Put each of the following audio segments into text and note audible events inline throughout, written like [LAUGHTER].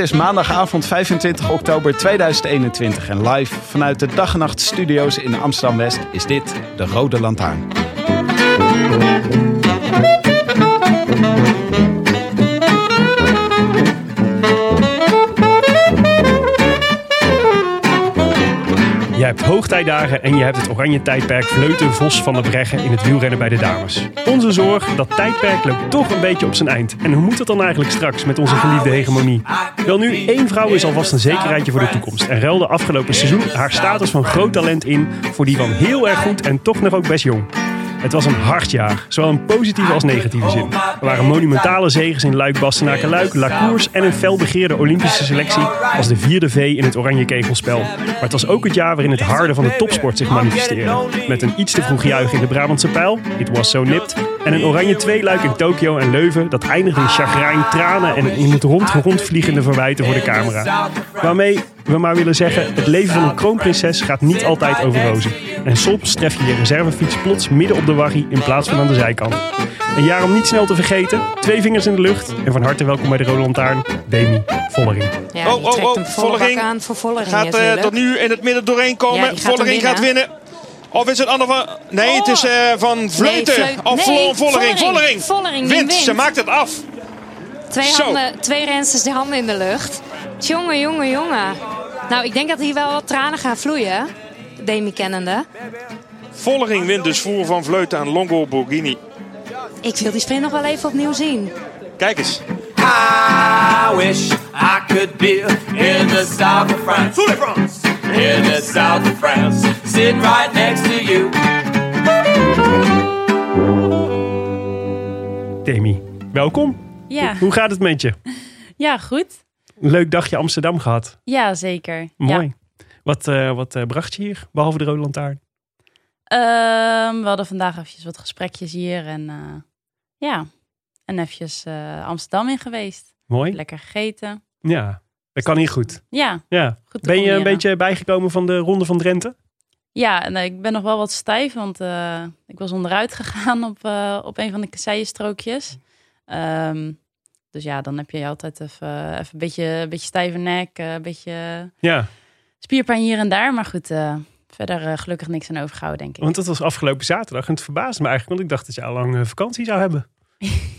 Is maandagavond 25 oktober 2021 en live vanuit de Dag en Nacht Studio's in Amsterdam West is dit de Rode Lantaarn. Hebt hoogtijdagen en je hebt het oranje tijdperk Vleuten Vos van der Breggen in het wielrennen bij de dames. Onze zorg, dat tijdperk loopt toch een beetje op zijn eind. En hoe moet het dan eigenlijk straks met onze geliefde hegemonie? Wel nu, één vrouw is alvast een zekerheidje voor de toekomst. En ruilde afgelopen seizoen haar status van groot talent in voor die van heel erg goed en toch nog ook best jong. Het was een hard jaar, zowel in positieve als negatieve zin. Er waren monumentale zegens in Luik, Bastenaken, Luik, La Cours en een felbegeerde Olympische selectie als de vierde V in het oranje kegelspel. Maar het was ook het jaar waarin het harde van de topsport zich manifesteerde. Met een iets te vroeg juich in de Brabantse pijl, It Was So Nipt, en een oranje tweeluik in Tokio en Leuven dat eindigde in chagrijn, tranen en in het rond rondvliegende verwijten voor de camera. Waarmee we maar willen zeggen, het leven van een kroonprinses gaat niet altijd over rozen. En soms tref je je reservefiets plots midden op de waggie in plaats van aan de zijkant. Een jaar om niet snel te vergeten, twee vingers in de lucht en van harte welkom bij de Rode Lantaarn, Demi Vollering. Ja, Oh, oh, oh, Vollering bak aan voor Vollering Gaat eh, natuurlijk. tot nu in het midden doorheen komen. Ja, die gaat Vollering gaat winnen. Of is het Anne van... Nee, het is eh, van Vleuten. Vleut- Of nee, Vo- Vollering. Vollering. Vollering. Vollering, wint. wint. Ze maakt het af. Twee, handen, twee rensters de handen in de lucht. Jongen, jongen, jongen. Nou, ik denk dat hier wel wat tranen gaan vloeien. Demi kennende. Vollering wint dus voor van Vleuten aan Longo Borghini. Ik wil die sprint nog wel even opnieuw zien. Kijk eens. I wish I could be in the south of France. In the south of France. Sitting right next to you. Demi, welkom. Ja, Hoe gaat het met je? ja goed. Een leuk dagje Amsterdam gehad. Ja, zeker. Mooi. Wat, eh, wat eh, bracht je hier, behalve de Rode Lantaarn? Ehm, we hadden vandaag eventjes wat gesprekjes hier en eh, ja, en eventjes Amsterdam in geweest. Mooi. Lekker gegeten. Ja, dat kan hier goed. Ja, Ja. goed Ben je een beetje bijgekomen van de Ronde van Drenthe? Ja, en, ik ben nog wel wat stijf, want ik was onderuit [LAUGHS] gegaan op, op een van de kasseienstrookjes. Ehm dus ja, dan heb je altijd even, even een beetje, een beetje stijve nek, eh, een beetje Ja, spierpijn hier en daar. Maar goed, eh, verder eh, gelukkig niks aan overgehouden, denk ik. want dat was afgelopen zaterdag en het verbaasde me eigenlijk, want ik dacht dat je al lang vakantie zou hebben. [LAUGHS]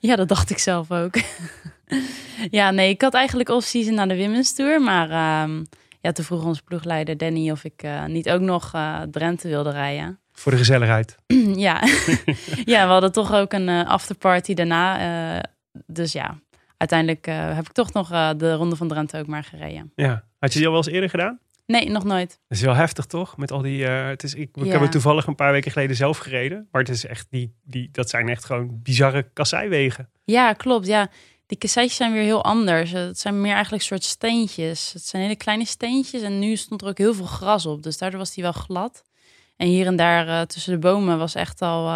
Ja, dat dacht ik zelf ook. [LAUGHS] ja, nee, ik had eigenlijk off-season naar de Women's Tour. Maar ehm, ja, toen vroeg onze ploegleider Danny of ik niet ook nog Drenthe wilde rijden. Voor de gezelligheid. [CLEARS THROAT] ja. [LAUGHS] ja, we hadden toch ook een afterparty daarna. Dus ja, uiteindelijk eh, heb ik toch nog eh, de Ronde van Drenthe ook maar gereden. Ja. Had je die al wel eens eerder gedaan? Nee, nog nooit. Dat is wel heftig, toch? Met al die. eh, het is, ik, ik Ja. heb het toevallig een paar weken geleden zelf gereden. Maar het is echt die, die, dat zijn echt gewoon bizarre kasseiwegen. Ja, klopt. Ja, die kasseitjes zijn weer heel anders. Het zijn meer eigenlijk soort steentjes. Het zijn hele kleine steentjes en nu stond er ook heel veel gras op. Dus daardoor was die wel glad. En hier en daar tussen de bomen was echt al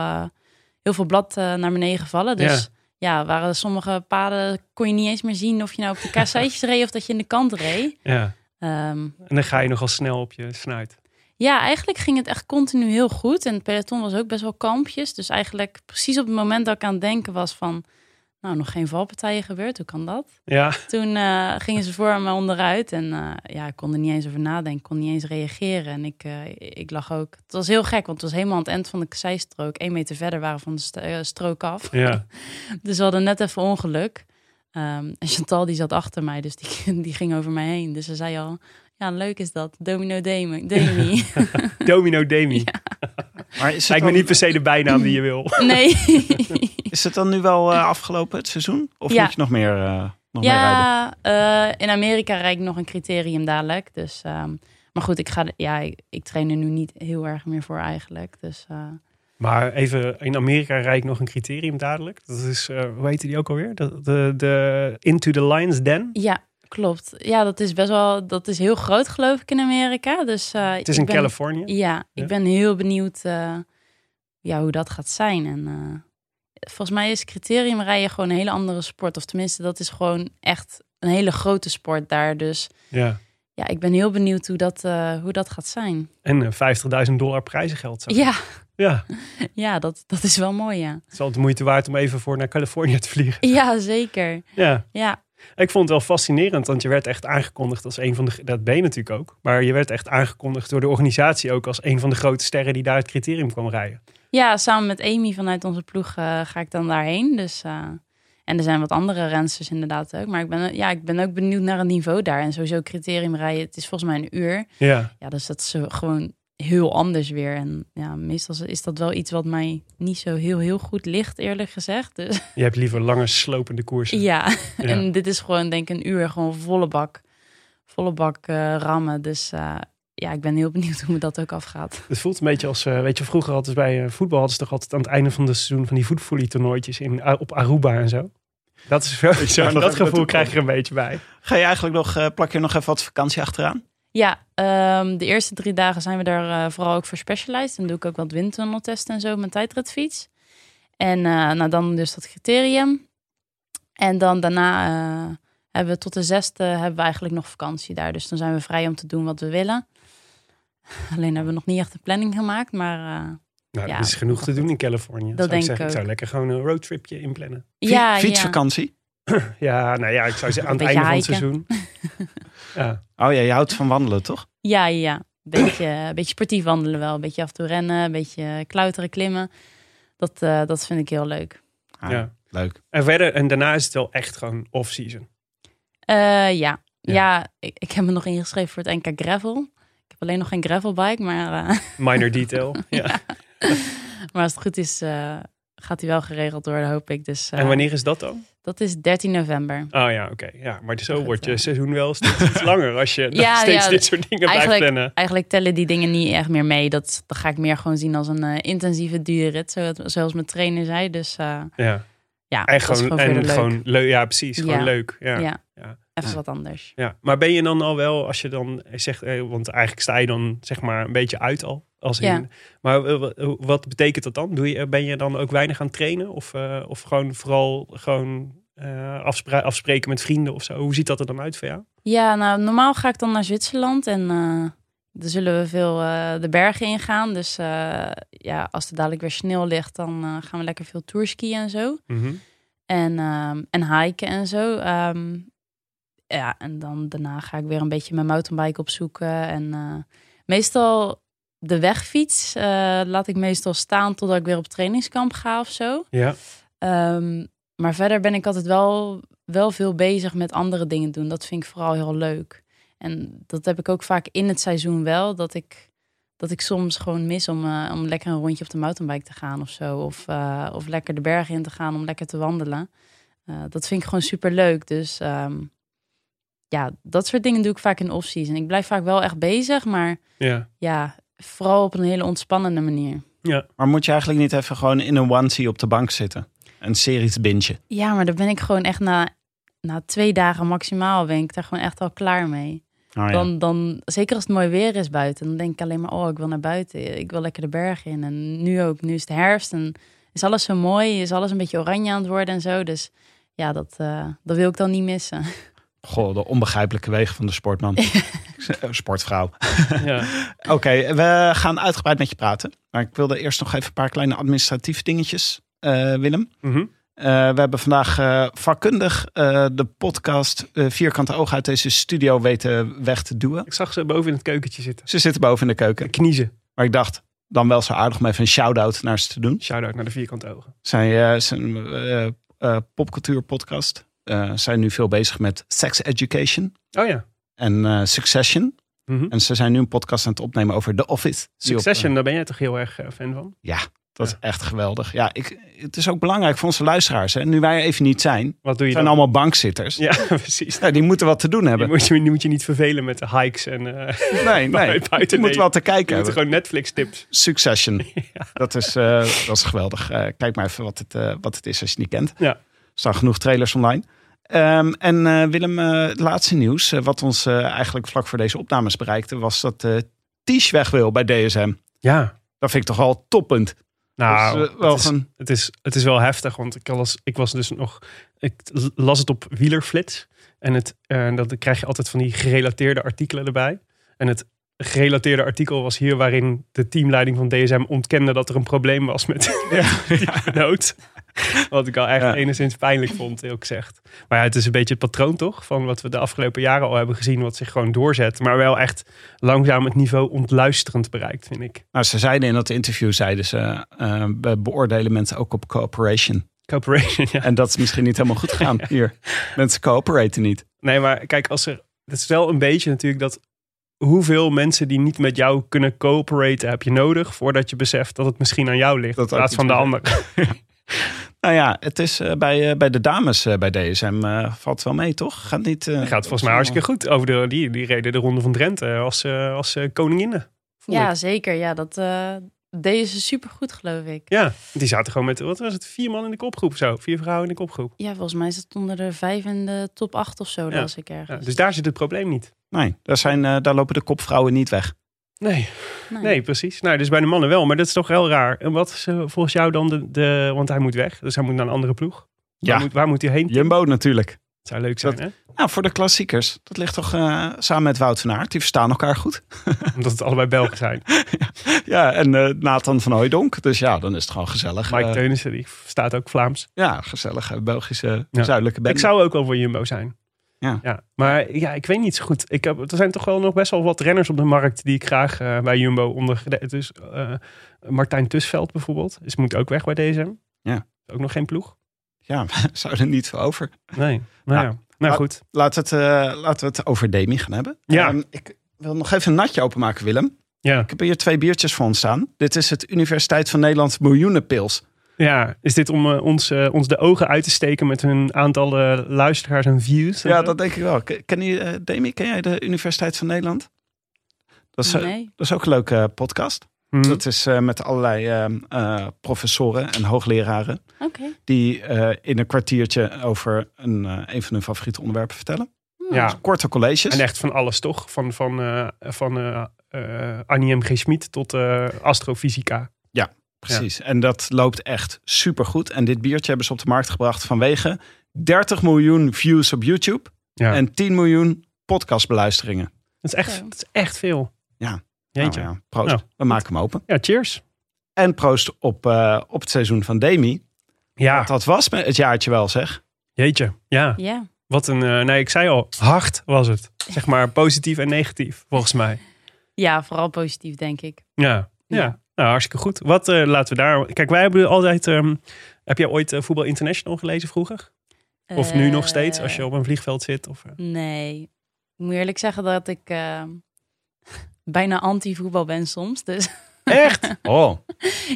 heel veel blad naar beneden gevallen. Dus ja. Waren sommige paden kon je niet eens meer zien of je nou op de kasseitjes reed of dat je in de kant reed. Ja. Ehm, En dan ga je nogal snel op je snuit. ja, eigenlijk ging het echt continu heel goed. En het peloton was ook best wel kampjes. Dus eigenlijk precies op het moment dat ik aan het denken was van... nou, nog geen valpartijen gebeurd, hoe kan dat? Ja, Toen eh, gingen ze voor me onderuit en eh, ja, ik kon er niet eens over nadenken, kon niet eens reageren. En ik, eh, ik lag ook. Het was heel gek, want het was helemaal aan het eind van de zijstrook. Eén meter verder waren we van de st- strook af. ja. [LAUGHS] Dus we hadden net even ongeluk. Ehm, en Chantal die zat achter mij, dus die, [LAUGHS] die ging over mij heen. Dus ze zei al, ja, leuk is dat. Domino Demi. [LAUGHS] Demi. Domino Demi. Maar is het, Lijkt me niet per se de bijnaam die je wil. [LAUGHS] nee. [LAUGHS] is het dan nu wel eh, afgelopen, het seizoen? Of Ja. moet je nog meer, eh, nog meer rijden? ja, eh, in Amerika rijd ik nog een criterium dadelijk. Dus, ehm, maar goed, ik, ga, ja, ik, ik train er nu niet heel erg meer voor eigenlijk. Dus eh, Maar even, in Amerika rijd ik nog een criterium dadelijk. Dat is, hoe heette die ook alweer? De, de, de Into the Lions Den. ja, klopt. Ja, dat is best wel, dat is heel groot geloof ik in Amerika. Dus, eh, Het is in ben- Californië. Ja, ik Ja. ben heel benieuwd eh, ja, hoe dat gaat zijn. En eh, volgens mij is criteriumrijden gewoon een hele andere sport. Of tenminste, dat is gewoon echt een hele grote sport daar. Dus Ja. ja, ik ben heel benieuwd hoe dat, hoe dat gaat zijn. En eh, 50.000 dollar prijzengeld. Zo. Ja, ja. [LAUGHS] ja dat, dat is wel mooi, ja. Het is altijd de moeite waard om even voor naar Californië te vliegen. Ja, zeker. Ja. Ja, Ik vond het wel fascinerend, want je werd echt aangekondigd als een van de... Dat ben je natuurlijk ook. Maar je werd echt aangekondigd door de organisatie ook als een van de grote sterren die daar het criterium kwam rijden. ja samen met Amy vanuit onze ploeg eh, ga ik dan daarheen. Dus, eh, en er zijn wat andere rensters inderdaad ook. Maar ik ben, ja, ik ben ook benieuwd naar het niveau daar. En sowieso criteriumrijden, het is volgens mij een uur. Ja. Ja, dus dat is gewoon heel anders weer. En ja, meestal is dat wel iets wat mij niet zo heel, heel goed ligt, eerlijk gezegd. Dus [LAUGHS] Je hebt liever lange slopende koersen. ja, Ja. en dit is gewoon denk ik een uur gewoon volle bak, volle bak eh, rammen. Dus eh, ja, ik ben heel benieuwd [LAUGHS] hoe me dat ook afgaat. Het voelt een beetje als, eh, weet je, vroeger hadden ze bij eh, voetbal hadden ze toch altijd aan het einde van het seizoen van die voetvolley toernooitjes in, op Aruba en zo. Dat is wel, [LAUGHS] nog dat gevoel krijg je er een beetje bij. Ga je eigenlijk nog, eh, plak je nog even wat vakantie achteraan? Ja, ehm, de eerste drie dagen zijn we daar eh, vooral ook voor specialized. Dan doe ik ook wat windtunneltesten en zo op mijn tijdritfiets. En eh, nou, dan dus dat criterium. En dan daarna eh, hebben we tot de zesde hebben we eigenlijk nog vakantie daar. Dus dan zijn we vrij om te doen wat we willen. [LAUGHS] Alleen hebben we nog niet echt een planning gemaakt. Maar eh, Nou, Ja, er is genoeg te doen in Californië. zou denk ik zeggen. Ik zou lekker gewoon een roadtripje inplannen. Ja, ja. Fietsvakantie? [LAUGHS] Ja, nou ja, ik zou zeggen aan het einde van het seizoen. [LAUGHS] ja. Oh ja, je houdt van wandelen, toch? Ja, ja, ja. Beetje, een beetje sportief wandelen wel. Een beetje af en toe rennen, een beetje klauteren, klimmen. Dat, eh, dat vind ik heel leuk. Ah, Ja. Leuk. En verder, en daarna is het wel echt gewoon off-season. Eh, ja. Ja. Ja, ik, ik heb me nog ingeschreven voor het NK Gravel. Ik heb alleen nog geen gravelbike, maar, eh, [LAUGHS] Minor detail. ja. [LAUGHS] maar als het goed is, eh, gaat hij wel geregeld worden, hoop ik. Dus, eh, En wanneer is dat dan? Dat is 13 november. Oh ja, oké. Ja, maar zo wordt je eh. seizoen wel steeds iets [LAUGHS] langer als je Ja, [LAUGHS] steeds ja, dit soort dingen blijft Eigenlijk, plannen. eigenlijk tellen die dingen niet echt meer mee. Dat, dat ga ik meer gewoon zien als een eh, intensieve duurrit, zo- zoals mijn trainer zei. Dus eh, Ja. ja, En dat is gewoon, en leuk. gewoon leuk. Ja, precies. Gewoon leuk. Ja. Ja. Even wat anders. Ja, maar ben je dan al wel, als je dan zegt, eh, want eigenlijk sta je dan zeg maar een beetje uit al. Als in, Ja. Maar eh, wa- wat betekent dat dan? Doe je, ben je dan ook weinig aan trainen? Of, eh, of gewoon vooral gewoon eh, afspreken met vrienden of zo? Hoe ziet dat er dan uit voor jou? Ja, nou, normaal ga ik dan naar Zwitserland en eh dan zullen we veel eh, de bergen ingaan. Dus eh, ja, als er dadelijk weer sneeuw ligt, dan eh, gaan we lekker veel tourskiën en zo. Mhm. En, ehm, en hiken en zo. Ehm, ja, en dan daarna ga ik weer een beetje mijn mountainbike opzoeken. En eh, meestal de wegfiets eh, laat ik meestal staan totdat ik weer op trainingskamp ga of zo. Ja. Ehm, maar verder ben ik altijd wel, wel veel bezig met andere dingen doen. Dat vind ik vooral heel leuk. En dat heb ik ook vaak in het seizoen wel. Dat ik, dat ik soms gewoon mis om, eh, om lekker een rondje op de mountainbike te gaan of zo. Of, of lekker de bergen in te gaan om lekker te wandelen. Dat vind ik gewoon super leuk. Dus ehm, ja, dat soort dingen doe ik vaak in off-season. Ik blijf vaak wel echt bezig, maar Ja. ja, vooral op een hele ontspannende manier. Ja. Maar moet je eigenlijk niet even gewoon in een onesie op de bank zitten? Een serie te bingen? Ja, maar dan ben ik gewoon echt na, na twee dagen maximaal ben ik daar gewoon echt al klaar mee. Oh, ja. Dan, dan, zeker als het mooi weer is buiten, dan denk ik alleen maar, oh, ik wil naar buiten. Ik wil lekker de bergen in. En nu ook, nu is het herfst en is alles zo mooi, is alles een beetje oranje aan het worden en zo. Dus ja, dat, eh, dat wil ik dan niet missen. [LAUGHS] Goh, de onbegrijpelijke wegen van de sportman. Eh, Sportvrouw. [LAUGHS] ja. Oké, we gaan uitgebreid met je praten. Maar ik wilde eerst nog even een paar kleine administratieve dingetjes, eh, Willem. Mhm. Eh, we hebben vandaag eh, vakkundig eh, de podcast Vierkante Oog uit deze studio weten weg te duwen. Ik zag ze boven in het keukentje zitten. Ze zitten boven in de keuken. Kniezen. Maar ik dacht, dan wel zo aardig om even een shout-out naar ze te doen. Shout-out naar de vierkante ogen. Zijn, zijn eh, eh, popcultuur podcast. Eh, zijn nu veel bezig met sex education Oh ja. en eh, Succession. Mhm. En ze zijn nu een podcast aan het opnemen over The Office. die op, eh, Succession, daar ben jij toch heel erg fan van? ja, dat is echt geweldig. Ja, ik, het is ook belangrijk voor onze luisteraars. Hè. Nu wij even niet zijn, Wat doe je zijn dan? allemaal bankzitters. Ja, [LAUGHS] precies. Ja, die moeten wat te doen hebben. moet, je, je moet je niet vervelen met de hikes en Nee, [LAUGHS] nee. buiten. Je moet wat te je kijken moet hebben. gewoon Netflix tips. Succession. [LAUGHS] Dat, is, dat is geweldig. Kijk maar even wat het, wat het is als je het niet kent. Ja. Er staan genoeg trailers online. Ehm, en eh, Willem, eh, het laatste nieuws, eh, wat ons eigenlijk vlak voor deze opnames bereikte, was dat Ties weg wil bij DSM. Ja. Dat vind ik toch wel toppunt. Nou, Dus, wel het, is, het, is, het is wel heftig, want ik was, ik was dus nog... Ik las het op Wielerflits. En het, dat, dan krijg je altijd van die gerelateerde artikelen erbij. En het gerelateerde artikel was hier waarin de teamleiding van DSM ontkende dat er een probleem was met [LAUGHS] die nood. Wat ik al echt Ja. enigszins pijnlijk vond, heel gezegd. Maar ja, het is een beetje het patroon toch? Van wat we de afgelopen jaren al hebben gezien, wat zich gewoon doorzet. Maar wel echt langzaam het niveau ontluisterend bereikt, vind ik. Nou, ze zeiden in dat interview, zeiden ze, eh, we beoordelen mensen ook op cooperation. Cooperation, ja. En dat is misschien niet helemaal goed gegaan [LAUGHS] hier. Mensen cooperaten niet. Nee, maar kijk, als er. Het is wel een beetje natuurlijk dat. Hoeveel mensen die niet met jou kunnen cooperaten heb je nodig voordat je beseft dat het misschien aan jou ligt Dat in plaats van de ander. [LAUGHS] Nou ja, het is eh, bij, eh, bij de dames eh, bij DSM eh, valt wel mee, toch? Gaat niet. eh, Gaat volgens mij hartstikke goed. Over de, die, die reden de ronde van Drenthe als, eh als eh, koninginnen. Ja, ik. zeker. Ja, dat eh deden ze supergoed, geloof ik. ja, die zaten gewoon met, wat was het, vier man in de kopgroep zo. Vier vrouwen in de kopgroep. Ja, volgens mij stonden er vijf in de top acht of zo. Dat Ja. was ik Ja, ergens. dus daar zit het probleem niet. Nee, daar, zijn, eh, daar lopen de kopvrouwen niet weg. Nee, Nee. nee, precies. Nou, dus bij de mannen wel, maar dat is toch heel raar. En wat is eh, volgens jou dan de, de... Want hij moet weg, dus hij moet naar een andere ploeg. Ja. Waar moet, waar moet hij heen? Jumbo natuurlijk. Het zou leuk zijn, Dat- hè? Nou, voor de klassiekers. Dat ligt toch eh, samen met Wout van Aert. Die verstaan elkaar goed. [LAUGHS] Omdat het allebei Belgen zijn. Ja, en eh, Nathan van Hooijdonk. Dus ja, dan is het gewoon gezellig. Mike Eh, Teunissen, die staat ook Vlaams. ja, gezellige Belgische Ja. zuidelijke band. Ik zou ook wel voor Jumbo zijn. Ja. ja. Maar ja, ik weet niet zo goed. Ik heb, er zijn toch wel nog best wel wat renners op de markt die ik graag bij Jumbo onder... Dus Martijn Tusveld bijvoorbeeld. Is moet ook weg bij DSM. Ja. Ook nog geen ploeg. Ja, [LAUGHS] we zouden er niet voor over. Nee. Nou Ja. ja. Nou Maar- goed. Laten we het, eh, laten we het over Demi gaan hebben. Ja. Ehm, ik wil nog even een natje openmaken, Willem. Ja. Ik heb hier twee biertjes voor ons staan. Dit is het Universiteit van Nederland Miljoenenpils. ja, is dit om eh, ons, eh, ons de ogen uit te steken met hun aantal luisteraars en views? Ja, dat denk ik wel. Ken, je, Demi, ken jij de Universiteit van Nederland? Dat is, Nee. dat is ook een leuke podcast. Hm. Dat is eh, met allerlei ehm, eh, professoren en hoogleraren. Oké. Die eh, in een kwartiertje over een, eh, een van hun favoriete onderwerpen vertellen. Ja. Korte colleges. En echt van alles toch? Van, van, eh, van eh, eh, Annie M. G. Schmid tot eh, astrofysica. Precies. En dat loopt echt supergoed. En dit biertje hebben ze op de markt gebracht vanwege 30 miljoen views op YouTube. Ja. En 10 miljoen podcastbeluisteringen. dat, is echt, dat is echt veel. Ja. Jeetje. Nou ja, proost. Nou. We maken hem open. Ja, cheers. En proost op, eh, op het seizoen van Demi. Ja, Want dat was me het jaartje wel, zeg. jeetje. Ja, Ja. wat een... eh, nee, ik zei al, hard was het. Zeg maar [LAUGHS] positief en negatief, volgens mij. ja, vooral positief, denk ik. Ja, ja. Ja. Nou, hartstikke goed. Wat eh, laten we daar... Kijk, wij hebben altijd... ehm, heb jij ooit Voetbal International gelezen vroeger? Of nu nog steeds, als je op een vliegveld zit? Of, eh? Nee. Ik moet eerlijk zeggen dat ik eh, bijna anti-voetbal ben soms. Dus Echt? [LAUGHS] Oh.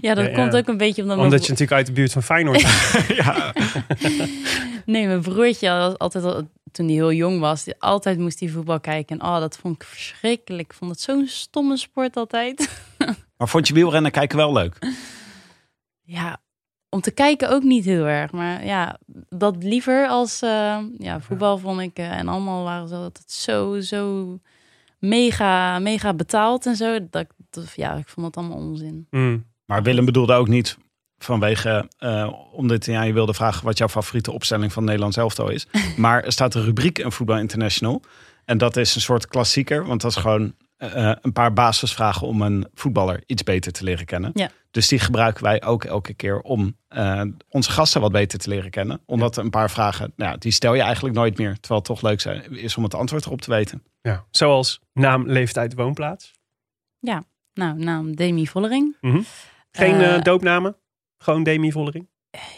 ja, dat Ja, ja. komt ook een beetje omdat... mijn Omdat je natuurlijk uit de buurt van Feyenoord bent. [LAUGHS] ja. [LAUGHS] Nee, mijn broertje had altijd, al- toen hij heel jong was, die- altijd moest hij voetbal kijken. En oh, dat vond ik verschrikkelijk. Ik vond het zo'n stomme sport altijd. Maar vond je wielrennen kijken wel leuk? Ja, om te kijken ook niet heel erg. Maar ja, dat liever als eh, ja, voetbal vond ik. eh, en allemaal waren ze altijd zo, zo mega, mega betaald en zo. Dat, ja, ik vond dat allemaal onzin. Mm. Maar Willem bedoelde ook niet vanwege, eh omdat ja, je wilde vragen wat jouw favoriete opstelling van Nederland elftal is. [LAUGHS] maar er staat een rubriek in Voetbal International. En dat is een soort klassieker, want dat is gewoon eh, een paar basisvragen om een voetballer iets beter te leren kennen. Ja. Dus die gebruiken wij ook elke keer om eh, onze gasten wat beter te leren kennen. Omdat een paar vragen, nou, ja, die stel je eigenlijk nooit meer. Terwijl het toch leuk zijn, is om het antwoord erop te weten. Ja. Zoals naam, leeftijd, woonplaats. Nou, naam Demi Vollering. Mhm. Geen Eh, doopnamen? Gewoon Demi Vollering?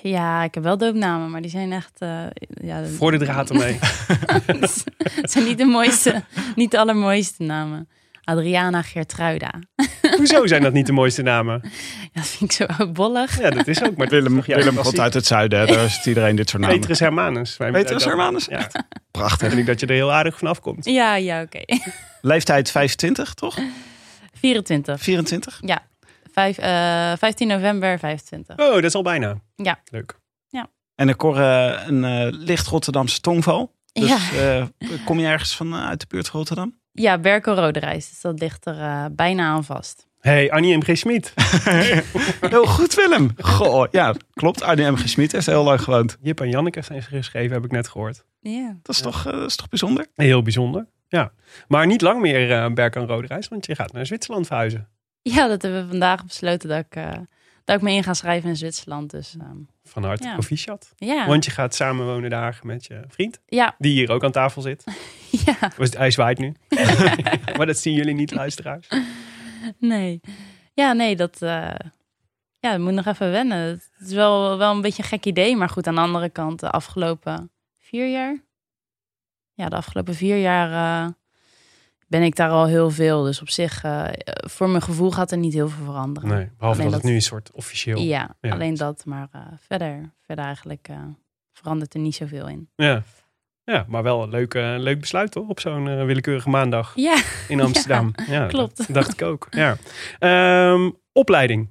Ja, ik heb wel doopnamen, maar die zijn echt... eh, ja, Voor de draad ermee. [LAUGHS] Het zijn niet de mooiste, niet de allermooiste namen. Adriana Gertruida. [LAUGHS] Hoezo zijn dat niet de mooiste namen? Ja, dat vind ik zo oudbollig. Ja, dat is ook. Maar Willem, [LAUGHS] Ja, Willem dat komt is- uit het zuiden, daar is iedereen dit soort namen. Petrus Hermanus. Wij- Petrus Hermanus? Ja, [LAUGHS] Prachtig. vind ik dat je er heel aardig vanaf komt. Ja, ja, oké. Leeftijd 25, toch? 24. 24? Ja. Vijf, eh, 15 november 25. Oh, dat is al bijna. Ja. Leuk. En ik hoor eh, een eh, licht Rotterdamse tongval. Dus Ja. eh, kom je ergens van eh, uit de buurt van Rotterdam? Ja, Berkel Roderijs. Dus dat ligt er eh, bijna aan vast. Hey, Annie M. G. Schmid. [LAUGHS] Heel goed, Willem. Goh, ja, klopt. Arnie M. G. Schmid heeft heel lang gewoond. Jip en Janneke zijn ze geschreven, heb ik net gehoord. Ja. Dat is, toch, eh, dat is toch bijzonder? Heel bijzonder. Ja. Maar niet lang meer uh, Berk en Roderijs, want je gaat naar Zwitserland verhuizen. Ja, dat hebben we vandaag besloten dat ik, eh, dat ik me in ga schrijven in Zwitserland. Dus ehm, Van harte Ja. proficiat. ja. Want je gaat samen wonen daar met je vriend, Ja, die hier ook aan tafel zit. [LAUGHS] ja, Was- Hij zwaait nu. [LAUGHS] maar dat zien jullie niet, luisteraars. nee. Ja, nee, dat, eh, ja, dat moet nog even wennen. Het is wel, wel een beetje een gek idee. Maar goed, aan de andere kant, de afgelopen vier jaar. Ja, de afgelopen vier jaar eh, ben ik daar al heel veel. Dus op zich, eh, voor mijn gevoel gaat er niet heel veel veranderen. Nee, behalve dat het nu een soort officieel... Ja, Ja. alleen dat. Maar eh, verder, verder eigenlijk eh, verandert er niet zoveel in. Ja. Ja, maar wel een leuk, leuk besluit toch? Op zo'n willekeurige maandag Ja, [LAUGHS] in Amsterdam. [LAUGHS] Ja, klopt. Dat [LAUGHS] dacht ik ook. Ja. Ehm, opleiding.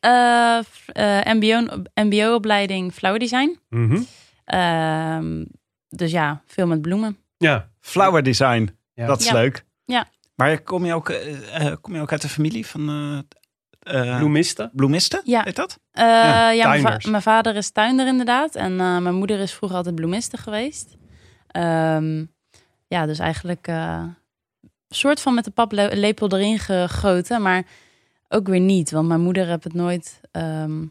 Eh, eh, MBO, MBO-opleiding Flower Design. Mhm. Ehm, dus ja, veel met bloemen. Ja. Flower design, Ja. dat is Ja. leuk. Ja. Maar kom je ook, eh, eh, kom je ook uit de familie van eh eh, Bloemisten. bloemisten? Ja. Weet dat? Eh, ja, mijn, va- mijn vader is tuinder inderdaad. En eh, mijn moeder is vroeger altijd bloemiste geweest. Ehm, ja, dus eigenlijk eh, een soort van met de paplepel erin gegoten. Maar ook weer niet. Want mijn moeder heeft het nooit, ehm,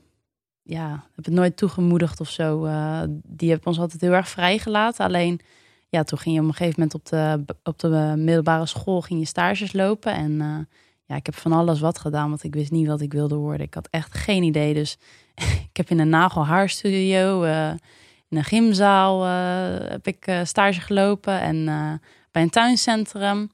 ja, heb het nooit toegemoedigd of zo. Eh, die heeft ons altijd heel erg vrijgelaten. Alleen, ja, toen ging je op een gegeven moment op de, op de middelbare school ging je stages lopen. En eh, ja, ik heb van alles wat gedaan, want ik wist niet wat ik wilde worden. Ik had echt geen idee. Dus [LAUGHS] ik heb in een nagelhaarstudio, eh in een gymzaal eh, heb ik stage gelopen en bij een tuincentrum.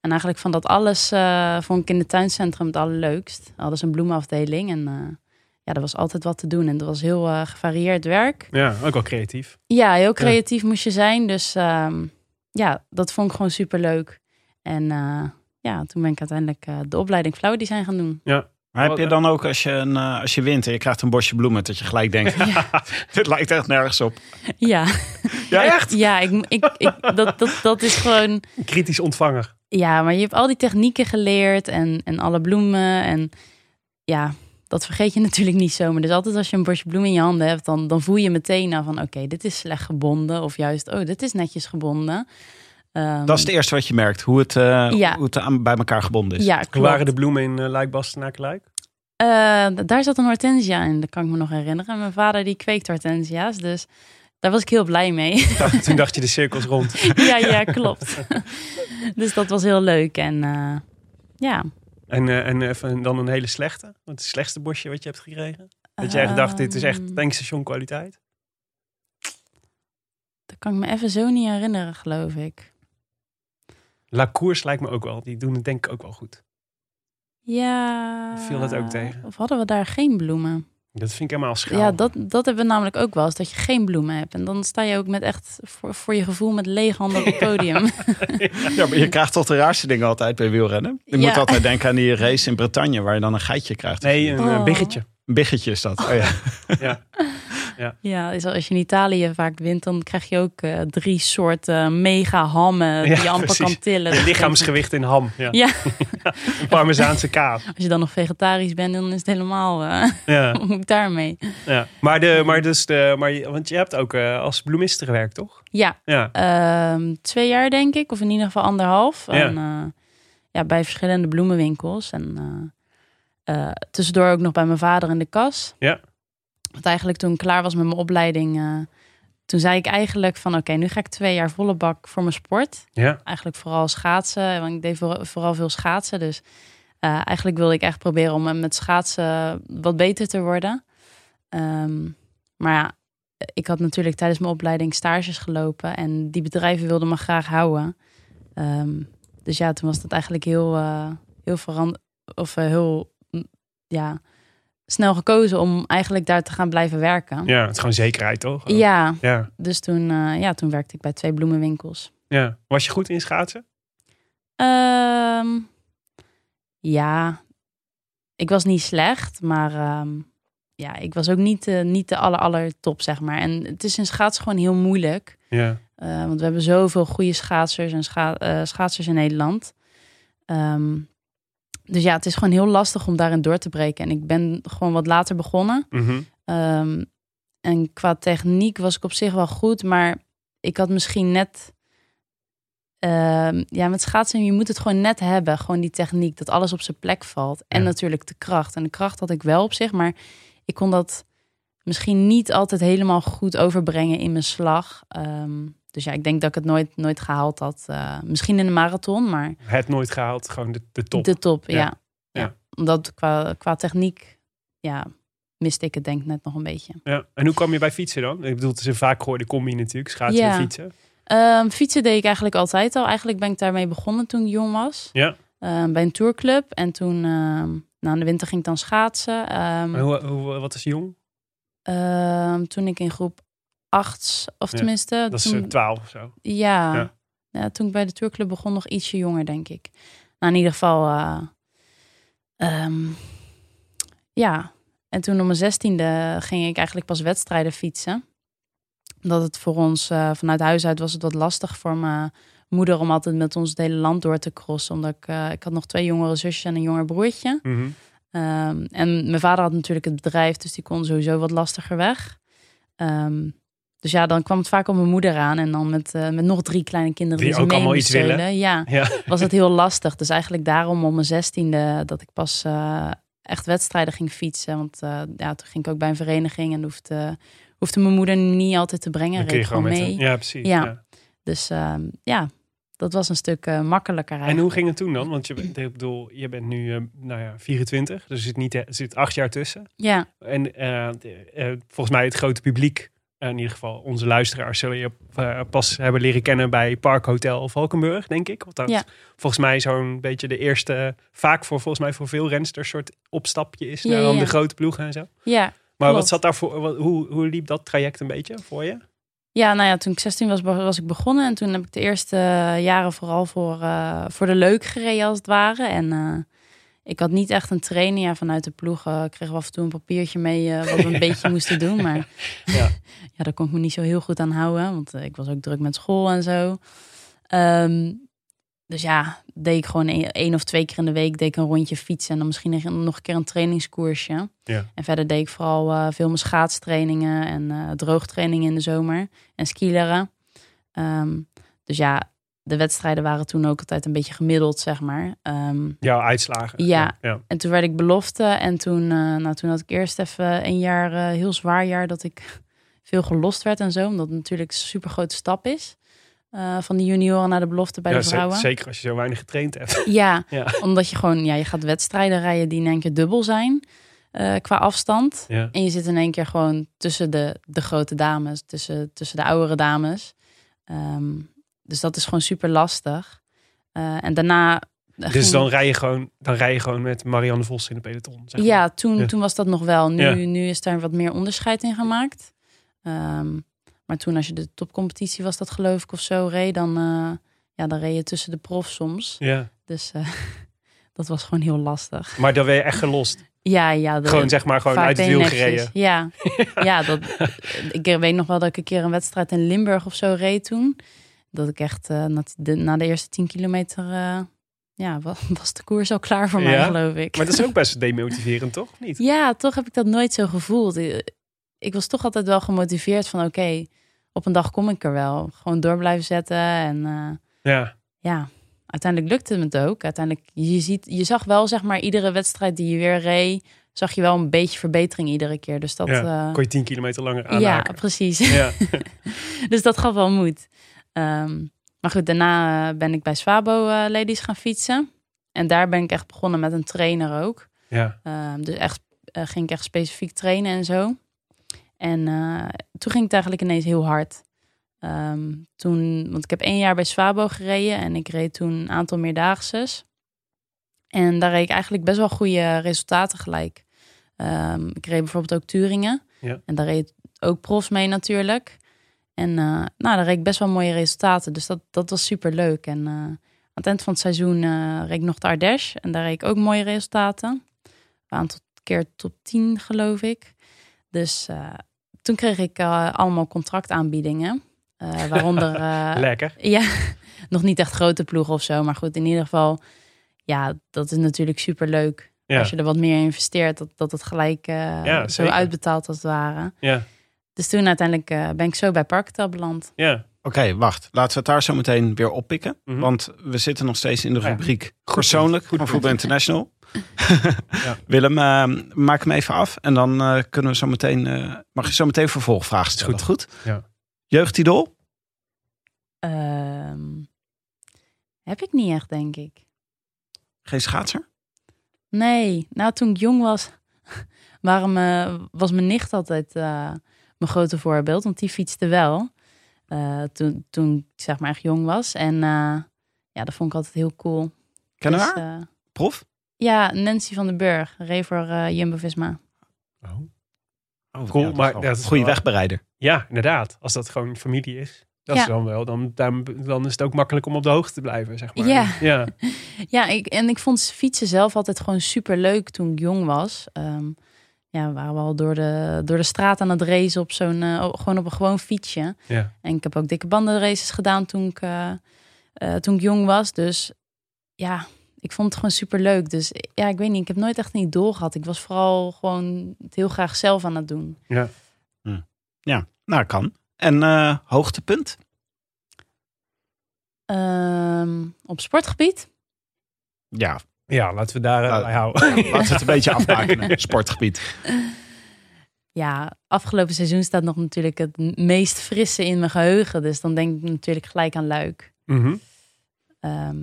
En eigenlijk van dat alles vond ik in het tuincentrum het allerleukst. Hadden een bloemenafdeling en ja, er was altijd wat te doen. En dat was heel eh, gevarieerd werk. Ja, ook wel creatief. Ja, heel creatief moest je zijn. Dus ehm, ja, dat vond ik gewoon super leuk. En eh, ja, toen ben ik uiteindelijk eh, de opleiding Flower Design gaan doen. Ja. Maar heb je dan ook als je, een, eh, als je wint en je krijgt een bosje bloemen, dat je gelijk denkt, [LAUGHS] dit lijkt echt nergens op. Ja, Ja, echt? ja ik, ik, ik, dat, dat, dat is gewoon... Kritisch ontvanger. Ja, maar je hebt al die technieken geleerd en, en alle bloemen. En ja, dat vergeet je [LAUGHS] natuurlijk niet zomaar. Dus altijd als je een bosje bloemen in je handen hebt, dan, dan voel je meteen nou van... oké, dit is slecht gebonden. Of juist, oh, dit is netjes gebonden. Ehm, Dat is het eerste wat je merkt, hoe het, eh, Ja. hoe het aan, bij elkaar gebonden is. Ja, Hoe waren de bloemen in uh, Luik, Bastenaken, Luik? Eh, daar zat een hortensia in, dat kan ik me nog herinneren. Mijn vader die kweekt hortensia's, dus daar was ik heel blij mee. [LAUGHS] [LAUGHS] Toen dacht je de cirkels rond. ja, ja, klopt. dus dat was heel leuk. En eh, ja. En, uh, en even dan een hele slechte? Wat het slechtste bosje wat je hebt gekregen? Dat jij gedacht, dit is echt Ehm, tankstation kwaliteit? Dat kan ik me even zo niet herinneren, geloof ik. La Cours lijkt me ook wel. Die doen het denk ik ook wel goed. Ja. Viel dat ook tegen? Of hadden we daar geen bloemen? Dat vind ik helemaal schaal. Ja, dat, dat hebben we namelijk ook wel eens, dat je geen bloemen hebt. En dan sta je ook met echt, voor, voor je gevoel, met lege handen op het podium. [LAUGHS] Ja, maar je krijgt toch de raarste dingen altijd bij wielrennen. Je Ja. moet altijd denken aan die race in Bretagne, waar je dan een geitje krijgt. Nee, een oh. biggetje. Een biggetje is dat. Oh, ja. Ja. [LAUGHS] Ja, is als je in Italië vaak wint, dan krijg je ook eh, drie soorten mega hammen die Ja, je amper precies. kan tillen. Dus lichaamsgewicht in ham. Ja. Ja. Een [LAUGHS] Parmezaanse kaas. Als je dan nog vegetarisch bent, dan is het helemaal eh Ja. [LAUGHS] moet daarmee. ja. Maar, de, maar, dus de, maar je- want je hebt ook eh, als bloemiste gewerkt, toch? Ja, Ja. ehm, twee jaar denk ik, of in ieder geval anderhalf. Ja. En, eh, ja, bij verschillende bloemenwinkels. En eh, eh, tussendoor ook nog bij mijn vader in de kas. Ja. Want eigenlijk toen ik klaar was met mijn opleiding, eh, toen zei ik eigenlijk van oké, nu ga ik twee jaar volle bak voor mijn sport. Ja. Eigenlijk vooral schaatsen, want ik deed voor- vooral veel schaatsen. Dus eh, eigenlijk wilde ik echt proberen om met schaatsen wat beter te worden. Ehm, maar ja, ik had natuurlijk tijdens mijn opleiding stages gelopen. En die bedrijven wilden me graag houden. Ehm, dus ja, toen was dat eigenlijk heel, eh, heel veranderd. Of heel, mm, ja, snel gekozen om eigenlijk daar te gaan blijven werken. Ja, het is gewoon zekerheid, toch? Ja, Ja. dus toen, eh, ja, toen werkte ik bij twee bloemenwinkels. ja. Was je goed in schaatsen? Ehm, ja, ik was niet slecht, maar ehm, ja, ik was ook niet, eh, niet de aller, aller top, zeg maar. En het is in schaatsen gewoon heel moeilijk. Ja. eh, want we hebben zoveel goede schaatsers en scha schaatsers in Nederland. Ehm, dus ja, het is gewoon heel lastig om daarin door te breken. En ik ben gewoon wat later begonnen. Mhm. Ehm, en qua techniek was ik op zich wel goed, maar ik had misschien net. ehm, ja, met schaatsen, je moet het gewoon net hebben. Gewoon die techniek, dat alles op zijn plek valt. En Ja. natuurlijk de kracht. En de kracht had ik wel op zich, maar ik kon dat misschien niet altijd helemaal goed overbrengen in mijn slag. Ehm, dus ja, ik denk dat ik het nooit, nooit gehaald had. Eh, misschien in de marathon, maar Het nooit gehaald, gewoon de, de top. de top, ja. Ja. Omdat qua, qua techniek, ja, miste ik het denk ik net nog een beetje. Ja. En hoe kwam je bij fietsen dan? Ik bedoel, het is een vaak gehoorde combi natuurlijk, schaatsen Ja. en fietsen. Ehm, fietsen deed ik eigenlijk altijd al. Eigenlijk ben ik daarmee begonnen toen ik jong was. Ja. Ehm, bij een tourclub. En toen, ehm, nou, in de winter ging ik dan schaatsen. En hoe, hoe, wat is jong? toen ik in groep 8, of Ja, tenminste... Dat is toen, eh, 12 of zo. ja, ja. ja. toen ik bij de tourclub begon, nog ietsje jonger, denk ik. Nou, in ieder geval... eh, ehm, ja, en toen op mijn zestiende ging ik eigenlijk pas wedstrijden fietsen. Dat het voor ons eh, vanuit huis uit was het wat lastig voor mijn moeder om altijd met ons het hele land door te crossen. Omdat ik, eh, ik had nog twee jongere zusjes en een jonger broertje. Mhm. Ehm, en mijn vader had natuurlijk het bedrijf, dus die kon sowieso wat lastiger weg. Ehm, dus ja, dan kwam het vaak op mijn moeder aan. En dan met, eh, met nog drie kleine kinderen Die die, ook mee allemaal iets willen. Ja, Ja. was het heel lastig. Dus eigenlijk daarom om mijn zestiende dat ik pas eh, echt wedstrijden ging fietsen. Want eh, ja, toen ging ik ook bij een vereniging en hoefde, hoefde mijn moeder niet altijd te brengen. Reed gewoon mee. een- Ja, precies. Ja. Ja. Dus ehm, ja, dat was een stuk makkelijker En hoe ging het toen dan? Want je, bent- ik bedoel, je bent nu nou ja, 24, dus er zit, niet, er zit acht jaar tussen. Ja, En volgens mij het grote publiek, in ieder geval onze luisteraars, zullen je eh, pas hebben leren kennen bij Parkhotel Valkenburg, denk ik. Want dat Ja. volgens mij zo'n beetje de eerste, vaak voor volgens mij voor veel rensters, soort opstapje is Ja, naar dan ja. de grote ploegen en zo. ja. Maar wat zat daarvoor? Wat, hoe, hoe liep dat traject een beetje voor je? Ja, nou ja, toen ik 16 was, was ik begonnen. En toen heb ik de eerste jaren vooral voor, eh, voor de leuk gereden, als het ware. En eh, ik had niet echt een training. Ja, vanuit de ploeg eh, kregen we af en toe een papiertje mee eh, wat we een [LAUGHS] beetje moesten doen. Maar [LAUGHS] Ja. [LAUGHS] ja, daar kon ik me niet zo heel goed aan houden. Want eh, ik was ook druk met school en zo. Ehm, dus ja, deed ik gewoon één één of twee keer in de week deed ik een rondje fietsen. En dan misschien nog een keer een trainingskoersje. Ja. En verder deed ik vooral eh, veel mijn schaatstrainingen en eh, droogtrainingen in de zomer. En skileren. Ehm, dus ja, de wedstrijden waren toen ook altijd een beetje gemiddeld, zeg maar. Ehm, Jouw uitslagen? Ja. ja. en toen werd ik belofte. En toen, eh, nou, toen had ik eerst even een jaar, eh, heel zwaar jaar, dat ik [LAUGHS] veel gelost werd en zo. Omdat het natuurlijk een super grote stap is. eh, van de junioren naar de belofte bij Ja, de vrouwen. Zeker als je zo weinig getraind hebt. [LAUGHS] Ja, Ja. omdat je gewoon, ja, je gaat wedstrijden rijden die in één keer dubbel zijn qua afstand. Ja. En je zit in één keer gewoon tussen de, de grote dames, tussen, tussen de oudere dames. Ehm, dus dat is gewoon super lastig. Eh, en daarna. Dus ging- dan rij, je gewoon, dan rij je gewoon met Marianne Vos in de peloton. Zeg maar. Ja, toen, Ja. toen was dat nog wel. Nu, Ja. nu is daar wat meer onderscheid in gemaakt. Ehm, maar toen, als je de topcompetitie was, dat geloof ik of zo reed, dan, eh, ja, dan reed je tussen de profs soms. ja. Dus eh, [LAUGHS] dat was gewoon heel lastig. Maar dan ben je echt gelost. Ja, ja. Gewoon zeg maar gewoon uit het wiel gereden. [LAUGHS] Ja, ja dat, ik weet nog wel dat ik een keer een wedstrijd in Limburg of zo reed toen. Dat ik echt eh, na, de, na de eerste 10 kilometer, eh, ja, [LAUGHS] was, de koers al klaar voor mij, Ja? geloof ik. Maar dat is ook [LAUGHS] best demotiverend, toch? Niet? Ja, toch heb ik dat nooit zo gevoeld. Ik, ik was toch altijd wel gemotiveerd van oké, op een dag kom ik er wel. Gewoon door blijven zetten. En eh, Ja. ja, uiteindelijk lukte het ook. Uiteindelijk, je, ziet, je zag wel zeg maar iedere wedstrijd die je weer reed, zag je wel een beetje verbetering iedere keer. Dus dat, ja. eh, Kon je 10 kilometer langer ja, aanhaken. precies. Ja. [LAUGHS] dus dat gaf wel moed. Ehm, maar goed, daarna eh, ben ik bij Swabo eh, Ladies gaan fietsen. En daar ben ik echt begonnen met een trainer ook. ja. Ehm, dus echt, eh, ging ik echt specifiek trainen en zo. En toen ging het eigenlijk ineens heel hard. Ehm, toen, want ik heb één jaar bij Swabo gereden en ik reed toen een aantal meerdaagses. En daar reed ik eigenlijk best wel goede resultaten gelijk. Ik reed bijvoorbeeld ook Turingen. Ja. En daar reed ook profs mee natuurlijk. En uh, nou, daar reed ik best wel mooie resultaten. Dus dat, dat was super leuk. En uh, aan het eind van het seizoen uh, reed ik nog de Ardèche. En daar reed ik ook mooie resultaten. Een aantal keer top 10 geloof ik. Dus toen kreeg ik allemaal contractaanbiedingen. waaronder... [LAUGHS] Lekker. Ja, [LAUGHS] nog niet echt grote ploegen of zo. Maar goed, in ieder geval... Ja, dat is natuurlijk super leuk. Ja. Als je er wat meer investeert, dat, dat het gelijk Ja, zo zeker. uitbetaalt als het ware. Ja, Dus toen uiteindelijk eh, ben ik zo bij Parktel beland. ja. Oké, wacht. Laten we het daar zo meteen weer oppikken. Mhm. Want we zitten nog steeds in de Ja. rubriek Goed persoonlijk van Voetbal International. [LAUGHS] Ja. Willem, eh, maak hem even af. En dan eh, kunnen we zo meteen, eh, mag je zo meteen vervolgvragen stellen. Is goed. Ja. Jeugdidol? Ehm, heb ik niet echt, denk ik. Geen schaatser? Nee, nou toen ik jong was, [LAUGHS] waarom, eh, was mijn nicht altijd eh, mijn grote voorbeeld. Want die fietste wel. eh, toen, toen ik zeg maar echt jong was. En eh, ja, dat vond ik altijd heel cool. Kennen we Dus, haar? eh, Prof? ja, Nancy van den Burg, reed voor Jumbo-Visma. Oh, Cool, ja, dat is maar dat is een goede wel- wegbereider. Ja, inderdaad. Als dat gewoon familie is. Dat Ja. is dan wel. Dan, dan, dan is het ook makkelijk om op de hoogte te blijven, zeg maar. Ja. Ja. [LAUGHS] Ja, ik, en ik vond fietsen zelf altijd gewoon super leuk toen ik jong was. Ehm, ja, we waren we al door de, door de straat aan het racen op zo'n, eh, gewoon op een gewoon fietsje. Ja. En ik heb ook dikke bandenraces gedaan toen ik, eh, eh, toen ik jong was. Dus ja, ik vond het gewoon super leuk. Dus ja, ik weet niet, ik heb nooit echt een idool gehad. Ik was vooral gewoon het heel graag zelf aan het doen. Ja. Ja, nou kan. En eh, hoogtepunt? Ehm, op sportgebied? Ja, ja, laten we daar eh, Nou, bij houden. laten we het een [LAUGHS] beetje afmaken. Sportgebied. [LAUGHS] Ja, afgelopen seizoen staat nog natuurlijk het meest frisse in mijn geheugen. Dus dan denk ik natuurlijk gelijk aan Luik. Mhm. Ehm,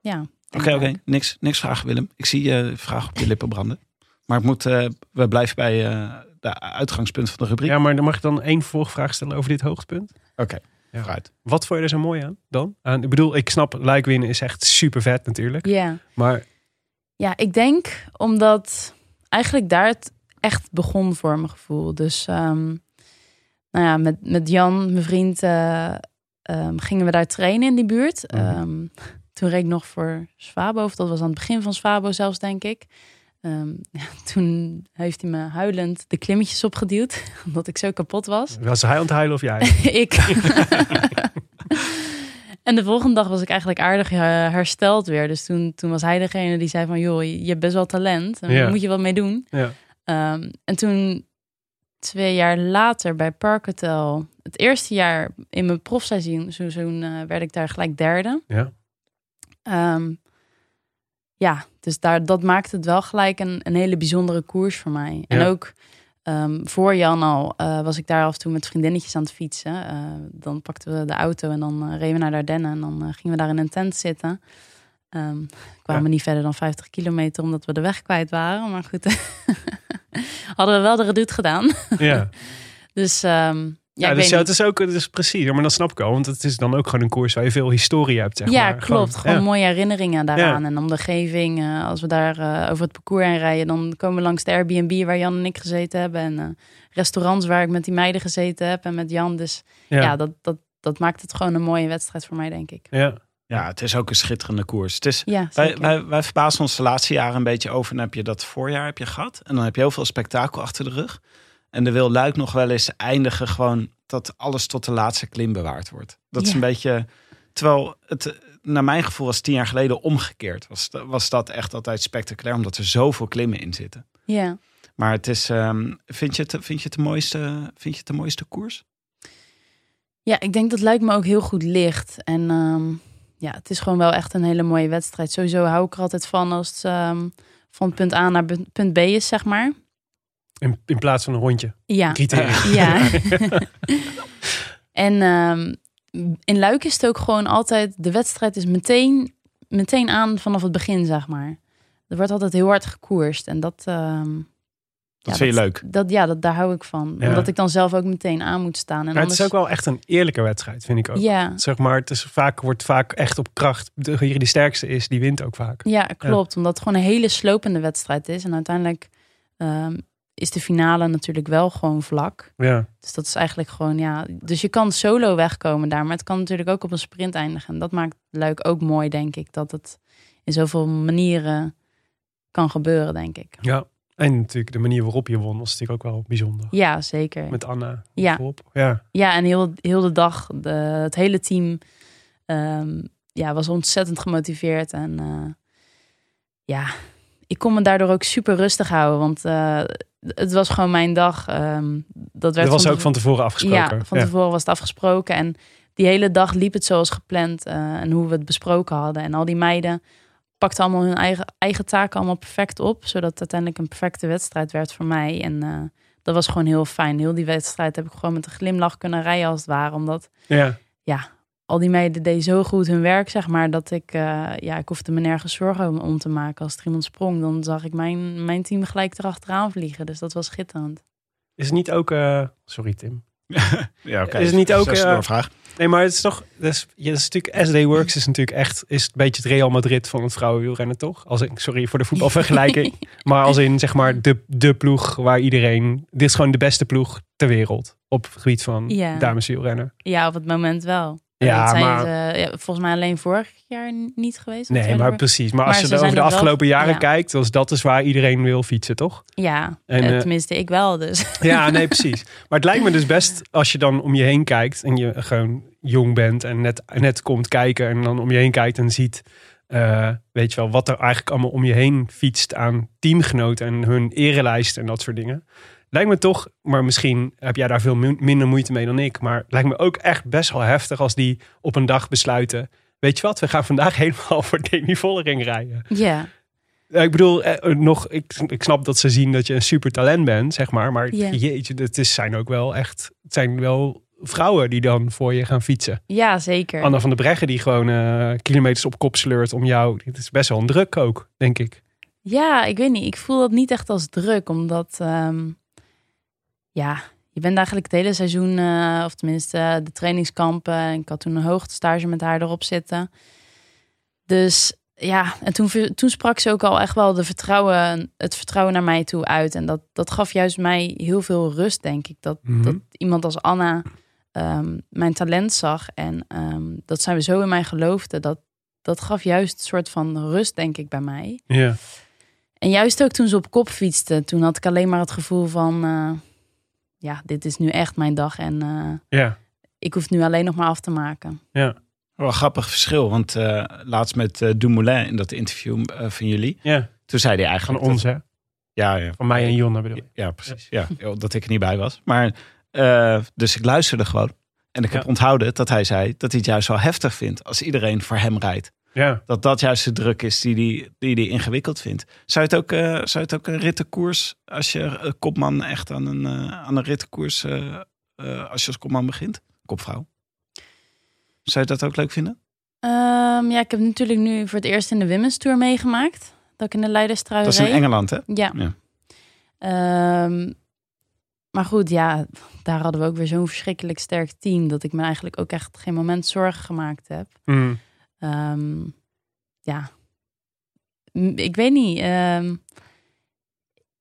ja. Oké, oké. Niks, niks vragen, Willem. Ik zie je vraag op je lippen branden. Maar het moet, eh, we blijven bij eh, de uitgangspunt van de rubriek. Ja, maar dan mag ik dan één vervolgvraag stellen over dit hoogtepunt. Oké, Ja. vooruit. Wat vond je er zo mooi aan dan? Aan, ik bedoel, ik snap, Luik winnen is echt super vet natuurlijk. Ja. Maar ja, ik denk omdat eigenlijk daar het echt begon voor mijn gevoel. Dus ehm, nou ja, met, met Jan, mijn vriend, eh, ehm, gingen we daar trainen in die buurt. Mhm. Ehm, toen reed ik nog voor Swabo, of dat was aan het begin van Swabo zelfs, denk ik. Ehm, ja, toen heeft hij me huilend de klimmetjes opgeduwd, [LAUGHS] omdat ik zo kapot was. was hij aan het huilen of jij? [LAUGHS] ik. [LAUGHS] en de volgende dag was ik eigenlijk aardig eh, hersteld weer. Dus toen, toen was hij degene die zei van... joh, je hebt best wel talent. Ja. daar moet je wat mee doen. Ja. Ehm, en toen, twee jaar later bij Parkhotel... het eerste jaar in mijn profseizoen seizoen, eh, werd ik daar gelijk derde. Ja. Ehm, ja, dus daar, dat maakte het wel gelijk een, een hele bijzondere koers voor mij. En ook ehm, voor Jan al eh, was ik daar af en toe met vriendinnetjes aan het fietsen. Eh, dan pakten we de auto en dan eh, reden we naar Dardenne. En dan gingen we daar in een tent zitten. Ehm kwamen Ja. niet verder dan 50 kilometer omdat we de weg kwijt waren. Maar goed, [LAUGHS] hadden we wel de redoute gedaan. Ja. [LAUGHS] Dus ehm, ja, Ja, dus ja, het is ook het is precies, maar dat snap ik al, want het is dan ook gewoon een koers waar je veel historie hebt. Zeg ja, maar. klopt. Gewoon ja. mooie herinneringen daaraan. Ja. En omgeving. eh als we daar eh, over het parcours heen rijden, dan komen we langs de Airbnb waar Jan en ik gezeten hebben. En eh, restaurants waar ik met die meiden gezeten heb en met Jan. Dus ja, Ja. dat, dat, dat maakt het gewoon een mooie wedstrijd voor mij, denk ik. Ja. Ja, het is ook een schitterende koers. Het is, Ja, wij, wij, wij verbazen ons de laatste jaren een beetje over. En dan heb je dat voorjaar heb je gehad. En dan heb je heel veel spektakel achter de rug. En er wil Luik nog wel eens eindigen gewoon dat alles tot de laatste klim bewaard wordt. Dat is een beetje... Terwijl het, naar mijn gevoel was tien jaar geleden omgekeerd. Was, was dat echt altijd spectaculair, omdat er zoveel klimmen in zitten. Ja. Maar het is, ehm, vind, je het, vind, je het de mooiste, vind je het de mooiste koers? ja, ik denk dat lijkt me ook heel goed licht. En ehm, ja, het is gewoon wel echt een hele mooie wedstrijd. Sowieso hou ik er altijd van als het ehm, van punt A naar punt B is, zeg maar. In, in plaats van een rondje. Ja. Criterium. [LAUGHS] Ja. [LAUGHS] en ehm, in Luik is het ook gewoon altijd... De wedstrijd is meteen, meteen aan vanaf het begin, zeg maar. Er wordt altijd heel hard gekoerst. En dat, ehm, Dat ja, vind je leuk. Dat, ja, dat, daar hou ik van. Ja. Omdat ik dan zelf ook meteen aan moet staan. En Maar het is ook wel echt een eerlijke wedstrijd, vind ik ook. Ja, Zeg maar, het is vaak, wordt vaak echt op kracht. Degene die sterkste is, die wint ook vaak. ja, klopt. Omdat het gewoon een hele slopende wedstrijd is. En uiteindelijk ehm, is de finale natuurlijk wel gewoon vlak. Ja, Dus dat is eigenlijk gewoon, ja... Dus je kan solo wegkomen daar. Maar het kan natuurlijk ook op een sprint eindigen. En dat maakt Luik ook mooi, denk ik. Dat het in zoveel manieren kan gebeuren, denk ik. ja. En natuurlijk de manier waarop je won was natuurlijk ook wel bijzonder. Ja, zeker. Met Anna Ja. voorop. Ja, Ja, en heel, heel de dag, de, het hele team ehm, ja, was ontzettend gemotiveerd. En eh, ja, ik kon me daardoor ook super rustig houden. Want eh, het was gewoon mijn dag. ehm, dat werd dat was van ook van tevoren afgesproken. Ja, van tevoren was het afgesproken. En die hele dag liep het zoals gepland. eh, en hoe we het besproken hadden. En al die meiden pakten allemaal hun eigen, eigen taken allemaal perfect op. Zodat het uiteindelijk een perfecte wedstrijd werd voor mij. En eh, dat was gewoon heel fijn. Heel die wedstrijd heb ik gewoon met een glimlach kunnen rijden als het ware. Omdat Ja, ja, al die meiden deden zo goed hun werk, zeg maar, dat ik, eh, ja, ik hoefde me nergens zorgen om, om te maken. Als er iemand sprong, dan zag ik mijn, mijn team gelijk erachteraan vliegen. Dus dat was schitterend. is het niet ook... eh, sorry Tim. [LAUGHS] Ja, oké. Is het niet ook, Zes eh, doorvraag. Nee, maar het is toch... Dat is, ja, dat is natuurlijk, SD Works is natuurlijk echt... Is een beetje het Real Madrid van het vrouwenwielrennen, toch? Als ik, sorry voor de voetbalvergelijking. [LAUGHS] maar als in, zeg maar, de, de ploeg waar iedereen... Dit is gewoon de beste ploeg ter wereld. Op het gebied van Ja. dameswielrennen. Ja, op het moment wel. Ja, dat zijn maar- ze, ja, volgens mij alleen vorig jaar niet geweest. Nee, maar precies. Maar, Maar als je er over de wel- afgelopen jaren ja. kijkt... Dus dat is waar iedereen wil fietsen, toch? Ja, En, eh, eh, tenminste ik wel dus. [LAUGHS] Ja, nee, precies. Maar het lijkt me dus best als je dan om je heen kijkt en je gewoon jong bent en net, net komt kijken en dan om je heen kijkt en ziet, eh, weet je wel, wat er eigenlijk allemaal om je heen fietst aan teamgenoten en hun erelijst en dat soort dingen. Lijkt me toch, maar misschien heb jij daar veel min- minder moeite mee dan ik, maar het lijkt me ook echt best wel heftig als die op een dag besluiten, weet je wat, we gaan vandaag [LAUGHS] helemaal voor Demi Vollering rijden. ja, Ja, Ik bedoel, eh, nog, ik, ik snap dat ze zien dat je een super talent bent, zeg maar. Maar Ja. jeetje, het is, zijn ook wel echt, het zijn wel vrouwen die dan voor je gaan fietsen. ja, zeker. Anna van der Breggen die gewoon eh, kilometers op kop sleurt om jou. Het is best wel een druk ook, denk ik. Ja, ik weet niet. Ik voel dat niet echt als druk, omdat ehm, ja, je bent eigenlijk het hele seizoen, eh, of tenminste eh, de trainingskampen. En ik had toen een hoogtestage met haar erop zitten. Dus ja, en toen, toen sprak ze ook al echt wel de vertrouwen, het vertrouwen naar mij toe uit. En dat, dat gaf juist mij heel veel rust, denk ik. Dat, Mhm. dat iemand als Anna ehm, mijn talent zag en ehm, dat zij zo in mij geloofde. Dat, dat gaf juist een soort van rust, denk ik, bij mij. Ja. En juist ook toen ze op kop fietste, toen had ik alleen maar het gevoel van, eh, ja, dit is nu echt mijn dag en eh, Ja. ik hoef het nu alleen nog maar af te maken. Wel een grappig verschil, want eh, laatst met eh Dumoulin in dat interview van jullie, ja, toen zei hij van eigenlijk... ons dat- hè. ja, ja, Van mij en Jonne bedoel ik. Ja, precies. Ja, dat ik er niet bij was. Maar, eh, dus ik luisterde gewoon. En ik heb Ja. onthouden dat hij zei dat hij het juist wel heftig vindt als iedereen voor hem rijdt. Ja. Dat dat juist de druk is die hij die, die ingewikkeld vindt. Zou je het ook, eh, zou je het ook een rittenkoers, als je eh, kopman echt aan een, eh, aan een rittenkoers, als je als kopman begint? Kopvrouw. Zou je dat ook leuk vinden? Ehm, ja, ik heb natuurlijk nu voor het eerst in de Women's Tour meegemaakt. Dat ik in de Leiderstrui Dat is in reed. Engeland, hè? Ja. Ja. Ehm, maar goed, ja, daar hadden we ook weer zo'n verschrikkelijk sterk team... dat ik me eigenlijk ook echt geen moment zorgen gemaakt heb. Mm. Ehm, ja, ik weet niet. ehm,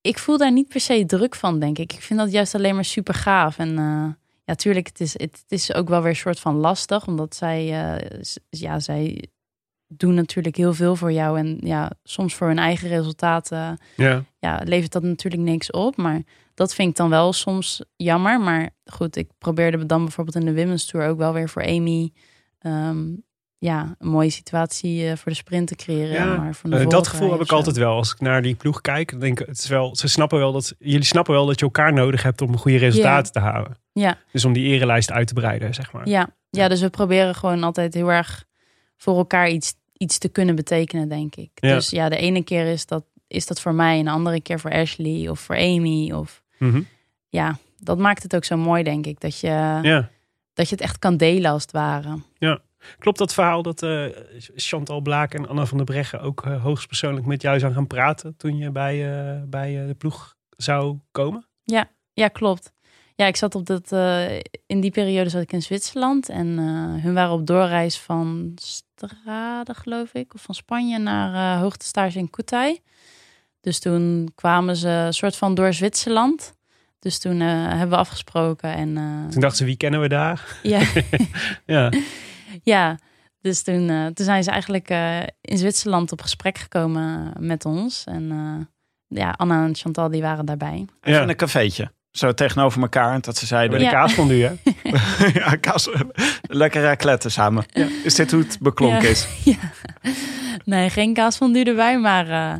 ik voel daar niet per se druk van, denk ik. Ik vind dat juist alleen maar super gaaf. En eh, ja, tuurlijk, het is, het, is ook wel weer een soort van lastig, omdat zij, eh, ja, zij doen natuurlijk heel veel voor jou. En ja, soms voor hun eigen resultaten Ja. ja, levert dat natuurlijk niks op. Maar dat vind ik dan wel soms jammer. Maar goed, ik probeerde dan bijvoorbeeld in de Women's Tour ook wel weer voor Amy... ehm, ja, een mooie situatie eh, voor de sprint te creëren. Ja, maar voor de Eh, dat gevoel heb ik altijd wel. Als ik naar die ploeg kijk, dan denk ik, het is wel, ze snappen wel dat, jullie snappen wel dat je elkaar nodig hebt om goede resultaten te halen. Ja, Dus om die erelijst uit te breiden, zeg maar. ja. ja, dus we proberen gewoon altijd heel erg voor elkaar iets, iets te kunnen betekenen, denk ik. Ja. Dus ja, de ene keer is dat, is dat voor mij... en de andere keer voor Ashley of voor Amy. Of, Mhm. ja, dat maakt het ook zo mooi, denk ik. Dat je, ja. dat je het echt kan delen, als het ware. Klopt dat verhaal dat eh, Chantal Blaak en Anna van der Breggen ook eh, hoogstpersoonlijk met jou zijn gaan praten toen je bij, eh, bij de ploeg zou komen? Ja, klopt. Ja, ik zat op dat. in die periode zat ik in Zwitserland. En hun waren op doorreis van Strade, geloof ik. Of van Spanje naar hoogtestage in Kutai. Dus toen kwamen ze een soort van door Zwitserland. Dus toen hebben we afgesproken. En Toen dachten ze, wie kennen we daar? ja, [LAUGHS] Ja, [LAUGHS] ja, dus toen, eh, toen zijn ze eigenlijk eh, in Zwitserland op gesprek gekomen met ons. En eh, ja, Anna en Chantal die waren daarbij. Even Ja. in een cafeetje. Zo tegenover elkaar. En dat ze zeiden, bij de Ja. kaasfondue, hè? [LAUGHS] ja, kaas, lekker racletten samen. Is dit hoe het beklonken Ja. is? [LAUGHS] Nee, geen kaasfondue erbij, maar eh,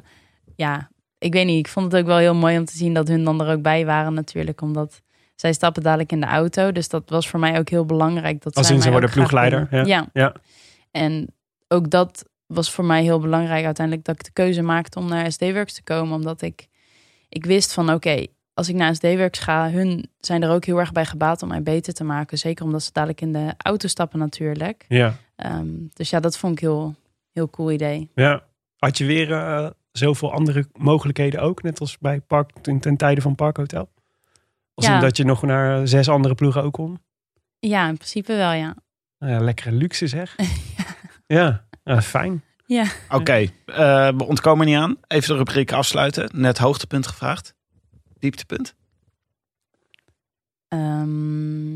ja, ik weet niet. Ik vond het ook wel heel mooi om te zien dat hun dan er ook bij waren natuurlijk, omdat zij stappen dadelijk in de auto. Dus dat was voor mij ook heel belangrijk. Dat Als zij in, ze worden ploegleider, ja. Ja. Ja. En ook dat was voor mij heel belangrijk uiteindelijk dat ik de keuze maakte om naar SD-Works te komen, omdat ik, ik wist van oké, als ik naar SD-Works ga, hun zijn er ook heel erg bij gebaat om mij beter te maken. Zeker omdat ze dadelijk in de auto stappen natuurlijk. Ja. Ehm, dus ja, dat vond ik heel, heel cool idee. ja. Had je weer eh, zoveel andere mogelijkheden ook, net als bij Park, ten, ten tijde van Parkhotel? Als Ja. in dat je nog naar zes andere ploegen ook kon? Ja, in principe wel, ja. Nou ja, lekkere luxe zeg. [LAUGHS] ja, ja fijn. Ja. Oké, eh, we ontkomen niet aan. Even de rubriek afsluiten. Net hoogtepunt gevraagd. Dieptepunt. Ehm,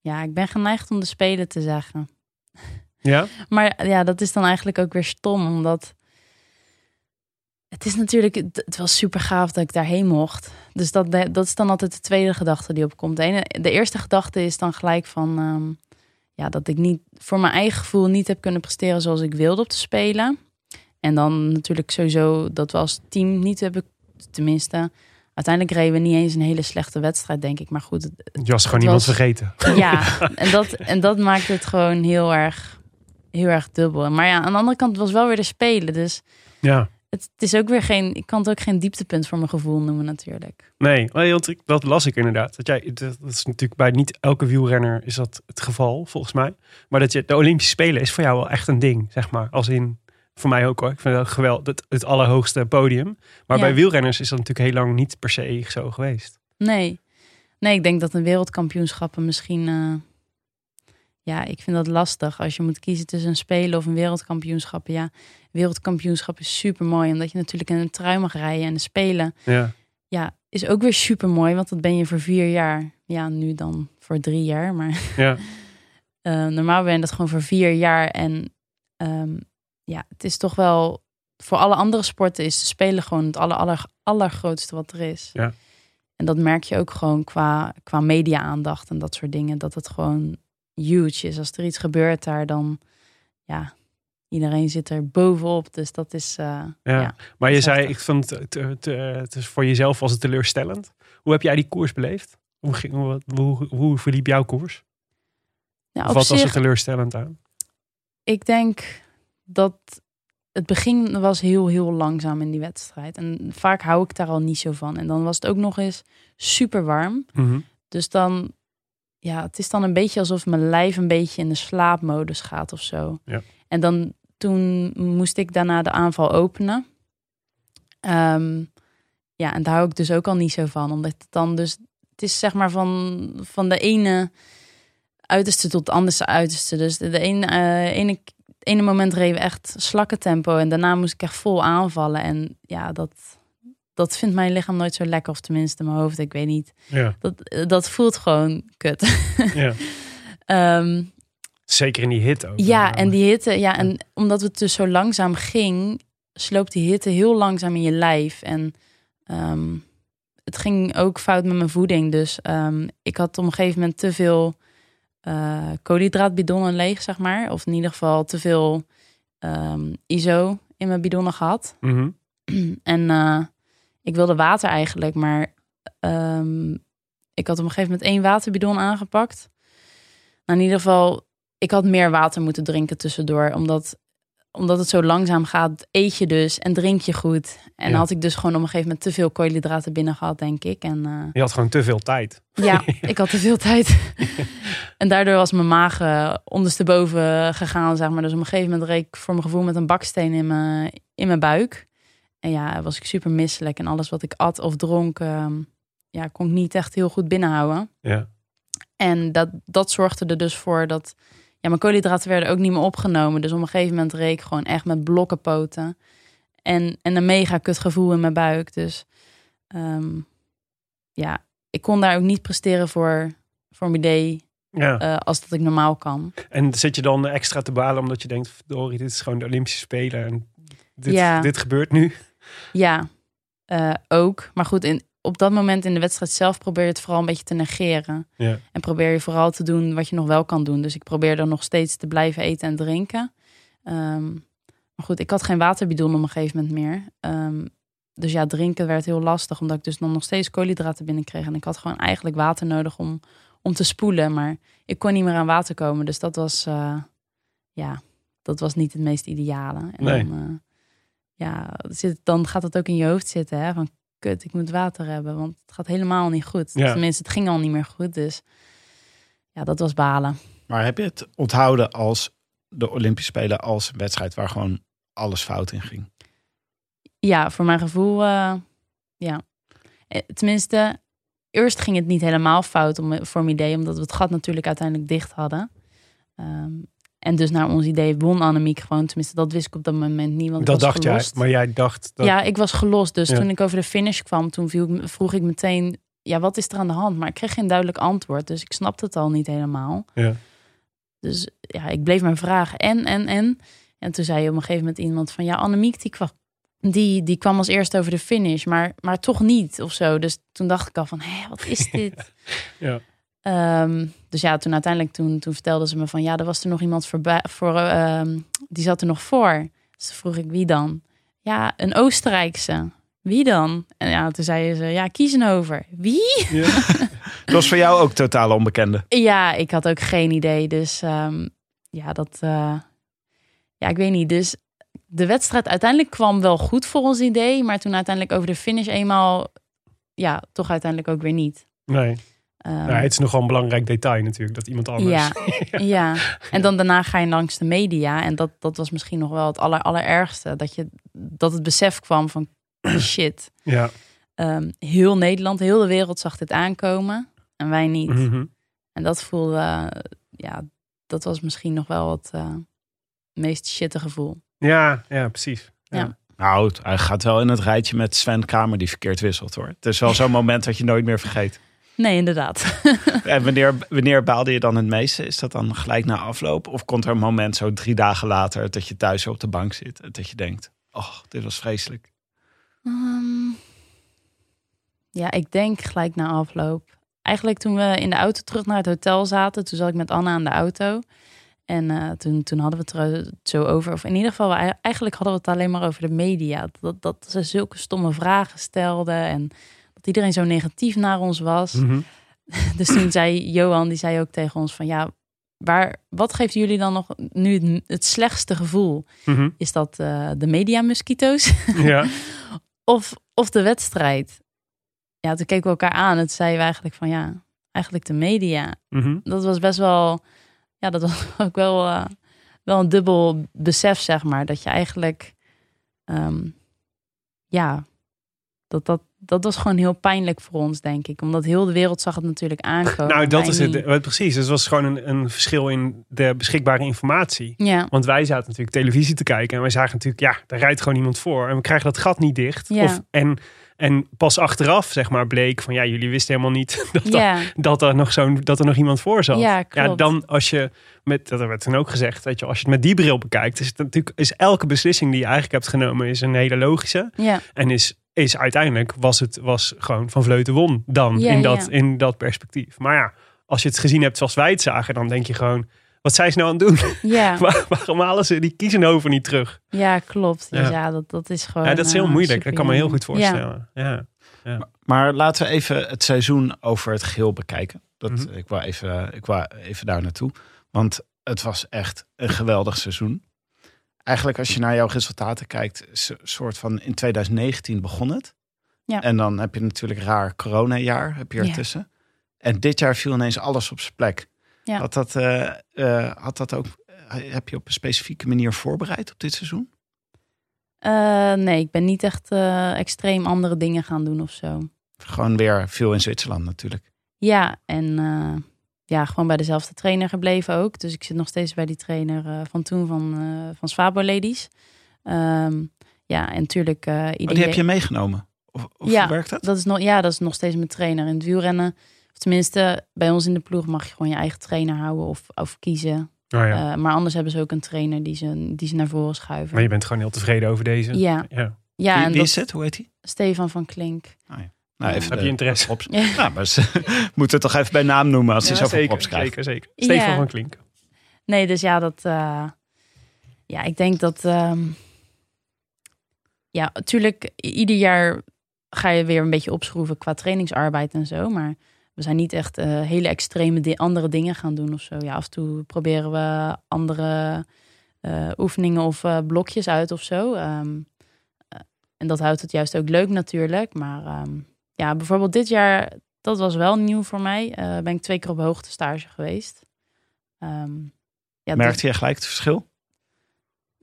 ja, ik ben geneigd om de spelen te zeggen. Ja? [LAUGHS] Maar ja, dat is dan eigenlijk ook weer stom, omdat het is natuurlijk, het was super gaaf dat ik daarheen mocht. Dus dat, dat is dan altijd de tweede gedachte die opkomt. De, ene, de eerste gedachte is dan gelijk van, ehm, ja, dat ik niet voor mijn eigen gevoel niet heb kunnen presteren zoals ik wilde op te spelen. En dan natuurlijk sowieso dat we als team niet hebben, tenminste, uiteindelijk reden we niet eens een hele slechte wedstrijd, denk ik. Maar goed, het- Je was gewoon iemand was- vergeten. [LAUGHS] ja, [LAUGHS] en dat, en dat maakt het gewoon heel erg, heel erg dubbel. Maar ja, aan de andere kant was wel weer de spelen. Dus Ja. Het, is ook weer geen, ik kan het ook geen dieptepunt voor mijn gevoel noemen natuurlijk. Nee, want dat las ik inderdaad. Dat, jij, dat is natuurlijk bij niet elke wielrenner is dat het geval, volgens mij. Maar dat je de Olympische Spelen is voor jou wel echt een ding, zeg maar. Als in, voor mij ook hoor. Ik vind dat geweldig, het, het allerhoogste podium. Maar Ja. bij wielrenners is dat natuurlijk heel lang niet per se zo geweest. Nee, nee ik denk dat een wereldkampioenschappen misschien, eh, ja, ik vind dat lastig. Als je moet kiezen tussen een spelen of een wereldkampioenschap. Ja, wereldkampioenschap is super mooi, omdat je natuurlijk in een trui mag rijden en de spelen. Ja, Ja, is ook weer super mooi, want dat ben je voor vier jaar. Ja, nu dan voor drie jaar, maar [LAUGHS] ja, Eh, normaal ben je dat gewoon voor vier jaar. En ehm, ja, het is toch wel. Voor alle andere sporten is de spelen gewoon het aller, aller, allergrootste wat er is. Ja. En dat merk je ook gewoon qua, qua media-aandacht en dat soort dingen. Dat het gewoon huge is. Als er iets gebeurt daar, dan ja, iedereen zit er bovenop. Dus dat is. eh, ja. ja. Maar je zei, heftig. ik vond het, het, het, is voor jezelf was het teleurstellend. Hoe heb jij die koers beleefd? Hoe, ging, hoe, hoe, hoe verliep jouw koers? Of op wat was er teleurstellend aan? ik denk dat het begin was heel, heel langzaam in die wedstrijd. En vaak hou ik daar al niet zo van. En dan was het ook nog eens super warm. Mhm. Dus dan, ja, het is dan een beetje alsof mijn lijf een beetje in de slaapmodus gaat of zo. Ja. En dan, toen moest ik daarna de aanval openen. Ehm, ja, en daar hou ik dus ook al niet zo van. Omdat het dan dus, het is zeg maar van, van de ene uiterste tot het andere uiterste. Dus de, de ene, eh, ene, ene moment reden we echt slakkentempo. En daarna moest ik echt vol aanvallen. En ja, dat, dat vindt mijn lichaam nooit zo lekker. Of tenminste mijn hoofd, ik weet niet. Ja, Dat, dat voelt gewoon kut. [LAUGHS] ja. Ehm, Zeker in die hit ook. ja, en die hitte, ja, en omdat het dus zo langzaam ging, sloopt die hitte heel langzaam in je lijf. En ehm, het ging ook fout met mijn voeding. Dus ehm, ik had op een gegeven moment te veel eh koolhydraatbidonnen leeg, zeg maar. Of in ieder geval te veel ehm, ISO in mijn bidonnen gehad. Mhm. En eh, ik wilde water eigenlijk, maar ehm, ik had op een gegeven moment één waterbidon aangepakt. Nou, in ieder geval, ik had meer water moeten drinken tussendoor, omdat, omdat het zo langzaam gaat, eet je dus en drink je goed. En Ja. had ik dus gewoon op een gegeven moment te veel koolhydraten binnen gehad, denk ik. En eh, Je had gewoon te veel tijd. ja, [LAUGHS] ik had te veel tijd. [LAUGHS] en daardoor was mijn maag eh, ondersteboven gegaan, zeg maar. Dus op een gegeven moment reed ik voor mijn gevoel met een baksteen in mijn, in mijn buik. En ja, was ik super misselijk. En alles wat ik at of dronk, ehm, ja, kon ik niet echt heel goed binnenhouden. Ja. En dat, dat zorgde er dus voor dat ja, mijn koolhydraten werden ook niet meer opgenomen. Dus op een gegeven moment reek ik gewoon echt met blokkenpoten. En, en een mega kut gevoel in mijn buik. Dus ehm, ja, ik kon daar ook niet presteren voor, voor mijn idee ja. eh, als dat ik normaal kan. En zit je dan extra te balen omdat je denkt, verdorie, dit is gewoon de Olympische Spelen en dit, Ja. dit gebeurt nu? Ja, eh, ook. Maar goed, in, op dat moment in de wedstrijd zelf probeer je het vooral een beetje te negeren. Ja. En probeer je vooral te doen wat je nog wel kan doen. Dus ik probeer dan nog steeds te blijven eten en drinken. Ehm, maar goed, ik had geen waterbidon op een gegeven moment meer. Ehm, dus ja, drinken werd heel lastig, omdat ik dus dan nog steeds koolhydraten binnenkreeg. En ik had gewoon eigenlijk water nodig om, om te spoelen. Maar ik kon niet meer aan water komen. Dus dat was, eh, ja, dat was niet het meest ideale. En Nee. dan, eh, ja, zit, dan gaat het ook in je hoofd zitten. Hè? Van kut, ik moet water hebben. Want het gaat helemaal niet goed. Ja. Tenminste, het ging al niet meer goed. Dus ja, dat was balen. Maar heb je het onthouden als de Olympische Spelen als een wedstrijd waar gewoon alles fout in ging? Ja, voor mijn gevoel, eh, ja. Eh, Tenminste, eerst ging het niet helemaal fout om, voor mijn idee, omdat we het gat natuurlijk uiteindelijk dicht hadden. Ehm, en dus naar ons idee won Annemiek gewoon. Tenminste, dat wist ik op dat moment niet. Want Dat dacht gelost. jij, maar jij dacht dat... Ja, ik was gelost. Dus Ja. toen ik over de finish kwam, toen viel, ik- vroeg ik meteen, ja, wat is er aan de hand? Maar ik kreeg geen duidelijk antwoord. Dus ik snapte het al niet helemaal. Ja. Dus ja, ik bleef maar vragen. En, en, en. En toen zei op een gegeven moment iemand van... Ja, Annemiek, die kwam, die, die kwam als eerste over de finish. Maar, maar toch niet, of zo. Dus toen dacht ik al van... Hé, wat is dit? [LAUGHS] Ja. Ehm, dus ja, toen uiteindelijk toen, toen vertelde ze me van... Ja, er was er nog iemand voorbij, voor, ehm, die zat er nog voor. Dus toen vroeg ik, wie dan? Ja, een Oostenrijkse. Wie dan? En ja, toen zeiden ze, ja, Kiezenhover. Wie? Dat was voor jou ook totaal onbekende. Ja, ik had ook geen idee. Dus ehm, ja, dat. eh, ja, ik weet niet. Dus de wedstrijd uiteindelijk kwam wel goed voor ons idee. Maar toen uiteindelijk over de finish eenmaal. Ja, toch uiteindelijk ook weer niet. Nee. Ehm, Ja, het is nogal een belangrijk detail natuurlijk, dat iemand anders... [LAUGHS] ja, ja. En dan daarna ga je langs de media. En dat, dat was misschien nog wel het aller, allerergste. Dat, je, dat het besef kwam van [CLEARS THROAT] shit. Ja. Ehm, heel Nederland, heel de wereld zag dit aankomen. En wij niet. Mhm. En dat voelde, eh, ja, dat was misschien nog wel het eh, meest shitte gevoel. Ja, ja, precies. Ja. Nou, het- hij gaat wel in het rijtje met Sven Kramer die verkeerd wisselt hoor. Het is wel zo'n moment dat je nooit meer vergeet. Nee, inderdaad. [LAUGHS] En wanneer, wanneer baalde je dan het meeste? Is dat dan gelijk na afloop? Of komt er een moment zo drie dagen later dat je thuis op de bank zit en dat je denkt, oh, dit was vreselijk. Ehm, ja, ik denk gelijk na afloop. Eigenlijk toen we in de auto terug naar het hotel zaten, toen zat ik met Anna aan de auto. En eh, toen, toen hadden we het er zo over. Of in ieder geval, we- eigenlijk hadden we het alleen maar over de media. Dat, dat ze zulke stomme vragen stelden. En dat iedereen zo negatief naar ons was. Mhm. [LAUGHS] Dus toen zei Johan, die zei ook tegen ons van ja, waar, wat geeft jullie dan nog nu het, het slechtste gevoel? Mhm. Is dat eh, de media mosquito's? [LAUGHS] Ja. of, of de wedstrijd? Ja, toen keken we elkaar aan. Het zeiden we eigenlijk van ja, eigenlijk de media. Mhm. Dat was best wel, ja, dat was [LAUGHS] ook wel, eh, wel een dubbel besef, zeg maar. Dat je eigenlijk, ehm, ja, dat, dat, dat was gewoon heel pijnlijk voor ons, denk ik. Omdat heel de wereld zag het natuurlijk aankomen. Nou, dat is het. niet. Precies. Het was gewoon een, een verschil in de beschikbare informatie. Ja. Want wij zaten natuurlijk televisie te kijken en wij zagen natuurlijk, ja, daar rijdt gewoon iemand voor en we krijgen dat gat niet dicht. Ja. Of, en, en pas achteraf, zeg maar, bleek van ja, jullie wisten helemaal niet [LAUGHS] dat, Ja. dat, dat er nog zo'n dat er nog iemand voor zat. Ja, klopt. dan als je met dat werd toen ook gezegd, weet je, als je het met die bril bekijkt, is het natuurlijk is elke beslissing die je eigenlijk hebt genomen is een hele logische. Ja. En is, is uiteindelijk was het was gewoon van Vleuten won dan Ja, in, dat, ja. in dat perspectief. Maar ja, als je het gezien hebt zoals wij het zagen, dan denk je gewoon, wat zijn ze nou aan het doen? Ja. [LAUGHS] Waar- Waarom halen ze die kiezenhoven niet terug? Ja, klopt. Dus Ja. ja, dat, dat is gewoon. Ja, dat is heel eh, moeilijk. Dat kan me heel goed voorstellen. Ja. Ja. Maar laten we even het seizoen over het geheel bekijken. Dat, Mhm. ik, wou even, ik wou even daar naartoe. Want het was echt een geweldig seizoen. Eigenlijk als je naar jouw resultaten kijkt, soort van in 2019 begon het. Ja. En dan heb je natuurlijk raar coronajaar heb je Ja. ertussen. En dit jaar viel ineens alles op zijn plek. Ja. Had, dat, eh, eh, had dat ook, eh, heb je op een specifieke manier voorbereid op dit seizoen? Nee, ik ben niet echt extreem andere dingen gaan doen of zo. Gewoon weer veel in Zwitserland natuurlijk. Ja, en ja, gewoon bij dezelfde trainer gebleven ook. Dus ik zit nog steeds bij die trainer eh, van toen van, eh van Swabo Ladies. Ehm, ja, en natuurlijk Oh, ieder die heb je meegenomen? Of, of Ja, hoe werkt dat? Dat is nog, ja, dat is nog steeds mijn trainer in het wielrennen. Of tenminste, bij ons in de ploeg mag je gewoon je eigen trainer houden of, of kiezen. Oh ja. Eh, maar anders hebben ze ook een trainer die ze, die ze naar voren schuiven. maar je bent gewoon heel tevreden over deze. Ja, Ja. ja wie en wie dat, is het? Hoe heet hij? Stefan van Klink. Nou, even Heb de- je interesse? Op, [LAUGHS] Ja. ja, maar ze [LAUGHS] moeten het toch even bij naam noemen als Ja, zoveel zeker, props krijgt. zeker, zeker. Stefan Ja. van Klink. Nee, dus ja, dat. eh, ja, ik denk dat. ehm, ja, natuurlijk, ieder jaar ga je weer een beetje opschroeven qua trainingsarbeid en zo. Maar we zijn niet echt eh, hele extreme di- andere dingen gaan doen of zo. Ja, af en toe proberen we andere eh, oefeningen of eh, blokjes uit of zo. Ehm, eh, en dat houdt het juist ook leuk natuurlijk. Maar ehm, ja, bijvoorbeeld dit jaar, dat was wel nieuw voor mij. Eh, ben ik twee keer op hoogte stage geweest. Ehm, ja, Merkte je gelijk het verschil?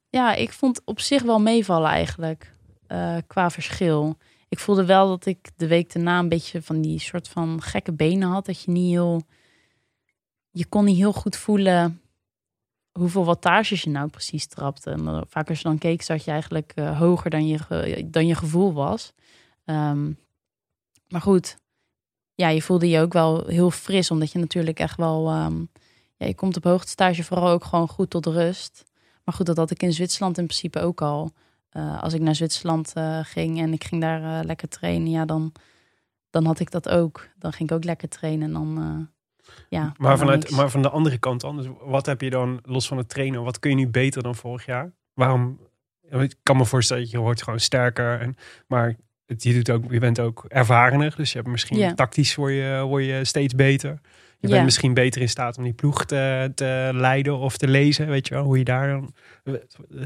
ja, ik vond op zich wel meevallen eigenlijk. eh, qua verschil. Ik voelde wel dat ik de week daarna een beetje van die soort van gekke benen had. Dat je niet heel. Je kon niet heel goed voelen hoeveel wattages je nou precies trapte. En dan- vaak als je dan keek, zat je eigenlijk eh, hoger dan je, dan je gevoel was. Ehm, maar goed, ja, je voelde je ook wel heel fris, omdat je natuurlijk echt wel. ehm, ja, je komt op hoogtestage vooral ook gewoon goed tot rust. Maar goed, dat had ik in Zwitserland in principe ook al. Eh, als ik naar Zwitserland eh, ging en ik ging daar eh, lekker trainen, ja, dan, dan had ik dat ook. Dan ging ik ook lekker trainen en dan, ja. Maar, vanuit, niks. maar van de andere kant dan, dus wat heb je dan los van het trainen? Wat kun je nu beter dan vorig jaar? Waarom? Ik kan me voorstellen dat je wordt gewoon sterker. En, maar je, doet ook, je bent ook ervarener. Dus je hebt misschien tactisch word je, word je steeds beter. Je bent misschien beter in staat om die ploeg te, te leiden of te lezen. Weet je wel, hoe je daar dan...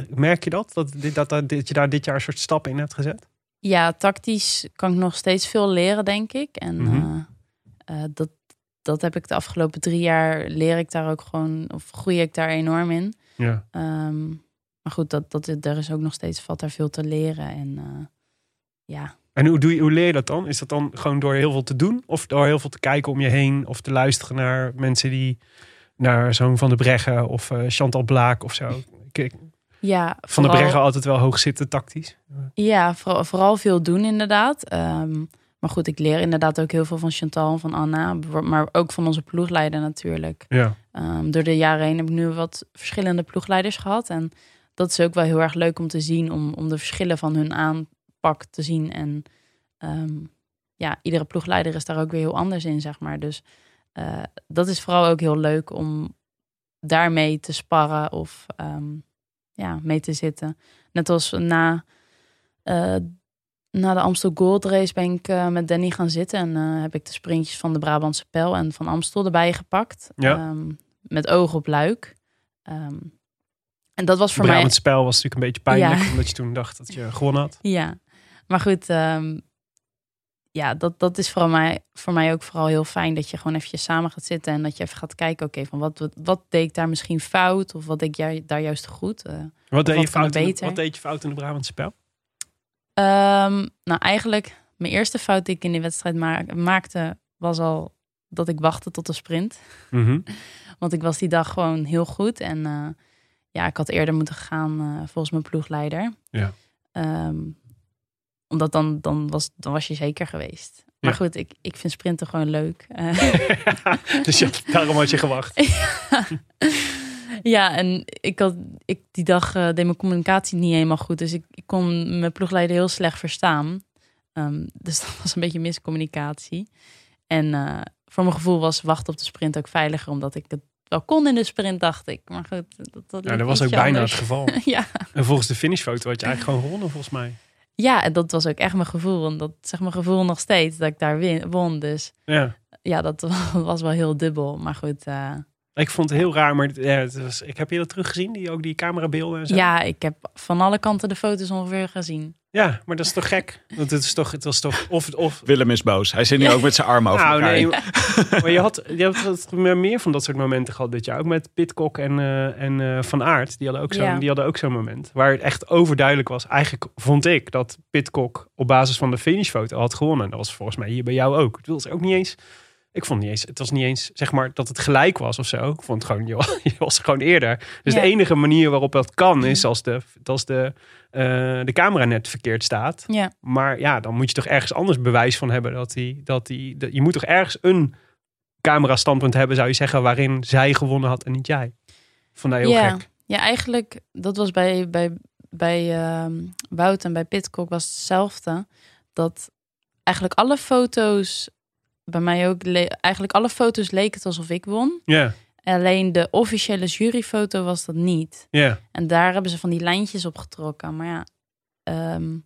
Merk je dat? Dat, dat, dat, dat je daar dit jaar een soort stappen in hebt gezet? Ja, tactisch kan ik nog steeds veel leren, denk ik. En Mhm. eh, eh, dat, dat heb ik de afgelopen drie jaar, leer ik daar ook gewoon, of groei ik daar enorm in. Ja. Ehm, maar goed, dat, dat, er is ook nog steeds valt daar veel te leren. En eh, ja, En hoe, doe je, hoe leer je dat dan? Is dat dan gewoon door heel veel te doen? Of door heel veel te kijken om je heen? Of te luisteren naar mensen die... Naar zo'n Van de Breggen of eh, Chantal Blaak of zo. Ik- ja Van de Breggen altijd wel hoog zitten tactisch. Ja, vooral, vooral veel doen inderdaad. Ehm, maar goed, ik leer inderdaad ook heel veel van Chantal en van Anna. Maar ook van onze ploegleider natuurlijk. Ja. Ehm, door de jaren heen heb ik nu wat verschillende ploegleiders gehad. En dat is ook wel heel erg leuk om te zien. Om, om de verschillen van hun te zien. En ehm, ja, iedere ploegleider is daar ook weer heel anders in, zeg maar. Dus eh, dat is vooral ook heel leuk om daarmee te sparren of ehm, ja, mee te zitten. Net als na, eh, na de Amstel Gold Race ben ik eh, met Danny gaan zitten. En heb ik de sprintjes van de Brabantse Pijl en van Amstel erbij gepakt. Ja. Ehm, met oog op luik. Ehm, en dat was voor mij... spel was natuurlijk een beetje pijnlijk. Ja. Omdat je toen dacht dat je gewonnen had. Ja, maar goed. ehm, ja, dat, dat is voor mij, voor mij ook vooral heel fijn. Dat je gewoon eventjes samen gaat zitten. En dat je even gaat kijken. Oké, van wat, wat, wat deed ik daar misschien fout? Of wat deed ik daar juist goed? Eh, Wat deed, wat je fout wat deed je fout in de Brabant spel? Ehm, nou, eigenlijk, mijn eerste fout die ik in die wedstrijd ma- maakte, was al dat ik wachtte tot de sprint. Mhm. [LAUGHS] Want ik was die dag gewoon heel goed. En eh, ja, ik had eerder moeten gaan eh, volgens mijn ploegleider. Ja. Ehm, omdat dan, dan, was, dan was je zeker geweest. Maar Ja. goed, ik, ik vind sprinten gewoon leuk. [LAUGHS] Eh, [LAUGHS] dus je, daarom had je gewacht. [LAUGHS] ja, en ik had ik, die dag eh, deed mijn communicatie niet helemaal goed. Dus ik, ik kon mijn ploegleider heel slecht verstaan. Ehm, dus dat was een beetje miscommunicatie. En eh, voor mijn gevoel was wachten op de sprint ook veiliger, omdat ik het wel kon in de sprint, dacht ik. Maar goed, dat, dat, Ja, dat was ook bijna anders. het geval. ja. En volgens de finishfoto had je eigenlijk gewoon gewonnen, volgens mij. Ja, en dat was ook echt mijn gevoel. En dat zeg mijn gevoel nog steeds, dat ik daar win, won. Dus Ja. ja, dat [LAUGHS] was wel heel dubbel. Maar goed, eh, Ik vond het heel raar, maar ja, het was, ik heb je dat teruggezien, die, ook die camerabeelden en zo? Ja, ik heb van alle kanten de foto's ongeveer gezien. Ja, maar dat is toch gek? Want het is toch, het was toch of, of Willem is boos. Hij zit nu ook met zijn armen over nou, elkaar. nee, [LAUGHS] maar je had, je had meer van dat soort momenten gehad dit jaar. Ook met Pitcock en, eh, en eh, Van Aert. Die hadden ook zo'n Ja. die hadden ook zo'n moment. Waar het echt overduidelijk was. Eigenlijk vond ik dat Pitcock op basis van de finishfoto had gewonnen. Dat was volgens mij hier bij jou ook. Het was ook niet eens... Ik vond niet eens, het was niet eens zeg maar dat het gelijk was of zo. Ik vond het gewoon, [LAUGHS] je, je was gewoon eerder. Dus Ja. de enige manier waarop dat kan is als de, als de, eh, de camera net verkeerd staat. Ja, Maar ja, dan moet je toch ergens anders bewijs van hebben dat die, dat die, dat- je moet toch ergens een camera standpunt hebben, zou je zeggen, waarin zij gewonnen had en niet jij. Vond dat heel ja. gek. ja, eigenlijk, dat was bij, bij, bij ehm, Wout en bij Pitcock was hetzelfde. Dat eigenlijk alle foto's, bij mij ook, eigenlijk alle foto's leken het alsof ik won. Ja, Alleen de officiële juryfoto was dat niet. ja, En daar hebben ze van die lijntjes op getrokken. Maar ja, ehm,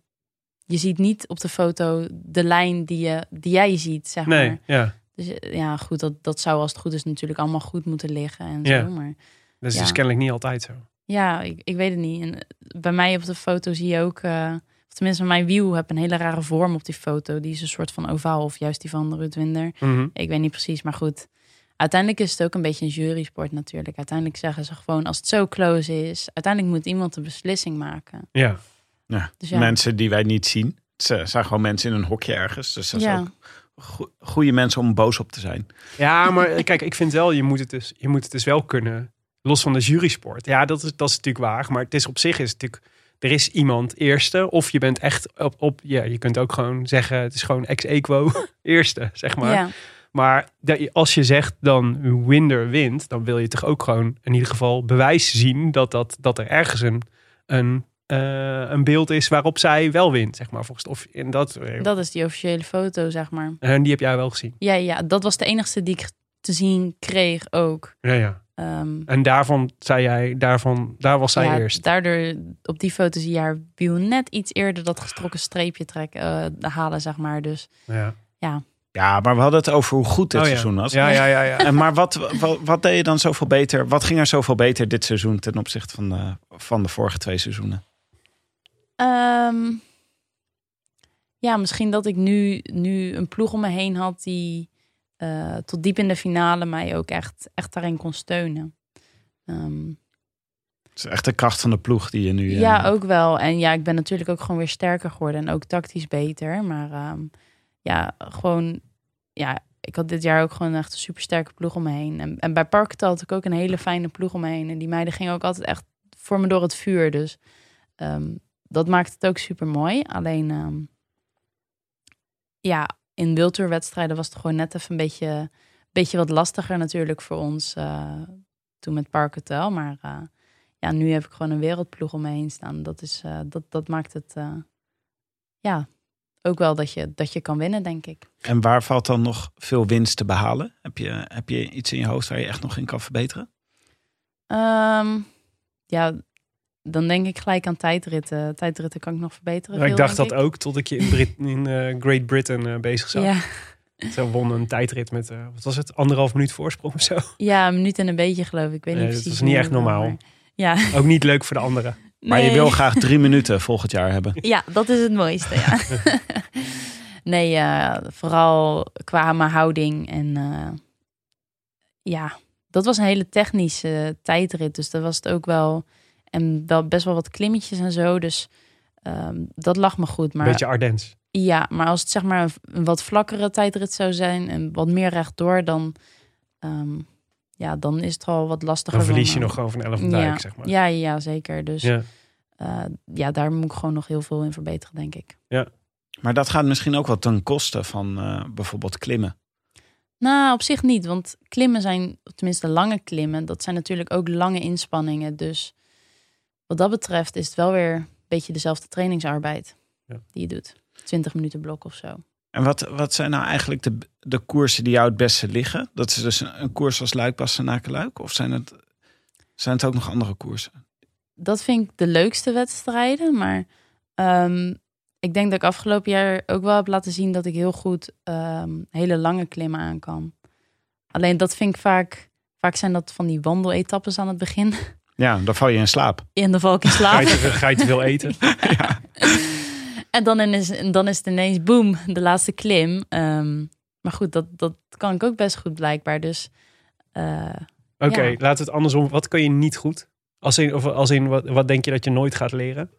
je ziet niet op de foto de lijn die, je, die jij ziet, zeg maar. nee, ja. Dus eh, ja, goed, dat, dat zou als het goed is natuurlijk allemaal goed moeten liggen en Ja. zo. Maar Dat is Ja. dus kennelijk niet altijd zo. ja, ik, ik weet het niet. En eh, bij mij op de foto zie je ook, eh, of tenminste mijn wiel heb een hele rare vorm op die foto. Die is een soort van ovaal of juist die van Ruud Winder. Mhm. Ik weet niet precies, maar goed. Uiteindelijk is het ook een beetje een jurysport natuurlijk. Uiteindelijk zeggen ze gewoon als het zo close is. Uiteindelijk moet iemand de beslissing maken. Ja, Ja, Dus ja. Mensen die wij niet zien. Het zijn gewoon mensen in een hokje ergens. Dus dat is Ja. ook go- goede mensen om boos op te zijn. ja maar [LAUGHS] kijk, ik vind wel, je moet, het dus, je moet het dus wel kunnen, los van de jurysport. Ja, dat is, dat is natuurlijk waar, maar het is op zich is het natuurlijk, er is iemand eerste, of je bent echt op, op ja, je kunt ook gewoon zeggen, het is gewoon ex equo [LAUGHS] eerste, zeg maar. Ja, Maar als je zegt dan Winder wint, dan wil je toch ook gewoon in ieder geval bewijs zien dat, dat, dat er ergens een, een, eh, een beeld is waarop zij wel wint, zeg maar. Volgens, of, en dat, dat is die officiële foto, zeg maar. en die heb jij wel gezien. Ja, ja, dat was de enigste die ik te zien kreeg ook. Ja, ja. Ehm, En daarvan zei jij, daarvan, daar was zij ja, eerst. Daardoor, op die foto zie je haar wiel net iets eerder dat gestrokken streepje trekken, eh, halen, zeg maar. Dus Ja. Ja, maar we hadden het over hoe goed dit Oh, ja. seizoen was. Ja, ja, ja, ja. En maar wat, wat, wat deed je dan zoveel beter? Wat ging er zoveel beter dit seizoen ten opzichte van de, van de vorige twee seizoenen? Ehm, ja, misschien dat ik nu, nu een ploeg om me heen had die eh, tot diep in de finale mij ook echt, echt daarin kon steunen. Ehm, Het is echt de kracht van de ploeg die je nu... eh, Ja, ook wel. En ja, ik ben natuurlijk ook gewoon weer sterker geworden en ook tactisch beter. Maar ehm, ja, gewoon, ja, ik had dit jaar ook gewoon echt een supersterke ploeg om me heen. En, en bij Parketal had ik ook een hele fijne ploeg om me heen. En die meiden gingen ook altijd echt voor me door het vuur. Dus ehm, dat maakt het ook super mooi. Alleen, ja, in wildtourwedstrijden was het gewoon net even een beetje, beetje wat lastiger natuurlijk voor ons eh, toen met Parketal. Maar eh, ja, nu heb ik gewoon een wereldploeg om me heen staan. Dat, is, eh, dat, dat maakt het ja, ook wel dat je, dat je kan winnen, denk ik. En waar valt dan nog veel winst te behalen? Heb je, heb je iets in je hoofd waar je echt nog in kan verbeteren? Ehm, ja, dan denk ik gelijk aan tijdritten. Tijdritten kan ik nog verbeteren. Ja, ik veel, dacht dat ook tot ik je in, Brit [LAUGHS] in eh, Great Britain eh, bezig zag. Ja, Ze won een tijdrit met, eh, wat was het, anderhalf minuut voorsprong of zo. ja, een minuut en een beetje geloof ik. Ik weet niet Nee, dat precies. was niet echt normaal. maar- Ja. [LAUGHS] Ook niet leuk voor de anderen. Maar je Nee. wil graag drie [LAUGHS] minuten volgend jaar hebben. Ja, dat is het mooiste, ja. nee, eh, vooral qua mijn houding. En eh, ja, dat was een hele technische tijdrit. Dus dat was het ook wel. En wel best wel wat klimmetjes en zo. Dus ehm, dat lag me goed. Maar Een beetje Ardens. ja, maar als het zeg maar een, een wat vlakkere tijdrit zou zijn en wat meer rechtdoor, dan, ehm, ja, dan is het wel wat lastiger. Dan verlies je van, nog gewoon van 11 ja, zeg maar. ja, ja, zeker. Dus ja. Ja. ja, daar moet ik gewoon nog heel veel in verbeteren, denk ik. Maar dat gaat misschien ook wel ten koste van eh, bijvoorbeeld klimmen. Nou, op zich niet, want klimmen zijn, of tenminste lange klimmen, dat zijn natuurlijk ook lange inspanningen. Dus wat dat betreft is het wel weer een beetje dezelfde trainingsarbeid Ja. die je doet. 20 minuten blok of zo. En wat, wat zijn nou eigenlijk de, de koersen die jou het beste liggen? Dat is dus een, een koers als Luik, Bastenaken, Luik? Of zijn het, zijn het ook nog andere koersen? Dat vind ik de leukste wedstrijden, maar ehm, ik denk dat ik afgelopen jaar ook wel heb laten zien dat ik heel goed ehm, hele lange klimmen aan kan. Alleen dat vind ik vaak, Vaak zijn dat van die wandeletappes aan het begin. Ja, dan val je in slaap. En dan val ik in Ga slaap. je, te, ga je te veel eten? [LAUGHS] [LAUGHS] En dan is, en dan is het ineens boom, de laatste klim. Ehm, maar goed, dat, dat kan ik ook best goed blijkbaar. Dus eh, Oké, Ja. we het andersom. Wat kun je niet goed? Als in, of als in wat, wat denk je dat je nooit gaat leren?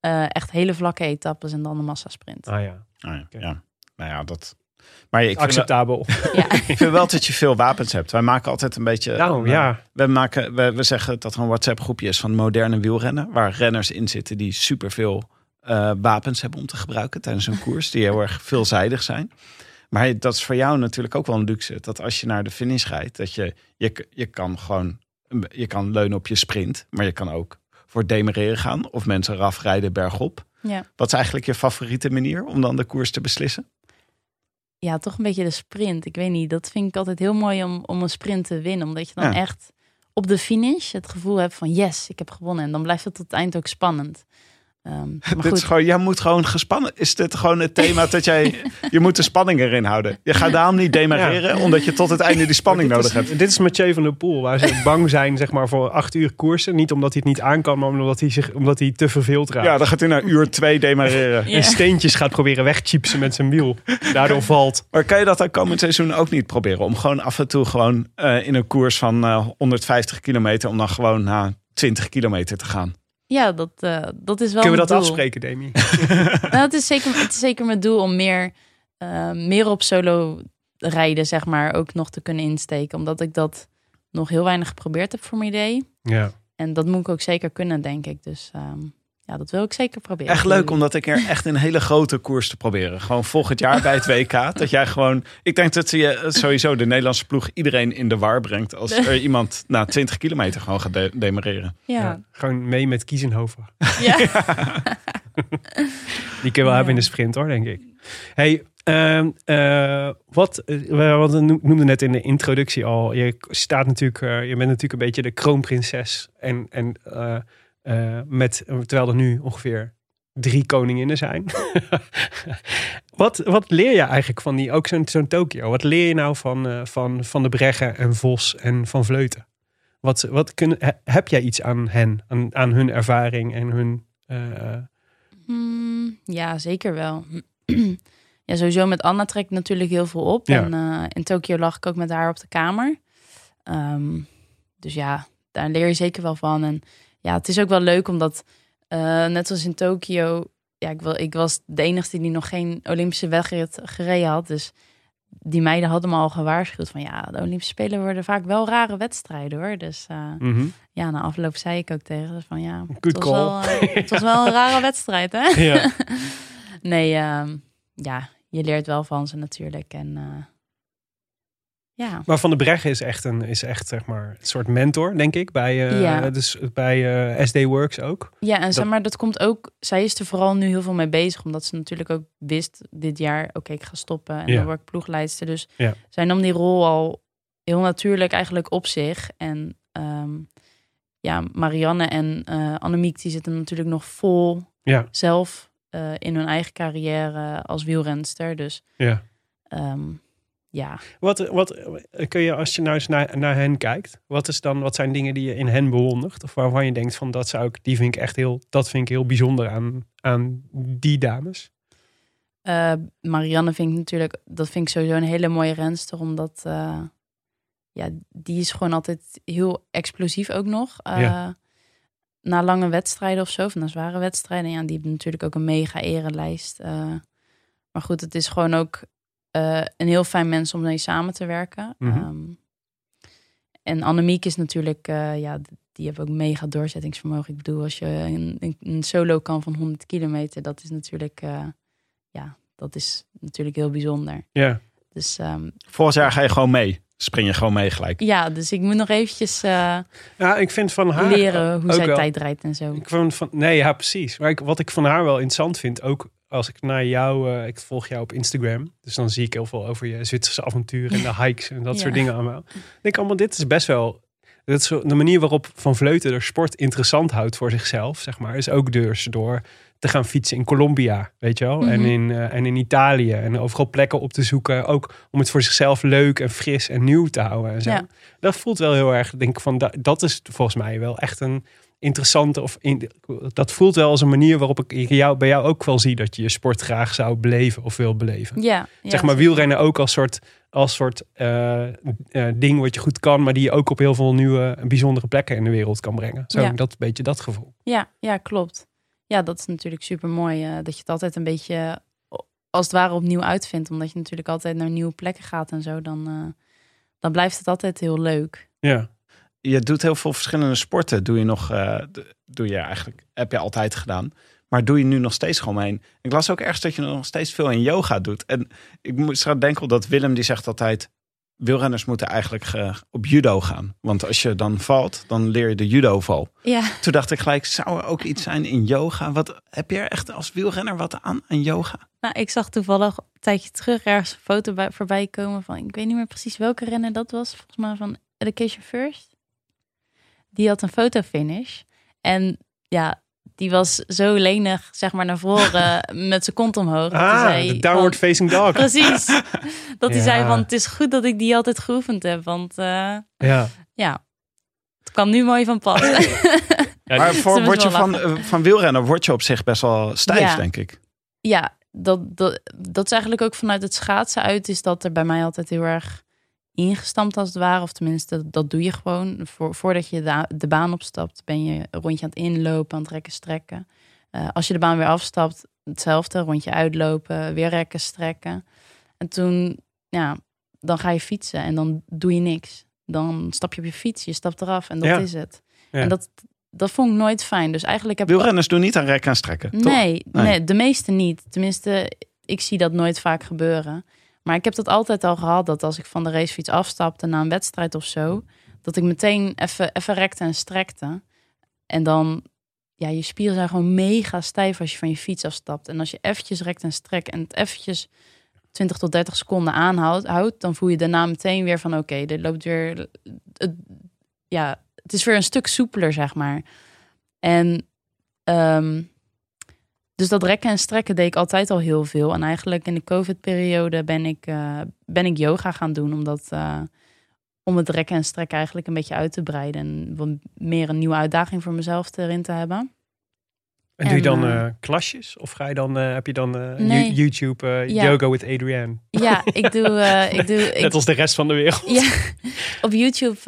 eh, echt hele vlakke etappes en dan de massasprint. Ah ja, Oh ja, ja. Nou ja, dat... Maar ik vind, wel, acceptabel. [LAUGHS] Ja. ik vind wel dat je veel wapens hebt. Wij maken altijd een beetje... Nou eh, ja, We, maken, we, we zeggen dat er een WhatsApp-groepje is van moderne wielrennen. Waar renners in zitten die superveel eh wapens hebben om te gebruiken tijdens een koers. Die heel erg veelzijdig zijn. Maar dat is voor jou natuurlijk ook wel een luxe. Dat als je naar de finish rijdt, dat je, je, je kan gewoon je kan leunen op je sprint. Maar je kan ook voor demereren gaan. Of mensen eraf rijden bergop. Ja. Wat is eigenlijk je favoriete manier om dan de koers te beslissen? Ja, toch een beetje de sprint. Ik weet niet, dat vind ik altijd heel mooi om, om een sprint te winnen. Omdat je dan Ja. echt op de finish het gevoel hebt van yes, ik heb gewonnen. En dan blijft het tot het eind ook spannend. Ehm, [LAUGHS] maar Dit is goed, gewoon, jij moet gewoon gespannen. Is dit gewoon het thema dat jij. Je moet de spanning erin houden. Je gaat daarom niet demareren, omdat je tot het einde die spanning nodig is, hebt. Dit is Mathieu van der Poel, waar ze [LAUGHS] bang zijn zeg maar, voor acht uur koersen. Niet omdat hij het niet aan kan, maar omdat hij, zich, omdat hij te verveeld raakt. Ja, dan gaat hij naar uur twee demareren. Ja. En steentjes gaat proberen wegchipsen met zijn wiel. Daardoor valt. Maar kan je dat dan komend seizoen ook niet proberen? Om gewoon af en toe gewoon eh, in een koers van eh, 150 kilometer, om dan gewoon na 20 kilometer te gaan. Ja, dat, eh, dat is wel Kunnen we dat doel. afspreken, Demi? [LAUGHS] Nou, het, is zeker, het is zeker mijn doel om meer, eh, meer op solo rijden, zeg maar, ook nog te kunnen insteken. Omdat ik dat nog heel weinig geprobeerd heb voor mijn idee. Ja. En dat moet ik ook zeker kunnen, denk ik. Dus ehm, ja, dat wil ik zeker proberen. Echt leuk om dat een keer echt een hele grote koers te proberen. Gewoon volgend jaar bij het WK. [LAUGHS] Dat jij gewoon. Ik denk dat je sowieso de Nederlandse ploeg iedereen in de war brengt. Als er [LAUGHS] iemand na 20 kilometer gewoon gaat de- demareren. Ja, Ja, gewoon mee met Kiezenhoven. ja. [LAUGHS] Die kun je wel hebben in de sprint hoor, denk ik. Hey, ehm, eh, wat, eh, we hadden- noemden net in de introductie al. Je staat natuurlijk, eh, je bent natuurlijk een beetje de kroonprinses. En, en eh, met, terwijl er nu ongeveer drie koninginnen zijn. [LAUGHS] wat, wat leer je eigenlijk van die, ook zo'n zo'n Tokio? Wat leer je nou van, eh, van, van de Breggen en Vos en van Vleuten? Wat, wat he- heb jij iets aan hen, aan, aan hun ervaring en hun... eh, Hmm, ja, zeker wel. [CLEARS THROAT] ja, sowieso met Anna trek ik natuurlijk heel veel op. Ja. En in Tokio lag ik ook met haar op de kamer. Ehm, dus ja, daar leer je zeker wel van. En ja, het is ook wel leuk omdat, eh, net als in Tokio, ja, ik, wel, ik was de enige die nog geen Olympische wedstrijd gereden had. Dus die meiden hadden me al gewaarschuwd van ja, de Olympische Spelen worden vaak wel rare wedstrijden hoor. Dus eh, mhm. ja, na afloop zei ik ook tegen ze van ja, Good het was, call. wel, eh, het was wel een [LAUGHS] rare wedstrijd hè. Ja. [LAUGHS] nee, ehm, ja, je leert wel van ze natuurlijk. En ja, Maar Van de Breggen is echt een is echt zeg maar een soort mentor, denk ik, bij, eh, Ja. dus bij eh, SD Works ook. ja, en zeg maar, dat komt ook. Zij is er vooral nu heel veel mee bezig, omdat ze natuurlijk ook wist dit jaar: oké, ik ga stoppen en Ja. dan word ik ploegleidster. Dus Ja. zij nam die rol al heel natuurlijk eigenlijk op zich. En ehm, ja, Marianne en eh Annemiek, die zitten natuurlijk nog vol zelf in hun eigen carrière als wielrenster. Dus ja. ehm, ja, Wat, wat kun je als je nou eens naar, naar hen kijkt, wat is dan wat zijn dingen die je in hen bewondert of waarvan je denkt van dat zou ik die vind ik echt heel dat vind ik heel bijzonder aan aan die dames. Eh, Marianne vind ik natuurlijk, dat vind ik sowieso een hele mooie renster, omdat eh, ja, die is gewoon altijd heel explosief ook nog. Ja. Na lange wedstrijden of zo, of na zware wedstrijden, ja, die heeft natuurlijk ook een mega erenlijst. Maar goed, het is gewoon ook eh, een heel fijn mens om mee samen te werken. Mhm. Ehm, en Annemiek is natuurlijk, eh, ja, die heeft ook mega doorzettingsvermogen. Ik bedoel, als je een, een- een solo kan van 100 kilometer, dat is natuurlijk, eh, ja, dat is natuurlijk heel bijzonder. Ja. Dus ehm, jaar ga je gewoon mee. Spring je gewoon mee gelijk. ja, dus ik moet nog eventjes eh, Ja, ik vind van haar leren hoe zij wel- tijd rijdt en zo. Ik vond van, nee, ja, precies. Maar ik, wat ik van haar wel interessant vind, ook als ik naar jou, eh, ik volg jou op Instagram, dus dan zie ik heel veel over je Zwitserse avonturen en de hikes en dat Ja. soort dingen allemaal. Ik denk allemaal, dit is best wel, dat is de manier waarop Van Vleuten de sport interessant houdt voor zichzelf, zeg maar, is ook dus door te gaan fietsen in Colombia, weet je wel. En, Mhm. in, eh, en in Italië. En overal plekken op te zoeken. Ook om het voor zichzelf leuk en fris en nieuw te houden. En zo. Ja. Dat voelt wel heel erg, denk ik, van dat is volgens mij wel echt een interessante. Of in, dat voelt wel als een manier waarop ik jou, bij jou ook wel zie dat je je sport graag zou beleven of wil beleven. Ja, ja, zeg maar wielrennen ook als soort, als soort eh, eh, ding wat je goed kan, maar die je ook op heel veel nieuwe bijzondere plekken in de wereld kan brengen. Zo, Ja. dat beetje dat gevoel. Ja, ja, klopt. Ja, dat is natuurlijk super mooi. dat je het altijd een beetje eh, als het ware opnieuw uitvindt. Omdat je natuurlijk altijd naar nieuwe plekken gaat en zo. Dan, eh, dan blijft het altijd heel leuk. Ja. Je doet heel veel verschillende sporten. Doe je nog, eh, doe je eigenlijk, heb je altijd gedaan. Maar doe je nu nog steeds gewoon heen. Ik las ook ergens dat je nog steeds veel in yoga doet. En ik moest eraan denken dat Willem die zegt altijd... wielrenners moeten eigenlijk op judo gaan. Want als je dan valt, dan leer je de judo-val. Ja. Toen dacht ik gelijk, zou er ook iets zijn in yoga? Wat, heb je er echt als wielrenner wat aan, aan yoga? Nou, ik zag toevallig een tijdje terug ergens een foto bij, voorbij komen van... Ik weet niet meer precies welke renner dat was. Volgens mij van Education First. Die had een fotofinish. En ja, die was zo lenig, zeg maar, naar voren [LAUGHS] met zijn kont omhoog. Ah, zei de downward van- facing dog. [LAUGHS] Precies. Dat hij Ja. zei van, het is goed dat ik die altijd geoefend heb. Want eh, Ja. ja, het kwam nu mooi van pas. [LAUGHS] maar voor, word je van, eh, van wielrenner word je op zich best wel stijf, Ja. denk ik. Ja, dat, dat, dat is eigenlijk ook vanuit het schaatsen uit. Is dat er bij mij altijd heel erg ingestampt als het ware. Of tenminste, dat doe je gewoon. Voor, voordat je de, baan opstapt, ben je een rondje aan het inlopen, aan het rekken, strekken. Eh, als je de baan weer afstapt, hetzelfde. Rondje uitlopen, weer rekken, strekken. En toen, ja, dan ga je fietsen en dan doe je niks. Dan stap je op je fiets, je stapt eraf en dat Ja. is het. Ja. En dat, dat vond ik nooit fijn. Dus eigenlijk heb ik Wielrenners doen niet aan rekken en strekken, toch? Nee, nee. de meeste niet. Tenminste, ik zie dat nooit vaak gebeuren. Maar ik heb dat altijd al gehad, dat als ik van de racefiets afstapte na een wedstrijd of zo, dat ik meteen even, even rekte en strekte. En dan, ja, je spieren zijn gewoon mega stijf als je van je fiets afstapt. En als je eventjes rekt en strekt en het eventjes 20 tot 30 seconden aanhoudt, houdt, dan voel je daarna meteen weer van, oké, dit loopt weer, het, ja, het is weer een stuk soepeler, zeg maar. En ehm, dus dat rekken en strekken deed ik altijd al heel veel. En eigenlijk in de COVID-periode ben ik, eh, ben ik yoga gaan doen. Omdat, eh, om het rekken en strekken eigenlijk een beetje uit te breiden. En wat meer een nieuwe uitdaging voor mezelf erin te hebben. En doe je dan eh, klasjes? Of ga je dan, heb je dan Nee. YouTube Ja. Yoga with Adrienne? Ja, [LAUGHS] ik doe... ik doe ik, Net als de rest van de wereld. Ja, op YouTube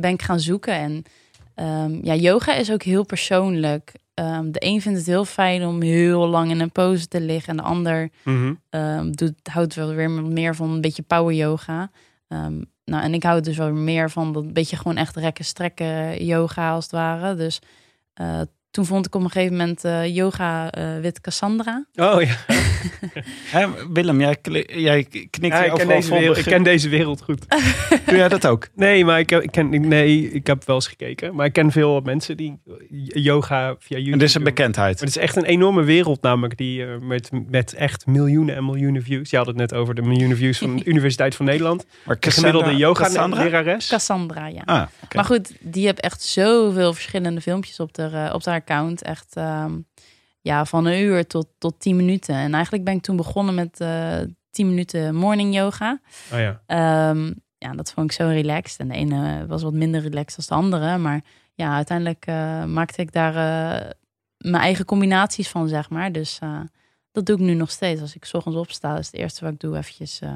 ben ik gaan zoeken. En ehm, ja, yoga is ook heel persoonlijk. Ehm, de een vindt het heel fijn om heel lang in een pose te liggen. En de ander Mhm. ehm, doet, houdt wel weer meer van een beetje power yoga. Ehm, nou, en ik hou dus wel meer van dat beetje gewoon echt rekken, strekken yoga als het ware. Dus eh, toen vond ik op een gegeven moment eh, yoga eh wit Cassandra. Oh ja. [LAUGHS] Hè, Willem, jij, knikt Ja, ik, ken deze wereld, ik ken deze wereld goed. [LAUGHS] Doe jij dat ook? Nee, maar ik, heb- ik ken, nee, ik heb wel eens gekeken. Maar ik ken veel mensen die yoga via YouTube En dit is een bekendheid. Maar het is echt een enorme wereld namelijk die eh, met, met echt miljoenen en miljoenen views. Je had het net over de miljoenen views van [LAUGHS] de Universiteit van Nederland. Maar de gemiddelde Cassandra- Cassandra? yoga-lerares. Cassandra, ja. Ah. Maar goed, die heeft echt zoveel verschillende filmpjes op haar, eh, op haar account. Echt ehm, ja, van een uur tot, tot tien minuten. En eigenlijk ben ik toen begonnen met eh 10 minuten morning yoga. Oh ja. Ehm, ja, dat vond ik zo relaxed. En de ene was wat minder relaxed dan de andere. Maar ja, uiteindelijk eh, maakte ik daar eh, mijn eigen combinaties van, zeg maar. Dus eh, dat doe ik nu nog steeds. Als ik 's ochtends opsta, is het eerste wat ik doe eventjes eh,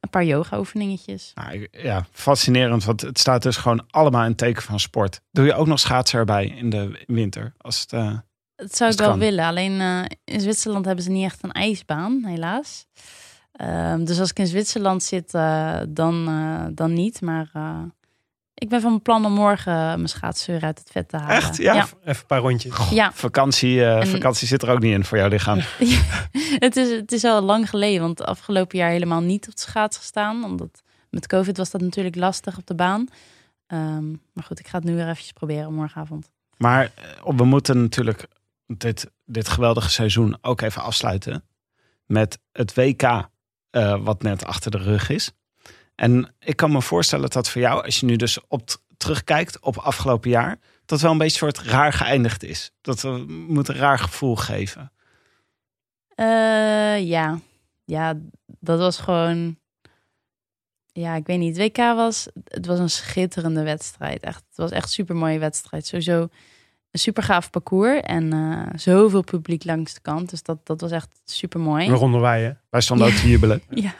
een paar yoga oefeningetjes. Nou, ja, fascinerend, want het staat dus gewoon allemaal in teken van sport. Doe je ook nog schaatsen erbij in de winter? Als het, eh, Dat zou ik wel kan. willen. Alleen eh, in Zwitserland hebben ze niet echt een ijsbaan, helaas. Ehm, dus als ik in Zwitserland zit, eh, dan, eh, dan niet. Maar eh, ik ben van plan om morgen mijn schaatsen uit het vet te halen. Echt? Ja? Ja. Even een paar rondjes. Ja. vakantie, eh, En- vakantie zit er ook niet in voor jouw lichaam. [LAUGHS] het, is, het is al lang geleden, want afgelopen jaar helemaal niet op de schaats gestaan. Omdat met COVID was dat natuurlijk lastig op de baan. Ehm, maar goed, ik ga het nu weer eventjes proberen morgenavond. Maar we moeten natuurlijk dit, dit geweldige seizoen ook even afsluiten met het WK, eh, wat net achter de rug is. En ik kan me voorstellen dat voor jou, als je nu dus op terugkijkt op afgelopen jaar, dat wel een beetje soort raar geëindigd is. Dat moet een raar gevoel geven. Eh, ja. ja, dat was gewoon. Ja, ik weet niet. WK was. Het was een schitterende wedstrijd. Echt, het was echt een super mooie wedstrijd. Sowieso een super gaaf parcours. En eh, zoveel publiek langs de kant. Dus dat, dat was echt super mooi. Waaronder wij, hè? Wij stonden ook te jubelen. [LAUGHS] Ja.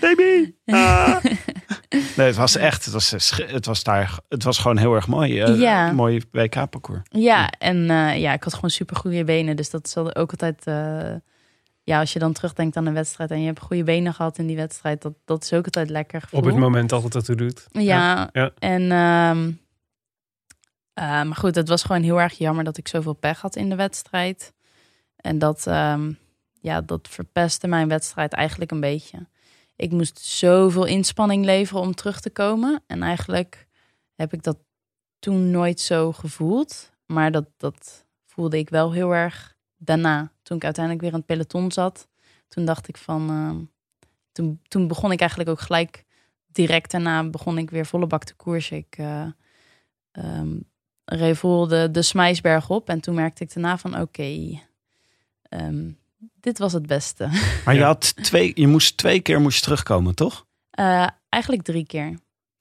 Baby! [LAUGHS] Ah. Nee, het was echt, het was, eh, het was daar, het was gewoon heel erg mooi. eh, Ja. Mooi WK-parcours. Ja, en eh, ja, ik had gewoon super goede benen. Dus dat zal ook altijd. eh, ja, als je dan terugdenkt aan een wedstrijd en je hebt goede benen gehad in die wedstrijd, dat, dat is ook altijd lekker. Gevoel. Op het moment dat het ertoe doet. Ja, Ja. en. ehm, eh, maar goed, het was gewoon heel erg jammer dat ik zoveel pech had in de wedstrijd. En dat, ehm, ja, dat verpestte mijn wedstrijd eigenlijk een beetje. Ik moest zoveel inspanning leveren om terug te komen. En eigenlijk heb ik dat toen nooit zo gevoeld. Maar dat, dat voelde ik wel heel erg daarna. Toen ik uiteindelijk weer in het peloton zat. Toen dacht ik van... ehm, toen, toen begon ik eigenlijk ook gelijk... Direct daarna begon ik weer volle bak te koersen. Ik eh ehm, reed vol de, de Smijsberg op. En toen merkte ik daarna van... Oké, ehm, dit was het beste. [LAUGHS] Maar je, had twee, je moest twee keer moest je terugkomen, toch? Eh, eigenlijk drie keer.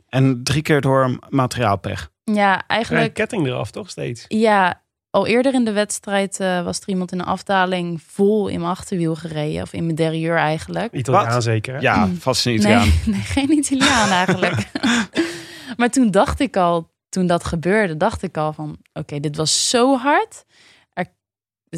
En drie keer door materiaalpech. Ja, Ja, eigenlijk... ketting eraf, toch steeds? Ja, al eerder in de wedstrijd eh, was er iemand in een afdaling vol in mijn achterwiel gereden. Of in mijn derrière eigenlijk. Italiaan Wat? zeker, hè? Ja, vast een Italiaan. Nee, [LAUGHS] nee, geen Italiaan eigenlijk. [LAUGHS] maar toen dacht ik al, toen dat gebeurde, dacht ik al van... Oké, dit was zo hard. Er,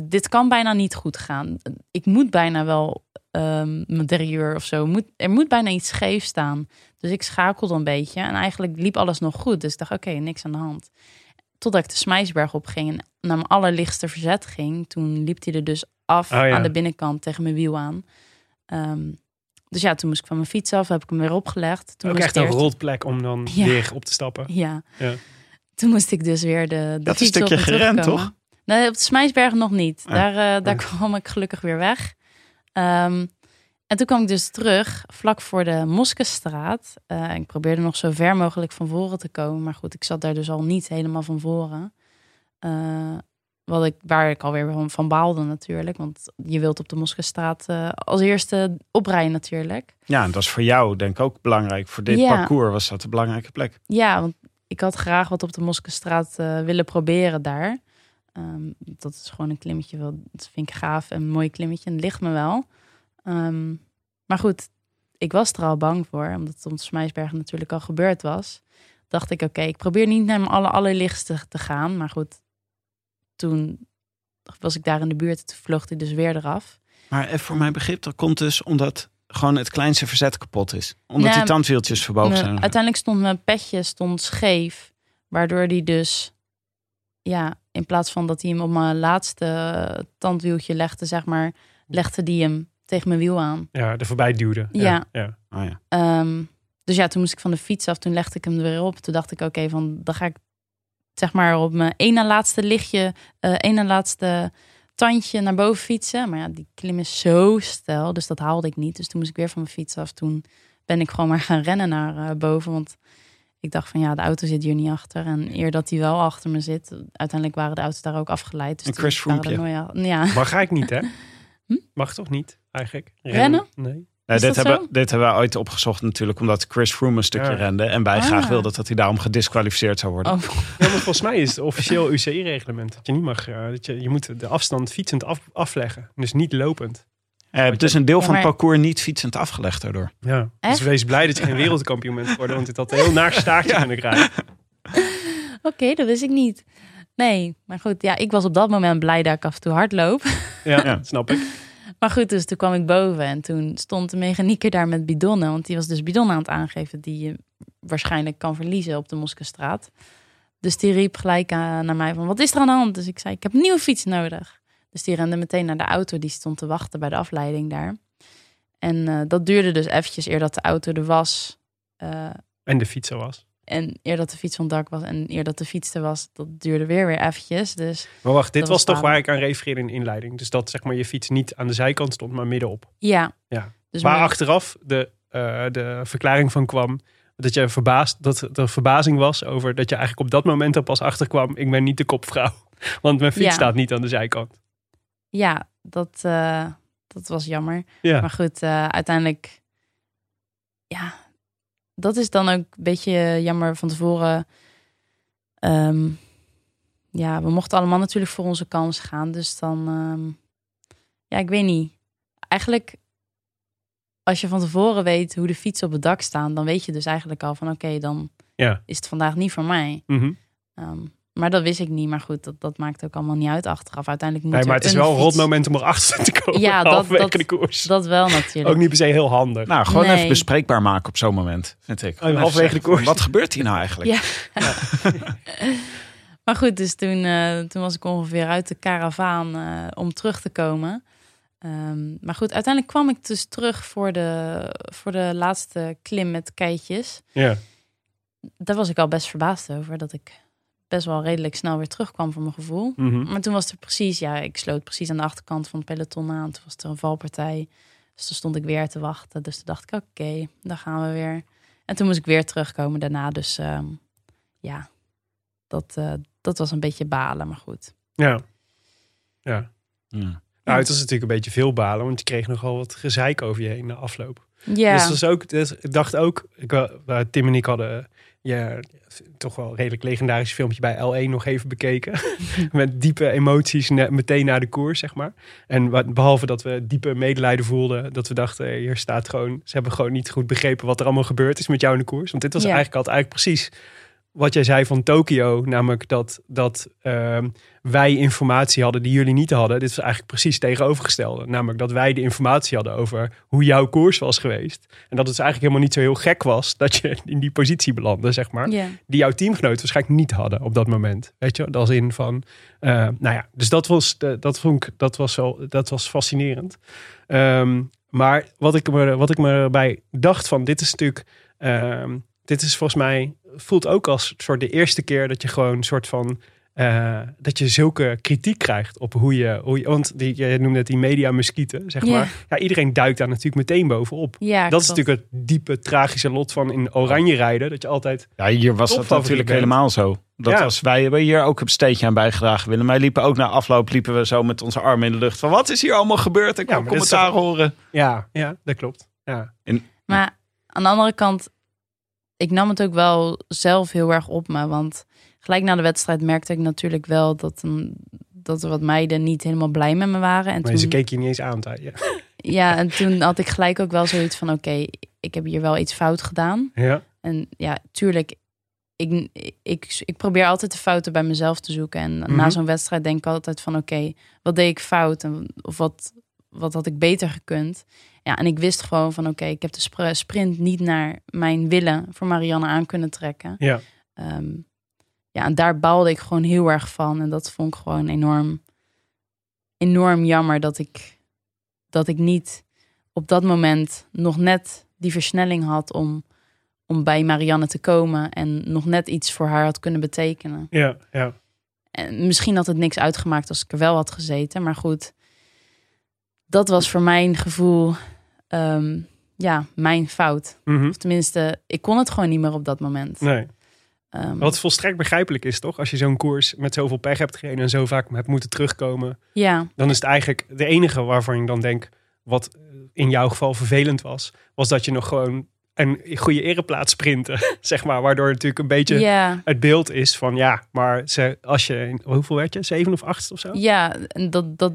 dit kan bijna niet goed gaan. Ik moet bijna wel ehm mijn derrière of zo. Moet, er moet bijna iets scheef staan. Dus ik schakelde een beetje. En eigenlijk liep alles nog goed. Dus ik dacht, oké, niks aan de hand. Totdat ik de Smijsberg opging en naar mijn allerlichtste verzet ging. Toen liep hij er dus af Oh ja. aan de binnenkant tegen mijn wiel aan. Ehm, dus ja, toen moest ik van mijn fiets af, heb ik hem weer opgelegd. Toen Ook moest echt ik een rolplek om dan [LAUGHS] Ja. weer op te stappen. Ja. Ja. Toen moest ik dus weer de, de Dat is fiets een stukje en gerend, toch? Nee, op de Smijsberg nog niet. Ah. Daar, eh, daar kwam ik gelukkig weer weg. Ehm, en toen kwam ik dus terug, vlak voor de Moskestraat. Eh, ik probeerde nog zo ver mogelijk van voren te komen. Maar goed, ik zat daar dus al niet helemaal van voren. Eh, wat ik, waar ik alweer van, van baalde natuurlijk. Want je wilt op de Moskestraat eh als eerste oprijden natuurlijk. Ja, en dat is voor jou denk ik ook belangrijk. Voor dit Ja. parcours was dat een belangrijke plek. Ja, want ik had graag wat op de Moskestraat eh willen proberen daar. Ehm, dat is gewoon een klimmetje. Wel, dat vind ik gaaf en een mooi klimmetje. En ligt me wel. Ehm, maar goed, ik was er al bang voor. Omdat het de Smijsberg natuurlijk al gebeurd was. Dacht ik, oké, ik probeer niet naar mijn aller, allerlichtste te gaan. Maar goed, toen was ik daar in de buurt. en Toen vloog hij dus weer eraf. Maar even voor mijn begrip, dat komt dus omdat gewoon het kleinste verzet kapot is. Omdat die tandwieltjes verbogen Me- zijn. uiteindelijk stond mijn petje stond scheef. Waardoor die dus, ja, in plaats van dat hij hem op mijn laatste tandwieltje legde, zeg maar, legde die hem tegen mijn wiel aan. Ja, er voorbij duwde. Ja. ja. Oh ja. Ehm, dus ja, toen moest ik van de fiets af. Toen legde ik hem er weer op. Toen dacht ik, oké, van dan ga ik zeg maar op mijn ene laatste lichtje, eh ene laatste tandje naar boven fietsen. Maar ja, die klim is zo stijl, dus dat haalde ik niet. Dus toen moest ik weer van mijn fiets af. Toen ben ik gewoon maar gaan rennen naar eh, boven, want ik dacht van ja, de auto zit hier niet achter. En eer dat hij wel achter me zit, uiteindelijk waren de auto's daar ook afgeleid. Dus Een Froome-pje. nooit- Ja, Mag ga ik niet, hè? [LAUGHS] Hm? Mag toch niet, eigenlijk? Rennen? Nee, Is dit, dat hebben, zo? dit hebben we ooit opgezocht natuurlijk omdat Chris Froome een stukje Ja. rende. En wij Ah. graag wilden dat hij daarom gedisqualificeerd zou worden. Oh, Ja, maar volgens mij is het officieel UCI-reglement. Dat je niet mag, eh, dat je, je moet de afstand fietsend af, afleggen. Dus niet lopend. Eh, dus een deel Ja, van het parcours niet fietsend afgelegd daardoor. Ja. Echt? Dus wees blij dat je geen wereldkampioen bent geworden. Want dit had een heel naar staartje kunnen krijgen. [LAUGHS] Oké, dat wist ik niet. Nee, maar goed, ja, ik was op dat moment blij dat ik af en toe hard loop. Ja, Ja. snap ik. Maar goed, dus toen kwam ik boven en toen stond de mechanieker daar met bidonnen. Want die was dus bidonnen aan het aangeven die je waarschijnlijk kan verliezen op de Moskestraat. Dus die riep gelijk naar mij van, wat is er aan de hand? Dus ik zei, ik heb een nieuwe fiets nodig. Dus die rende meteen naar de auto, die stond te wachten bij de afleiding daar. En eh, dat duurde dus eventjes eer dat de auto er was. eh, En de fietser was. En eer dat de fiets van het dak was en eer dat de fiets er was, dat duurde weer weer eventjes. Dus Maar wacht, dit was, was toch waar ik aan refereerde in de inleiding. Dus dat zeg maar je fiets niet aan de zijkant stond, maar middenop. ja. Ja. Dus Waar mijn- achteraf de, eh, de verklaring van kwam Dat je verbaasd, dat er verbazing was over dat je eigenlijk op dat moment er pas achter kwam. Ik ben niet de kopvrouw. [LAUGHS] Want mijn fiets Ja. staat niet aan de zijkant. Ja, dat, eh, dat was jammer. Ja. Maar goed, eh, uiteindelijk... Ja, dat is dan ook een beetje jammer van tevoren. Ehm, ja, we mochten allemaal natuurlijk voor onze kans gaan. Dus dan... ehm, ja, ik weet niet. Eigenlijk, als je van tevoren weet hoe de fietsen op het dak staan... dan weet je dus eigenlijk al van... oké, dan Ja. is het vandaag niet voor mij. Ehm, maar dat wist ik niet. Maar goed, dat, dat maakt ook allemaal niet uit achteraf. Uiteindelijk moet Nee, maar het is een wel een rot moment om erachter te komen. Ja, [LAUGHS] dat- dat- de koers. Dat wel natuurlijk. Ook niet per se heel handig. Nou, gewoon Nee. even bespreekbaar maken op zo'n moment, vind ik. Halverwege zeggen de koers. Wat gebeurt hier nou eigenlijk? Ja. [LAUGHS] Maar goed, dus toen, eh, toen was ik ongeveer uit de karavaan eh, om terug te komen. Ehm, maar goed, uiteindelijk kwam ik dus terug voor de, voor de laatste klim met keitjes. Ja. Daar was ik al best verbaasd over. Dat ik best wel redelijk snel weer terugkwam voor mijn gevoel. Mhm. Maar toen was er precies, ja, ik sloot precies aan de achterkant van het peloton aan. Toen was er een valpartij. Dus toen stond ik weer te wachten. Dus toen dacht ik, oké, daar gaan we weer. En toen moest ik weer terugkomen daarna. Dus ehm, ja, dat, eh, dat was een beetje balen, maar goed. Ja. Ja. Ja. Nou, het was natuurlijk een beetje veel balen, want je kreeg nogal wat gezeik over je heen na afloop. Ja, Dus dat is ook, dus ik dacht ook, ik, Tim en ik hadden ja, toch wel redelijk legendarisch filmpje bij L1 nog even bekeken. [LAUGHS] Met diepe emoties meteen na de koers, zeg maar. En wat, behalve dat we diepe medelijden voelden, dat we dachten, hier staat gewoon, ze hebben gewoon niet goed begrepen wat er allemaal gebeurd is met jou in de koers. Want dit was Ja. eigenlijk altijd eigenlijk precies wat jij zei van Tokio, namelijk dat, dat ehm, wij informatie hadden die jullie niet hadden. Dit was eigenlijk precies tegenovergestelde. Namelijk dat wij de informatie hadden over hoe jouw koers was geweest. En dat het dus eigenlijk helemaal niet zo heel gek was [LAUGHS] dat je in die positie belandde, zeg maar. Die jouw teamgenoten waarschijnlijk niet hadden op dat moment. Weet je, als in van, eh, nou ja, dus dat was, dat vond ik, dat was wel, dat was fascinerend. Ehm, maar wat ik, me, wat ik me erbij dacht van, dit is natuurlijk, ehm, dit is volgens mij, voelt ook als soort de eerste keer dat je gewoon een soort van, eh, dat je zulke kritiek krijgt op hoe je, hoe je want die, je noemde het die media muskieten, zeg Ja. maar. Ja, iedereen duikt daar natuurlijk meteen bovenop. ja dat is klopt. natuurlijk het diepe tragische lot van in oranje rijden. Dat je altijd Ja, hier was dat natuurlijk bent. helemaal zo. Dat Ja. was, wij hebben hier ook een steentje aan bijgedragen. Willem. Wij liepen ook na afloop liepen we zo met onze armen in de lucht. Van wat is hier allemaal gebeurd? Ik Ja, dit is commentaar horen. Ja, ja, dat klopt. Ja. Maar aan de andere kant, ik nam het ook wel zelf heel erg op me. Want gelijk na de wedstrijd merkte ik natuurlijk wel dat, een, dat er wat meiden niet helemaal blij met me waren. En Maar toen, ze keek je niet eens aan. Ja. [LAUGHS] Ja, en toen had ik gelijk ook wel zoiets van: oké, ik heb hier wel iets fout gedaan. Ja. En ja, tuurlijk, ik, ik, ik probeer altijd de fouten bij mezelf te zoeken. En Mhm. na zo'n wedstrijd denk ik altijd van: oké, wat deed ik fout? En, of wat, wat had ik beter gekund? Ja, en ik wist gewoon van: oké, ik heb de spr- sprint niet naar mijn willen voor Marianne aan kunnen trekken. Ja. Ehm, ja, en daar baalde ik gewoon heel erg van. En dat vond ik gewoon enorm, enorm jammer dat ik, dat ik niet op dat moment nog net die versnelling had om, om bij Marianne te komen en nog net iets voor haar had kunnen betekenen. Ja, ja. En misschien had het niks uitgemaakt als ik er wel had gezeten, maar goed, dat was voor mijn gevoel, ehm, ja, mijn fout. Mhm. Of tenminste, ik kon het gewoon niet meer op dat moment. Nee. Ehm, Wat volstrekt begrijpelijk is, toch? Als je zo'n koers met zoveel pech hebt gereden en zo vaak hebt moeten terugkomen. ja, Dan is het eigenlijk de enige waarvan je dan denkt, wat in jouw geval vervelend was, was dat je nog gewoon een goede ereplaats sprinten, [LAUGHS] zeg maar. Waardoor het natuurlijk een beetje het beeld is van, ja, maar ze, als je, hoeveel werd je? Zeven of acht of zo? ja, en dat, dat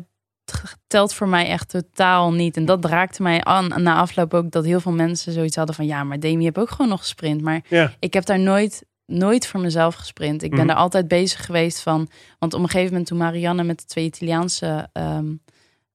telt voor mij echt totaal niet. En dat raakte mij aan na afloop ook dat heel veel mensen zoiets hadden van ja, maar Demi heb ook gewoon nog gesprint. Maar Ja. ik heb daar nooit, nooit voor mezelf gesprint. Ik ben Mhm. daar altijd bezig geweest van. Want op een gegeven moment toen Marianne met de twee Italiaanse ehm,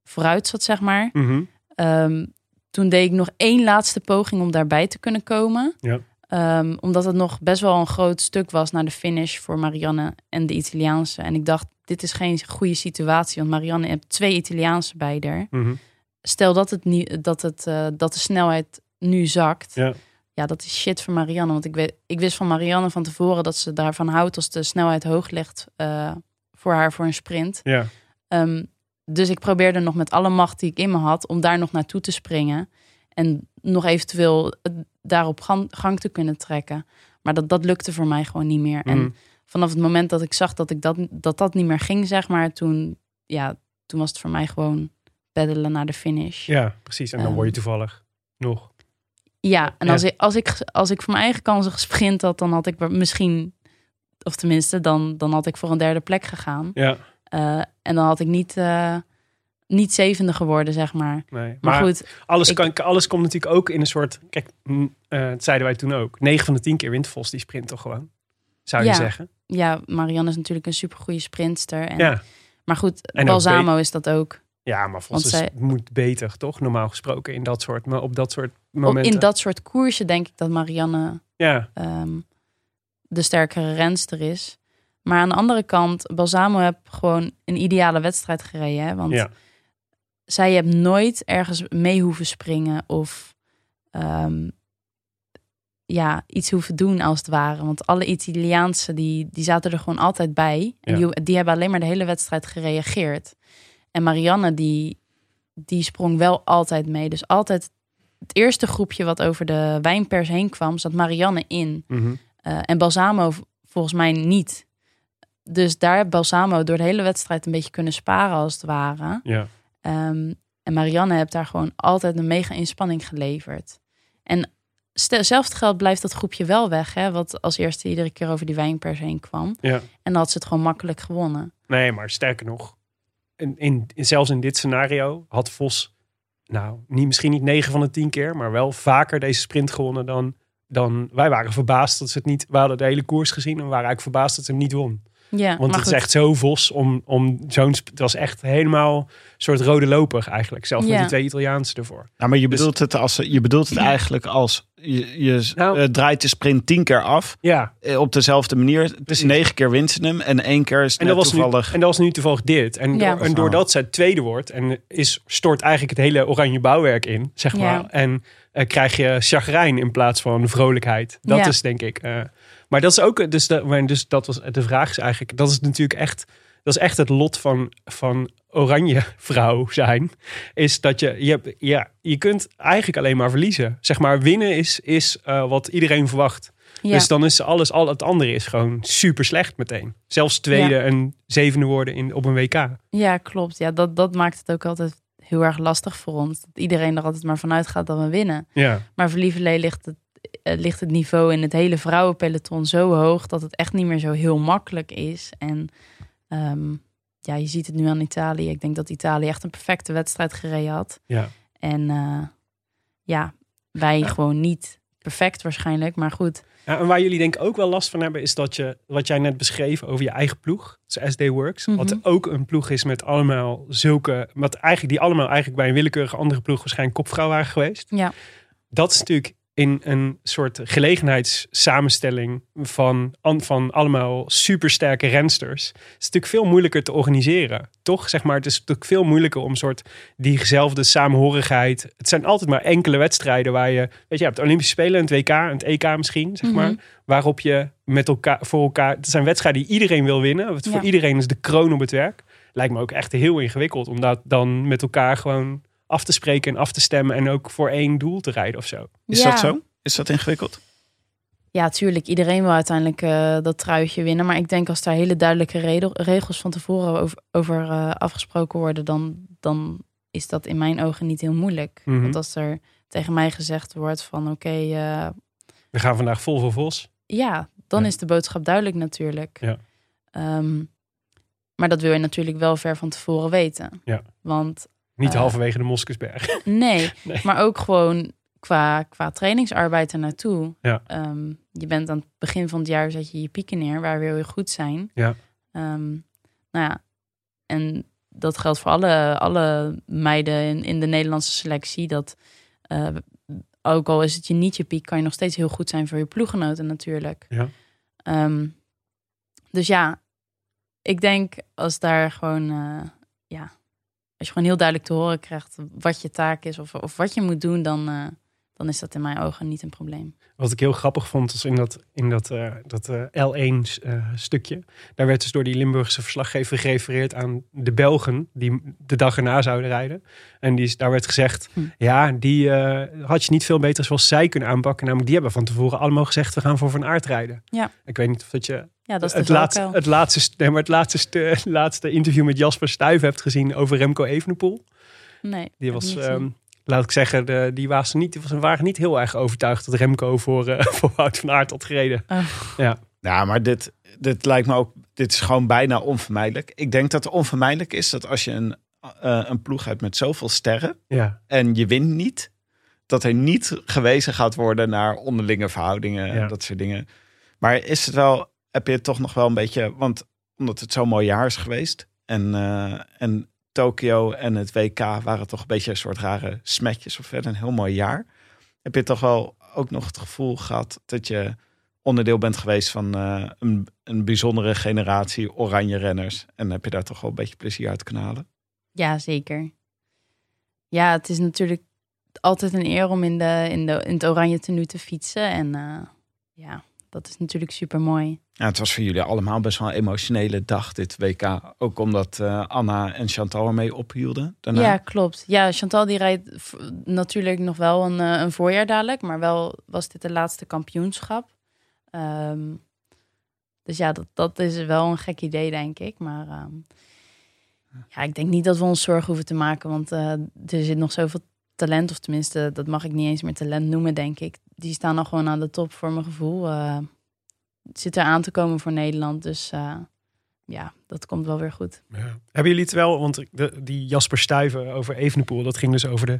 vooruit zat, zeg maar. Mhm. ehm, toen deed ik nog één laatste poging om daarbij te kunnen komen. Ja. Ehm, omdat het nog best wel een groot stuk was naar de finish voor Marianne en de Italiaanse. En ik dacht, dit is geen goede situatie. Want Marianne heeft twee Italiaanse bij. Mhm. Stel dat, het niet, dat, het, eh, dat de snelheid nu zakt. Ja. Ja, dat is shit voor Marianne. Want ik, weet, ik wist van Marianne van tevoren dat ze daarvan houdt als de snelheid hoog ligt eh, voor haar voor een sprint. Ja. Ehm, dus ik probeerde nog met alle macht die ik in me had om daar nog naartoe te springen. En nog eventueel het daarop gang, gang te kunnen trekken. Maar dat, dat lukte voor mij gewoon niet meer. En Mm. Vanaf het moment dat ik zag dat, ik dat, dat dat niet meer ging, zeg maar, toen, ja, toen was het voor mij gewoon peddelen naar de finish. Ja, precies. En dan Ehm. word je toevallig nog. Ja, en Ja. als ik, als, ik, als ik voor mijn eigen kansen gesprint had, dan had ik misschien, of tenminste, dan, dan had ik voor een derde plek gegaan. Ja, Eh, en dan had ik niet, eh, niet zevende geworden, zeg maar. nee. Maar, goed, Alles, Ik- kan, alles komt natuurlijk ook in een soort... Kijk, mm, eh, dat zeiden wij toen ook. 9 van de 10 keer wint Vos die sprint toch gewoon? Zou je zeggen? ja, Marianne is natuurlijk een supergoeie sprintster. En, Ja. Maar goed, En Balsamo is dat ook. Ja, maar is- zij- moet beter, toch? Normaal gesproken in dat soort, maar op dat soort momenten. in dat soort koersje denk ik dat Marianne Ja, ehm, de sterkere renster is. Maar aan de andere kant, Balsamo heb gewoon een ideale wedstrijd gereden. Hè? Want ja. zij heeft nooit ergens mee hoeven springen of ehm, ja, iets hoeven doen als het ware. Want alle Italiaanse die, die zaten er gewoon altijd bij. En Ja. die, die hebben alleen maar de hele wedstrijd gereageerd. En Marianne die, die sprong wel altijd mee. Dus altijd het eerste groepje wat over de wijnpers heen kwam, zat Marianne in. Mhm. Eh, en Balsamo volgens mij niet. Dus daar heeft Balsamo door de hele wedstrijd een beetje kunnen sparen als het ware. ja. Ehm, en Marianne heeft daar gewoon altijd een mega inspanning geleverd. En zelfs geld blijft dat groepje wel weg, hè, wat als eerste iedere keer over die wijnpers heen kwam. ja. En dan had ze het gewoon makkelijk gewonnen. Nee, maar sterker nog, in, in, in- zelfs in dit scenario had Vos, nou, niet, misschien niet 9 van de 10 keer, maar wel vaker deze sprint gewonnen dan, dan wij waren verbaasd dat ze het niet. We hadden de hele koers gezien en waren eigenlijk verbaasd dat ze hem niet won. Ja, Want het is echt zo Vos om, om zo'n. Het was echt helemaal een soort rode loper eigenlijk. Zelfs met die twee Italiaanse ervoor. Ja, maar je Dus- bedoelt, het, als, je bedoelt het eigenlijk als je, je Nou- eh, draait de sprint tien keer af Ja, eh, op dezelfde manier. Het Precies. negen keer wint ze hem en één keer is En dat, was nu, toevallig. en dat was nu toevallig dit. En, Ja. door, en doordat zij tweede wordt en is, stort eigenlijk het hele oranje bouwwerk in, zeg maar. Ja. En eh, krijg je chagrijn in plaats van vrolijkheid. Dat Ja. is denk ik. Maar dat is ook, dus, maar dus dat was de vraag is eigenlijk, dat is natuurlijk echt, dat is echt het lot van, van oranje vrouw zijn. Is dat je, je, hebt, ja, je kunt eigenlijk alleen maar verliezen. Zeg maar, winnen is, is eh, wat iedereen verwacht. ja. Dus dan is alles, al het andere is gewoon super slecht meteen. Zelfs tweede Ja. en zevende worden in, op een WK. Ja, klopt. Ja, dat, dat maakt het ook altijd heel erg lastig voor ons. Dat iedereen er altijd maar vanuit gaat dat we winnen. Ja, Maar voor Lieverlee ligt het, ligt het niveau in het hele vrouwenpeloton zo hoog dat het echt niet meer zo heel makkelijk is. En ehm, ja, je ziet het nu aan Italië. Ik denk dat Italië echt een perfecte wedstrijd gereden had. ja. En eh, ja, wij Ja. gewoon niet perfect waarschijnlijk. Maar goed, ja. En waar jullie denk ik ook wel last van hebben, is dat je, wat jij net beschreef over je eigen ploeg, dus SD Works, Mhm. wat ook een ploeg is met allemaal zulke, wat eigenlijk, die allemaal eigenlijk bij een willekeurige andere ploeg waarschijnlijk kopvrouw waren geweest. ja, dat is natuurlijk in een soort gelegenheidssamenstelling van, an- van allemaal supersterke rensters. Het is natuurlijk veel moeilijker te organiseren. Toch? Zeg maar, het is natuurlijk veel moeilijker om soort diezelfde samenhorigheid. Het zijn altijd maar enkele wedstrijden waar je. Weet je, je hebt de Olympische Spelen, het WK, en het EK misschien, zeg maar. Mhm. Waarop je met elkaar voor elkaar. Het zijn wedstrijden die iedereen wil winnen. Het Voor iedereen is de kroon op het werk. Lijkt me ook echt heel ingewikkeld om dat dan met elkaar gewoon af te spreken en af te stemmen en ook voor één doel te rijden of zo. Is Ja. dat zo? Is dat ingewikkeld? Ja, tuurlijk. Iedereen wil uiteindelijk eh, dat truitje winnen. Maar ik denk als daar hele duidelijke redel- regels van tevoren over, over eh, afgesproken worden, dan, dan is dat in mijn ogen niet heel moeilijk. Mhm. Want als er tegen mij gezegd wordt van oké, eh, We gaan vandaag vol voor Vos. ja, dan Ja. is de boodschap duidelijk natuurlijk. Ja. Ehm, maar dat wil je natuurlijk wel ver van tevoren weten. Ja. Want Niet Eh. halverwege de Moskusberg. [LAUGHS] Nee, Nee. maar ook gewoon qua, qua trainingsarbeid er naartoe. Ja. Ehm, je bent aan het begin van het jaar zet je je pieken neer, waar we heel goed zijn. Ja. Ehm, nou ja, en dat geldt voor alle, alle meiden in, in de Nederlandse selectie. Dat eh, ook al is het je niet je piek, kan je nog steeds heel goed zijn voor je ploeggenoten natuurlijk. Ja. Ehm, dus ja, ik denk als daar gewoon, eh, ja, als je gewoon heel duidelijk te horen krijgt wat je taak is of, of wat je moet doen, dan, eh, dan is dat in mijn ogen niet een probleem. Wat ik heel grappig vond, was in dat, in dat, eh, dat eh, L1-stukje. daar werd dus door die Limburgse verslaggever gerefereerd aan de Belgen die de dag erna zouden rijden. En die, is- daar werd gezegd, Hm. ja, die had je niet veel beter zoals zij kunnen aanpakken. Namelijk, die hebben van tevoren allemaal gezegd, we gaan voor Van Aert rijden. Ja. Ik weet niet of dat je Ja, dat is het, de laatste, het, laatste, st- nee, maar het laatste, st- [LAUGHS] laatste interview met Jasper Stuyven hebt gezien over Remco Evenepoel. Nee, Die was, niet ehm, laat ik zeggen, de, die was niet, die was, waren niet heel erg overtuigd dat Remco voor, eh, [LAUGHS] voor Wout van Aert had gereden. Oh. Ja. Ja, maar dit, dit lijkt me ook. Dit is gewoon bijna onvermijdelijk. Ik denk dat het onvermijdelijk is dat als je een, eh, een ploeg hebt met zoveel sterren Ja. en je wint niet, dat er niet gewezen gaat worden naar onderlinge verhoudingen en Ja. dat soort dingen. Maar is het wel, heb je toch nog wel een beetje, want omdat het zo'n mooi jaar is geweest en, eh, en Tokio en het WK waren toch een beetje een soort rare smetjes of verder een heel mooi jaar. Heb je toch wel ook nog het gevoel gehad dat je onderdeel bent geweest van eh, een, een bijzondere generatie oranje renners en heb je daar toch wel een beetje plezier uit kunnen halen? Ja, zeker. Ja, het is natuurlijk altijd een eer om in, de, in, de, in het oranje tenue te fietsen. En eh, ja, dat is natuurlijk super mooi. Ja, het was voor jullie allemaal best wel een emotionele dag, dit WK. Ook omdat eh, Anna en Chantal ermee ophielden daarna. Ja, klopt. Ja, Chantal die rijdt natuurlijk nog wel een, eh, een voorjaar dadelijk. Maar wel was dit de laatste kampioenschap. Ehm, dus ja, dat, dat is wel een gek idee, denk ik. Maar ehm, ja, ik denk niet dat we ons zorgen hoeven te maken. Want eh, er zit nog zoveel talent. Of tenminste, dat mag ik niet eens meer talent noemen, denk ik. Die staan al gewoon aan de top voor mijn gevoel. Het zit er aan te komen voor Nederland. Dus eh, ja, dat komt wel weer goed. Ja. Hebben jullie het wel, want de, die Jasper Stuyven over Evenepoel, dat ging dus over de,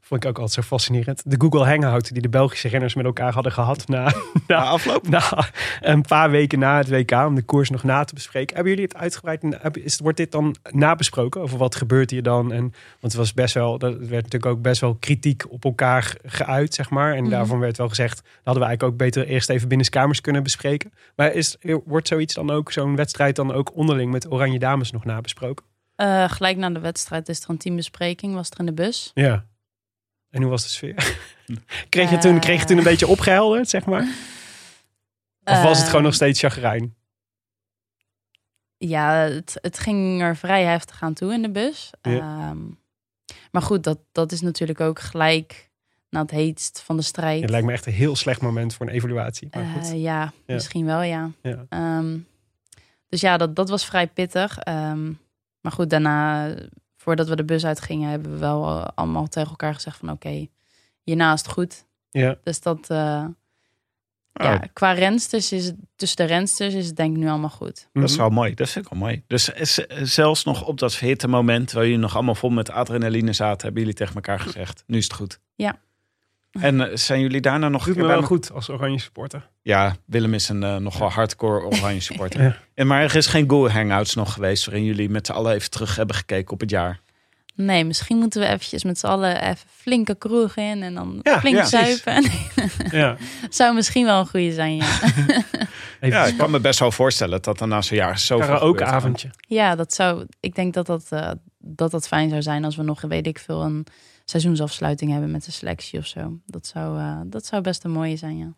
vond ik ook altijd zo fascinerend, de Google Hangout die de Belgische renners met elkaar hadden gehad na, [LAUGHS] Na na, afloop? na een paar weken na het WK, om de koers nog na te bespreken. Hebben jullie het uitgebreid, heb- is, wordt dit dan nabesproken over wat gebeurt hier dan? En, want het was best wel, dat werd natuurlijk ook best wel kritiek op elkaar geuit, zeg maar. En Mhm. daarvan werd wel gezegd, dat hadden we eigenlijk ook beter eerst even binnenskamers kunnen bespreken. Maar is, wordt zoiets dan ook, zo'n wedstrijd dan ook onderling met Oranje Dames nog nabesproken? Eh, gelijk na de wedstrijd is er een teambespreking, was er in de bus. Ja. En hoe was de sfeer? [LAUGHS] kreeg, je toen, kreeg je toen een beetje opgehelderd, zeg maar? [LAUGHS] Of was het gewoon nog Eh, steeds chagrijn? Ja, het, het ging er vrij heftig aan toe in de bus. Ja. Ehm, maar goed, dat, dat is natuurlijk ook gelijk na het heetst van de strijd. Het lijkt me echt een heel slecht moment voor een evaluatie. Maar goed. Eh, ja, Ja. misschien wel, ja. Ja. Ehm, dus ja, dat, dat was vrij pittig. Ehm, maar goed, daarna, voordat we de bus uitgingen, hebben we wel eh, allemaal tegen elkaar gezegd van oké, hierna is het goed. ja. Dus dat, eh, Oh, ja, qua rensters is het, tussen de rensters is het denk ik nu allemaal goed. Dat is Mhm. wel mooi. Dat vind ik wel mooi. Dus is- zelfs nog op dat hitte moment, waar jullie nog allemaal vol met adrenaline zaten, hebben jullie tegen elkaar gezegd: nu is het goed. Ja. En eh, zijn jullie daarna nog Doet me bij wel me- goed als oranje supporter. Ja, Willem is een eh, nogal hardcore oranje [LAUGHS] supporter. Ja. En maar er is geen Go Hangouts nog geweest waarin jullie met z'n allen even terug hebben gekeken op het jaar. Nee, misschien moeten we eventjes met z'n allen even flinke kroeg in en dan Ja, flink ja, zuipen. [LAUGHS] Ja. Zou misschien wel een goede zijn, ja. [LAUGHS] Even Ja, een ik kan me best wel voorstellen dat er na zo'n jaar zo karaoke avondje. ja, dat zou. Ik denk dat dat, eh, dat dat fijn zou zijn als we nog, weet ik veel, een seizoensafsluiting hebben met de selectie of zo. Dat zou, eh, dat zou best een mooie zijn, ja.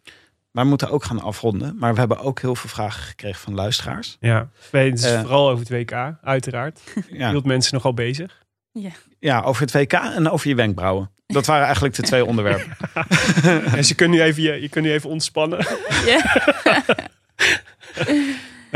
Maar we moeten ook gaan afronden. Maar we hebben ook heel veel vragen gekregen van luisteraars. Ja, het is Eh. vooral over het WK, uiteraard. [LAUGHS] Ja, Hield mensen nogal bezig. ja, over het WK en over je wenkbrauwen. Dat waren eigenlijk de twee [LAUGHS] onderwerpen. en ze kunnen nu even, je, je kunt nu even ontspannen. Nee, [LAUGHS]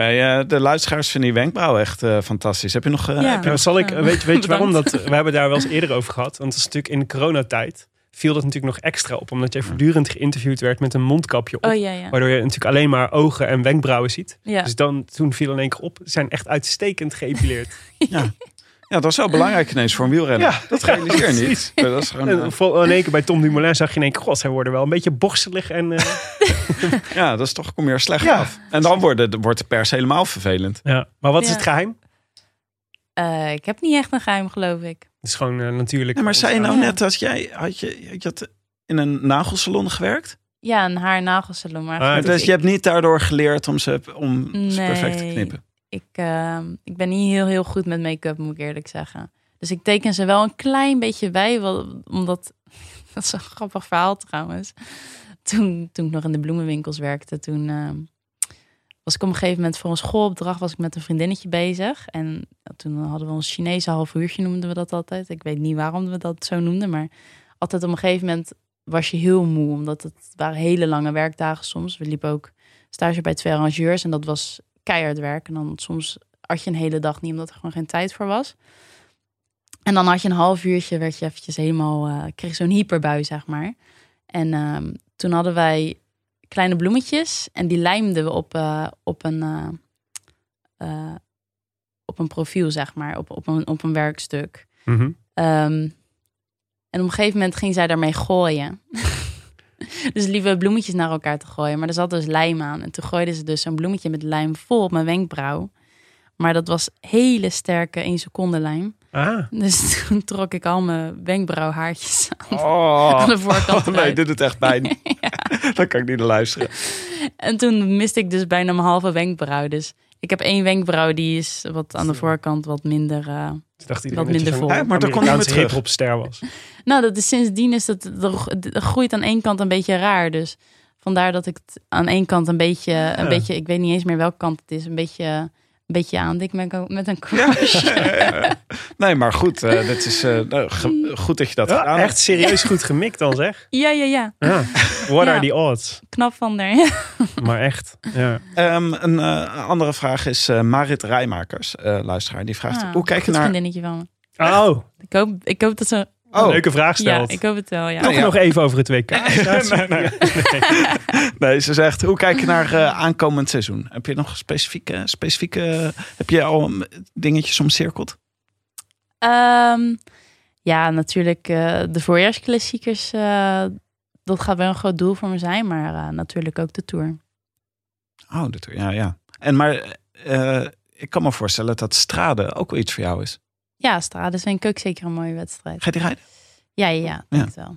eh, de luisteraars vinden die wenkbrauwen echt eh, fantastisch. Heb je nog... eh, Ja. heb je Ja, zal ik, weet, je- weet je waarom? Dat, we hebben daar wel eens eerder over gehad. Want dat is natuurlijk in de coronatijd viel dat natuurlijk nog extra op. Omdat jij voortdurend geïnterviewd werd met een mondkapje op. Oh ja, ja. Waardoor je natuurlijk alleen maar ogen en wenkbrauwen ziet. ja. Dus dan, toen viel in één keer op. Ze zijn echt uitstekend geëpileerd. Ja. [LAUGHS] ja, dat is wel belangrijk ineens voor een wielrenner. Ja. dat realiseer je niet. Precies. Dat is gewoon, eh, vol- in één keer bij Tom Dumoulin zag je in één keer... God, zij worden wel een beetje borstelig. En, eh, [LAUGHS] ja, dat is toch, kom je er slecht Ja. af. En dan wordt, de, wordt de pers helemaal vervelend. ja. Maar wat is Ja. het geheim? Eh, ik heb niet echt een geheim, geloof ik. Het is gewoon natuurlijk... Ja, maar zei je nou Ja. net dat jij... Had je, je had in een nagelsalon gewerkt? Ja, een haar- en nagelsalon. Maar Ah, dus ik, je hebt niet daardoor geleerd om ze, om ze perfect te knippen. Ik, ehm, ik ben niet heel, heel goed met make-up, moet ik eerlijk zeggen. Dus ik teken ze wel een klein beetje bij, omdat [LAUGHS] dat is een grappig verhaal trouwens. Toen, toen ik nog in de bloemenwinkels werkte, toen ehm, was ik op een gegeven moment voor een schoolopdracht was ik met een vriendinnetje bezig. En toen hadden we ons Chinese half uurtje, noemden we dat altijd. Ik weet niet waarom we dat zo noemden, maar altijd op een gegeven moment was je heel moe, omdat het waren hele lange werkdagen soms. We liepen ook stage bij twee arrangeurs en dat was keihard werk. En dan soms had je een hele dag niet, omdat er gewoon geen tijd voor was. En dan had je een half uurtje, werd je eventjes helemaal, eh kreeg zo'n hyperbui, zeg maar. En ehm, toen hadden wij kleine bloemetjes en die lijmden we op, eh, op, een, eh, op een profiel, zeg maar, op, op, een, op een werkstuk. Mhm. Ehm, en op een gegeven moment ging zij daarmee gooien. [LAUGHS] [LAUGHS] dus liepen we bloemetjes naar elkaar te gooien. Maar er zat dus lijm aan. En toen gooiden ze dus zo'n bloemetje met lijm vol op mijn wenkbrauw. Maar dat was hele sterke 1 seconde lijm. Ah. Dus [LAUGHS] toen trok ik al mijn wenkbrauwhaartjes aan, Oh, aan de voorkant [LAUGHS] nee, eruit. dit doet echt pijn. Dan kan ik niet naar luisteren. En toen miste ik dus bijna mijn halve wenkbrauw. Dus ik heb één wenkbrauw die is wat aan de voorkant wat minder... eh, Toen dacht Wat dat je minder vol. Ja, maar daar komt hij Amerikaanse weer terug. hip-hopster was. [LAUGHS] Nou, dat is sindsdien is dat, dat dat groeit aan één kant een beetje raar. Dus vandaar dat ik het aan één kant een beetje, een beetje, ik weet niet eens meer welke kant het is, een beetje, een beetje aandik met, een- met een crush. [LAUGHS] Nee, maar goed. eh dit is eh, nou, goed dat je dat Ja, gedaan hebt. echt serieus goed gemikt dan zeg. ja, ja, ja. Ja. [LAUGHS] What Ja. are the odds? Knap van der. Ja. [LAUGHS] Maar echt. Ja. Ehm, een eh, andere vraag is eh, Marit Rijmakers, eh, luisteraar. Die vraagt, Ah, hoe kijk je naar... vriendinnetje van me. Oh, Ik hoop, ik hoop dat ze... Oh, leuke vraag Ja, stelt. ik hoop het wel, ja. Ja. Nog even over het [LAUGHS] WK. nee, nee. nee, ze zegt, hoe kijk je naar eh, aankomend seizoen? Heb je nog specifieke, specifieke heb je al mm, dingetjes omcirkeld? Ehm, ja, natuurlijk eh, de voorjaarsklassiekers. eh, dat gaat wel een groot doel voor me zijn. Maar eh, natuurlijk ook de Tour. Oh, dat, ja, ja. En maar eh, ik kan me voorstellen dat Strade ook wel iets voor jou is. Ja, Strade is denk ik ook zeker een mooie wedstrijd. Ga je die rijden? Ja, ja, ja, denk het wel.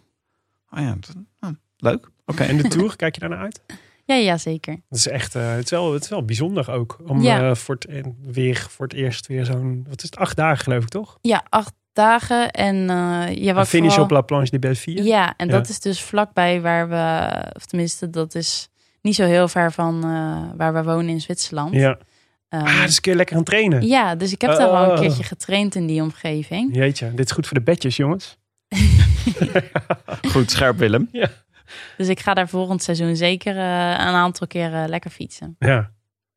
Oh ja, oh, leuk. Oké. En de Tour, kijk je daarnaar uit? Ja, ja, zeker. Dat is echt, eh, het, is wel, het is wel bijzonder ook. Om Ja. eh, voor, het, en weer, voor het eerst weer zo'n, wat is het, acht dagen geloof ik toch? Ja, acht dagen. En eh ja, Een wat finish vooral- op La Planche de Belleville. Ja, en Ja. dat is dus vlakbij waar we... Of tenminste, dat is niet zo heel ver van eh, waar we wonen in Zwitserland. Ja. Ehm, Ah, dus kun je lekker aan trainen. ja, dus ik heb daar al een Oh. keerteen getraind in die omgeving. Jeetje, dit is goed voor de bedjes, jongens. [LAUGHS] Goed, scherp Willem. Dus ik ga daar volgend seizoen zeker eh, een aantal keren lekker fietsen. Ja.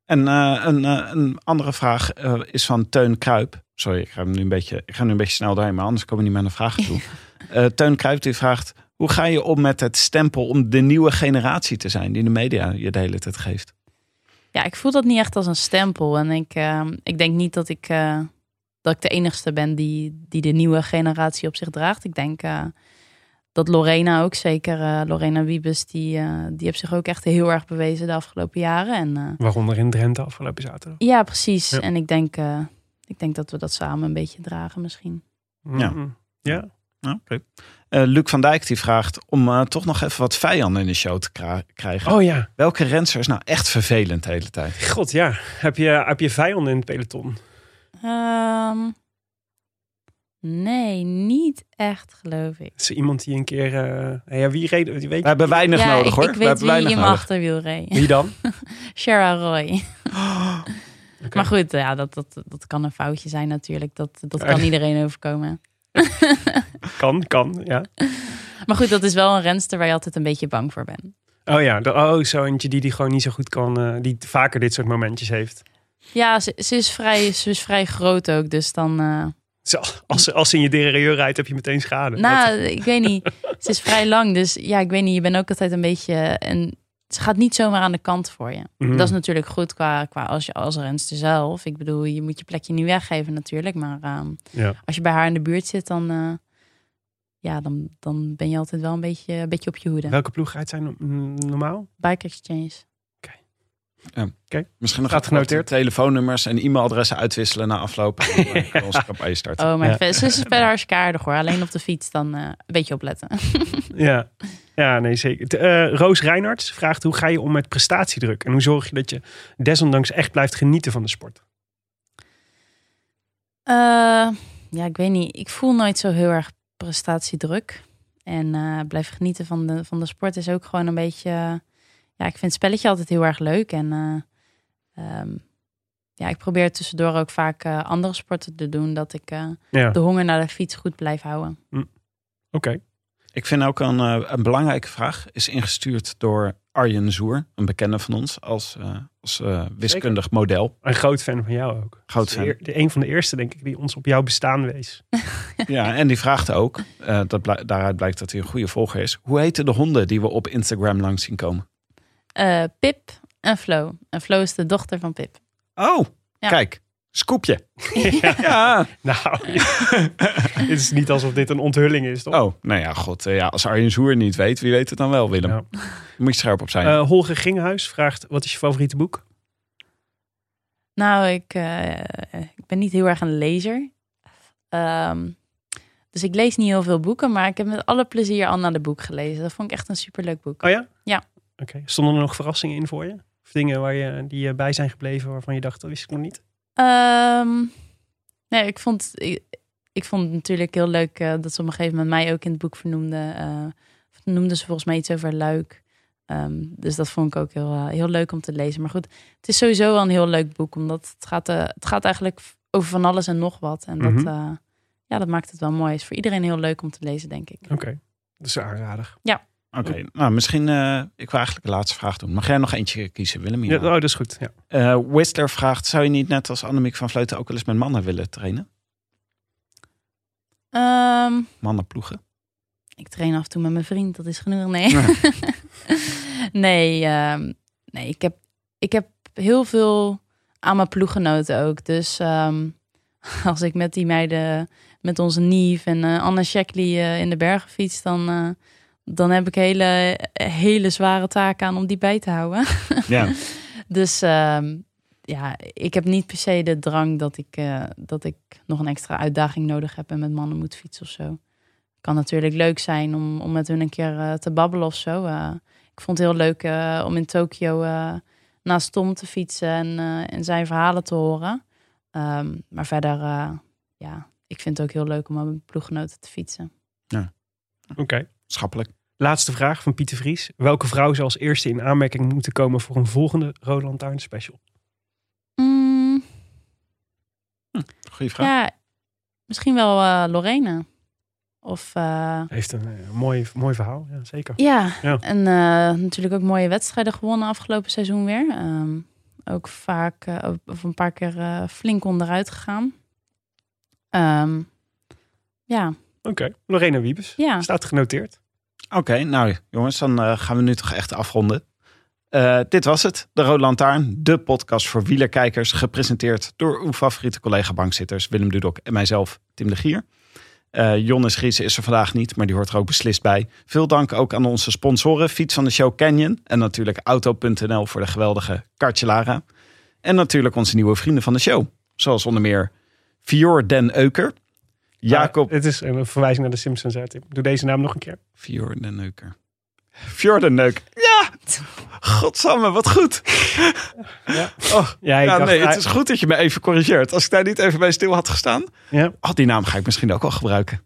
En eh, een, eh, een andere vraag eh, is van Teun Kruip. Sorry, ik ga, hem nu een beetje, ik ga nu een beetje snel doorheen, maar anders komen we niet met een vraag toe. [LAUGHS] Teun Kruip die vraagt, hoe ga je om met het stempel om de nieuwe generatie te zijn die de media je de hele tijd geeft? Ja, ik voel dat niet echt als een stempel. En ik, eh, ik denk niet dat ik, dat ik de enigste ben die, die de nieuwe generatie op zich draagt. Ik denk dat Lorena ook zeker, eh, Lorena Wiebes, die, eh, die heeft zich ook echt heel erg bewezen de afgelopen jaren. En, eh, Waaronder in Drenthe afgelopen zaterdag. ja, precies. Ja. En ik denk, eh, ik denk dat we dat samen een beetje dragen misschien. Ja. Mm. Ja. Ja, oké. Eh, Luc van Dijk die vraagt om eh, toch nog even wat vijanden in de show te krijgen. Oh ja. Welke renster is nou echt vervelend de hele tijd? God ja. Heb je, heb je vijanden in het peloton? Ehm, nee, niet echt geloof ik. Is er iemand die een keer... eh, ja, wie reed... Weet We hebben weinig ja, nodig ik, hoor. ik We weet hebben wie weinig in mijn nodig. achterwiel reed. wie dan? [LAUGHS] Shara Roy. [GASPS] Maar goed, ja, dat, dat, dat kan een foutje zijn natuurlijk. Dat, dat kan iedereen overkomen. [LAUGHS] Kan, kan, ja. [LAUGHS] Maar goed, dat is wel een renster waar je altijd een beetje bang voor bent. Oh ja, de, oh, zo eentje die die gewoon niet zo goed kan... eh, die vaker dit soort momentjes heeft. Ja, ze, ze, is, vrij, ze is vrij groot ook. Dus dan... eh, als, ze- als ze in je derailleur rijdt, heb je meteen schade. nou, ik weet niet. Ze is vrij lang. Dus ja, ik weet niet. Je bent ook altijd een beetje... En ze gaat niet zomaar aan de kant voor je. Mhm. Dat is natuurlijk goed qua, qua als je als renster zelf. Ik bedoel, je moet je plekje niet weggeven natuurlijk. Maar ehm, Ja. als je bij haar in de buurt zit, dan... eh, ja, dan, dan ben je altijd wel een beetje, een beetje op je hoede. Welke ploeg rijdt zij no- normaal? Bike Exchange. Misschien nog Gaat wat genoteerd. telefoonnummers en e-mailadressen uitwisselen na afloop. We onze campagne starten. Oh, maar Ja. ze is [LAUGHS] verder hartstikke aardig hoor. Alleen op de fiets dan eh, een beetje opletten. [LAUGHS] Ja. ja, nee zeker. Eh, Roos Reinhardt vraagt hoe ga je om met prestatiedruk? En hoe zorg je dat je desondanks echt blijft genieten van de sport? Eh, ja, ik weet niet. Ik voel nooit zo heel erg prestatiedruk. En eh, blijf genieten van de, van de sport is ook gewoon een beetje... ja, ik vind het spelletje altijd heel erg leuk. En eh, ehm, ja, ik probeer tussendoor ook vaak eh, andere sporten te doen. Dat ik eh, Ja, de honger naar de fiets goed blijf houden. oké. Ik vind ook een, eh, een belangrijke vraag. Is ingestuurd door Arjen Zoer, een bekende van ons, als, eh, als wiskundig model. Een groot fan van jou ook. Groot fan. de een van de eerste, denk ik, die ons op jouw bestaan wees. [LAUGHS] Ja, en die vraagt ook, eh, dat daaruit blijkt dat hij een goede volger is. Hoe heten de honden die we op Instagram langs zien komen? Eh, Pip en Flo. En Flo is de dochter van Pip. Oh, Ja. kijk, scoopje. ja. [LAUGHS] Nou, [LAUGHS] het is niet alsof dit een onthulling is, toch? Oh, nou ja, god. eh, ja, als Arjen Zoer niet weet, wie weet het dan wel, Willem? Ja. Moet je scherp op zijn. Eh, Holger Ginghuis vraagt, wat is je favoriete boek? Nou, ik, eh, ik ben niet heel erg een lezer. Ehm, dus ik lees niet heel veel boeken, maar ik heb met alle plezier Anna de Boek gelezen. Dat vond ik echt een superleuk boek. Oh ja? Ja. Oké. Stonden er nog verrassingen in voor je? Of dingen waar je, die je bij zijn gebleven waarvan je dacht, dat wist ik nog niet? Ehm, nee, ik vond, ik, ik vond het natuurlijk heel leuk eh, dat ze op een gegeven moment mij ook in het boek vernoemden. eh noemden ze volgens mij iets over Luik. Ehm, dus dat vond ik ook heel, eh, heel leuk om te lezen. Maar goed, het is sowieso wel een heel leuk boek, omdat het gaat, eh, het gaat eigenlijk over van alles en nog wat. En Mhm. dat, eh, ja, dat maakt het wel mooi. Het is voor iedereen heel leuk om te lezen, denk ik. Oké. Dat is aanrader. Oké, nou misschien, eh, ik wil eigenlijk de laatste vraag doen. Mag jij nog eentje kiezen, Willem? Ja, oh, dat is goed. Ja. Eh, Whistler vraagt, zou je niet net als Annemiek van Vleuten ook wel eens met mannen willen trainen? Ehm, Mannen ploegen? ik train af en toe met mijn vriend, dat is genoeg. Nee, [LAUGHS] nee, ehm, nee ik, heb, ik heb heel veel aan mijn ploeggenoten ook. Dus ehm, [LAUGHS] als ik met die meiden, met onze Nief en eh, Anna Shackley eh, in de bergen fiets, dan, eh, dan heb ik hele, hele zware taken aan om die bij te houden. [LAUGHS] Ja. Dus ehm, ja, ik heb niet per se de drang dat ik, eh, dat ik nog een extra uitdaging nodig heb en met mannen moet fietsen of zo. Kan natuurlijk leuk zijn om, om met hun een keer eh, te babbelen of zo. Eh, ik vond het heel leuk eh, om in Tokio eh, naast Tom te fietsen en, eh, en zijn verhalen te horen. Ehm, maar verder, eh, ja, ik vind het ook heel leuk om met mijn ploeggenoten te fietsen. Oké. Schappelijk. Laatste vraag van Pieter Vries. Welke vrouw zou als eerste in aanmerking moeten komen voor een volgende Rode Lantaarn special? Mm, Goeie vraag. ja, misschien wel eh Lorena. Of eh, Heeft een eh, mooi, mooi verhaal, ja, zeker. Ja, Ja. en eh, natuurlijk ook mooie wedstrijden gewonnen afgelopen seizoen weer. Ehm, ook vaak, of een paar keer eh, flink onderuit gegaan. Ehm, ja, Oké, Lorena Wiebes. Ja. Staat genoteerd. Oké, nou jongens, dan eh, gaan we nu toch echt afronden. Eh, dit was het, de Rode Lantaarn, de podcast voor wielerkijkers, gepresenteerd door uw favoriete collega-bankzitters Willem Dudok en mijzelf, Tim de Gier. Eh Jonnes Gries is er vandaag niet, maar die hoort er ook beslist bij. Veel dank ook aan onze sponsoren, Fiets van de Show Canyon en natuurlijk Auto.nl voor de geweldige Kartje Lara. En natuurlijk onze nieuwe vrienden van de show, zoals onder meer Fior den Euker, Jacob... Het is een verwijzing naar de Simpsons, hè, Tim. Doe deze naam nog een keer. Fjord den Neuker. Fjord Neuker. Ja! Godsamme, wat goed. Ja, Oh, ja, ik ja, dacht, nee, het is goed dat je me even corrigeert. Als ik daar niet even bij stil had gestaan. Ja, Oh, die naam ga ik misschien ook wel gebruiken.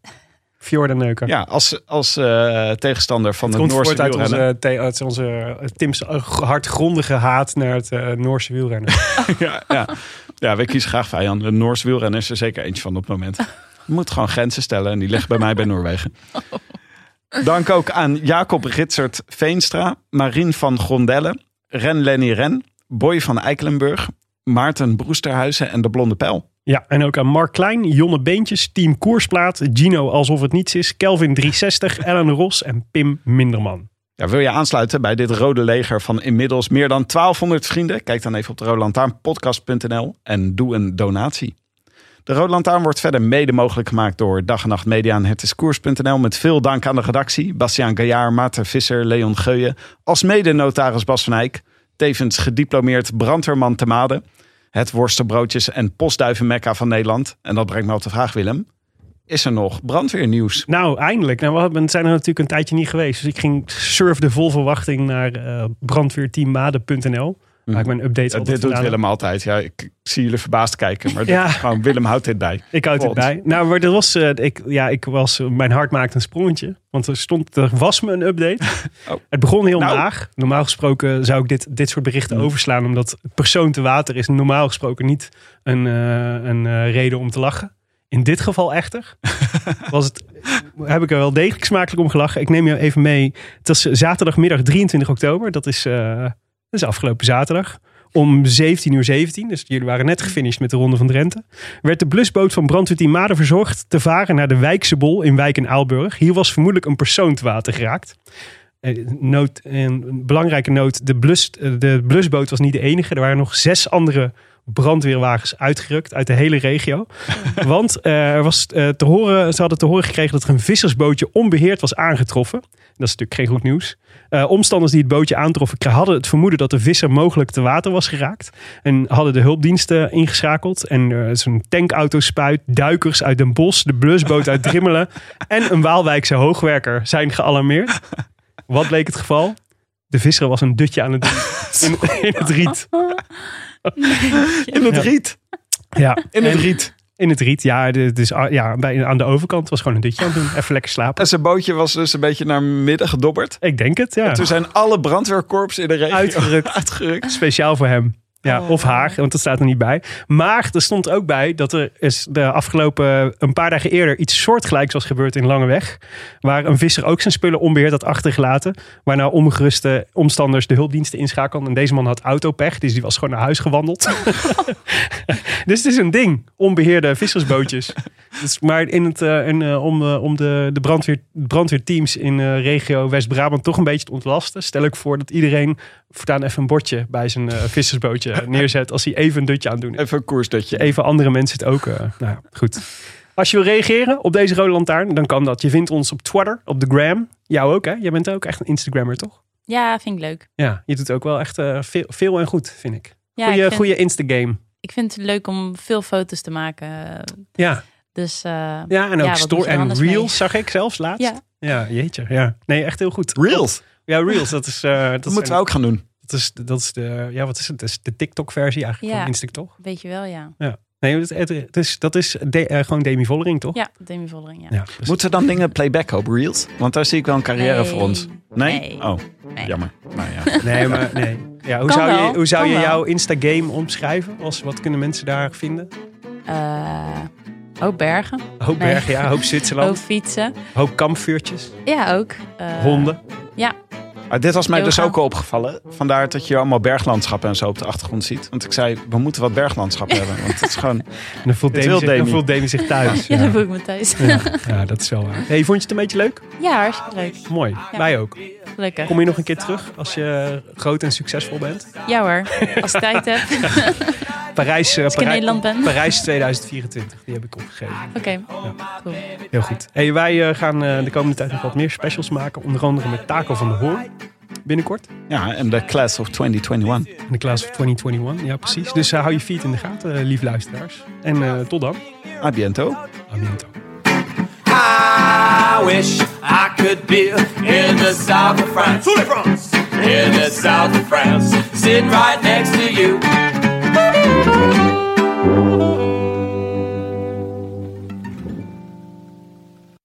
Fjord en Neuker. Ja, als, als eh, tegenstander van het komt Noorse voort uit wielrennen. onze, uit onze eh, Tim's hardgrondige haat naar het eh, Noorse wielrennen. [LAUGHS] ja, ja. ja, we kiezen graag vijanden. De Noorse wielrennen is er zeker eentje van op het moment. Moet gewoon grenzen stellen en die liggen bij mij bij Noorwegen. Dank ook aan Jacob Ritsert Veenstra, Marien van Grondelle, Ren Lenny Ren, Boy van Eikelenburg, Maarten Broesterhuizen en de Blonde Pijl. Ja, en ook aan Mark Klein, Jonne Beentjes, Team Koersplaat, Gino Alsof Het Niets Is, Kelvin 360, [LAUGHS] Ellen Ros en Pim Minderman. Ja, wil je aansluiten bij dit rode leger van inmiddels meer dan 1200 vrienden? Kijk dan even op de roodlantaarnpodcast.nl en doe een donatie. De Rode Lantaarn wordt verder mede mogelijk gemaakt door Dag en Nacht Media Het is Koers.nl. Met veel dank aan de redactie. Bastiaan Gaillard, Maarten Visser, Leon Geuyen. Als mede notaris Bas van Eyck. Tevens gediplomeerd brandweerman te Made. Het worstenbroodjes en postduivenmekka van Nederland. En dat brengt me op de vraag Willem. Is er nog brandweernieuws? Nou, eindelijk. Nou, we zijn er natuurlijk een tijdje niet geweest. Dus ik ging surf de vol verwachting naar brandweerteammade.nl. Maak ik mijn updates Ja, dit doet vandaan. Willem altijd. Ja, ik, zie jullie verbaasd kijken. Maar [LAUGHS] Ja. dit- gewoon, Willem houdt dit bij. Ik houd het God. bij. Nou, maar er was, eh, ik, ja, ik was, mijn hart maakte een sprongetje. Want er stond, er was me een update. [LAUGHS] Oh. Het begon heel Nou. laag. Normaal gesproken zou ik dit, dit soort berichten Mm. overslaan. Omdat persoon te water is normaal gesproken niet een, eh, een eh, reden om te lachen. In dit geval echter [LAUGHS] was het, heb ik er wel degelijk smakelijk om gelachen. Ik neem je even mee. Het was zaterdagmiddag 23 oktober. Dat is, dat is afgelopen zaterdag. Om 17 uur 17, dus jullie waren net gefinished met de Ronde van Drenthe. Werd de blusboot van brandweerteam Maden verzorgd te varen naar de Wijkse Bol in Wijk en Aalburg. Hier was vermoedelijk een persoon te water geraakt. Eh, Noot, een belangrijke noot, de, blus, eh, de blusboot was niet de enige. Er waren nog zes andere brandweerwagens uitgerukt uit de hele regio. Want eh, er was eh, te horen, ze hadden te horen gekregen dat er een vissersbootje onbeheerd was aangetroffen. Dat is natuurlijk geen goed nieuws. Eh, omstanders die het bootje aantroffen hadden het vermoeden dat de visser mogelijk te water was geraakt. En hadden de hulpdiensten ingeschakeld. En eh, zo'n tankauto spuit, duikers uit Den Bosch, de blusboot uit Drimmelen [LAUGHS] en een Waalwijkse hoogwerker zijn gealarmeerd. Wat bleek het geval? De visser was een dutje aan het [LAUGHS] doen in, in het riet. [LAUGHS] [LAUGHS] In het riet. Ja, In het riet. In het riet, ja. Dus ja, bij, aan de overkant was gewoon een dutje aan het doen. Even lekker slapen. En zijn bootje was dus een beetje naar midden gedobberd. Ik denk het, ja. En toen zijn alle brandweerkorps in de regio Uitgerukt. [LAUGHS] uitgerukt. Speciaal voor hem. Ja, of haar, want dat staat er niet bij. Maar er stond ook bij dat er is de afgelopen een paar dagen eerder iets soortgelijks was gebeurd in Langeweg. Waar een visser ook zijn spullen onbeheerd had achtergelaten. Waarna ongeruste omstanders de hulpdiensten inschakelden. En deze man had autopech, dus die was gewoon naar huis gewandeld. [LAUGHS] [LAUGHS] dus het is een ding, onbeheerde vissersbootjes. Dus, maar in het, eh, in, eh, om, eh, om de, de brandweer, brandweerteams in eh, regio West-Brabant toch een beetje te ontlasten, stel ik voor dat iedereen voortaan even een bordje bij zijn eh, vissersbootje [LAUGHS] neerzet als hij even een dutje aan het doen is. Even een koersdutje. Even andere mensen het ook. eh, nou ja, goed. Als je wil reageren op deze rode lantaarn, dan kan dat. Je vindt ons op Twitter, op de gram. Jou ook, hè? Jij bent ook echt een Instagrammer, toch? Ja, vind ik leuk. Ja, je doet ook wel echt veel, veel en goed, vind ik. Ja, goeie, ik vind- Instagame. Ik vind het leuk om veel foto's te maken. Ja, Dus eh, ja en ook je er en reels mee? zag ik zelfs laatst. Ja. ja, jeetje. Ja. Nee, echt heel goed. Reels. Ja, reels. Dat is, eh, dat moeten we ook gaan doen. Dat is, dat is de, ja, wat is het? Dat is de TikTok-versie eigenlijk Ja. van Instagram, toch? weet je wel, ja. Nee, het, het, het is, dat is de- eh, gewoon Demi Vollering, toch? Ja, Demi Vollering, ja. Ja, dus- Moeten we dan dingen playback op Reels? Want daar zie ik wel een carrière Nee. voor ons. Nee? Nee. Oh, Nee. jammer. Nou ja. [LAUGHS] Nee, maar nee. Ja, hoe Kan zou je, hoe zou kan je wel. jouw Instagame omschrijven? Als, wat kunnen mensen daar vinden? Eh, ook bergen. Hoop Nee. bergen, ja. Hoop Zwitserland. fietsen. Hoop kampvuurtjes. Ja, ook. Eh, Honden. Ja, Maar dit was mij dus ook al opgevallen. Vandaar dat je allemaal berglandschappen en zo op de achtergrond ziet. Want ik zei, we moeten wat berglandschap hebben. Want het is gewoon... [LAUGHS] En dan voelt Demi, zich, dan Demi. voelt Demi zich thuis. ja, dan voel ik me thuis. Ja, Ja, ja, dat is wel waar. Hey, vond je het een beetje leuk? hartstikke leuk. Mooi. Wij ook. Gelukkig. Kom je nog een keer terug als je groot en succesvol bent? Ja hoor, als ik tijd heb. [LAUGHS] Parijs, eh, Als ik in Parij- Nederland ben. Parijs 2024, die heb ik opgegeven. Oké, cool. Heel goed. Hey, wij eh, gaan eh, de komende tijd nog wat meer specials maken. Onder andere met Taco van de Hoorn. Binnenkort. Ja, en de class of 2021. In de class of 2021. Ja, precies. Dus eh, hou je feet in de gaten, eh, lief luisteraars. En eh, tot dan. A biento. A biento. I wish I could be in the south of France. In the south of France. Sitting right next to you.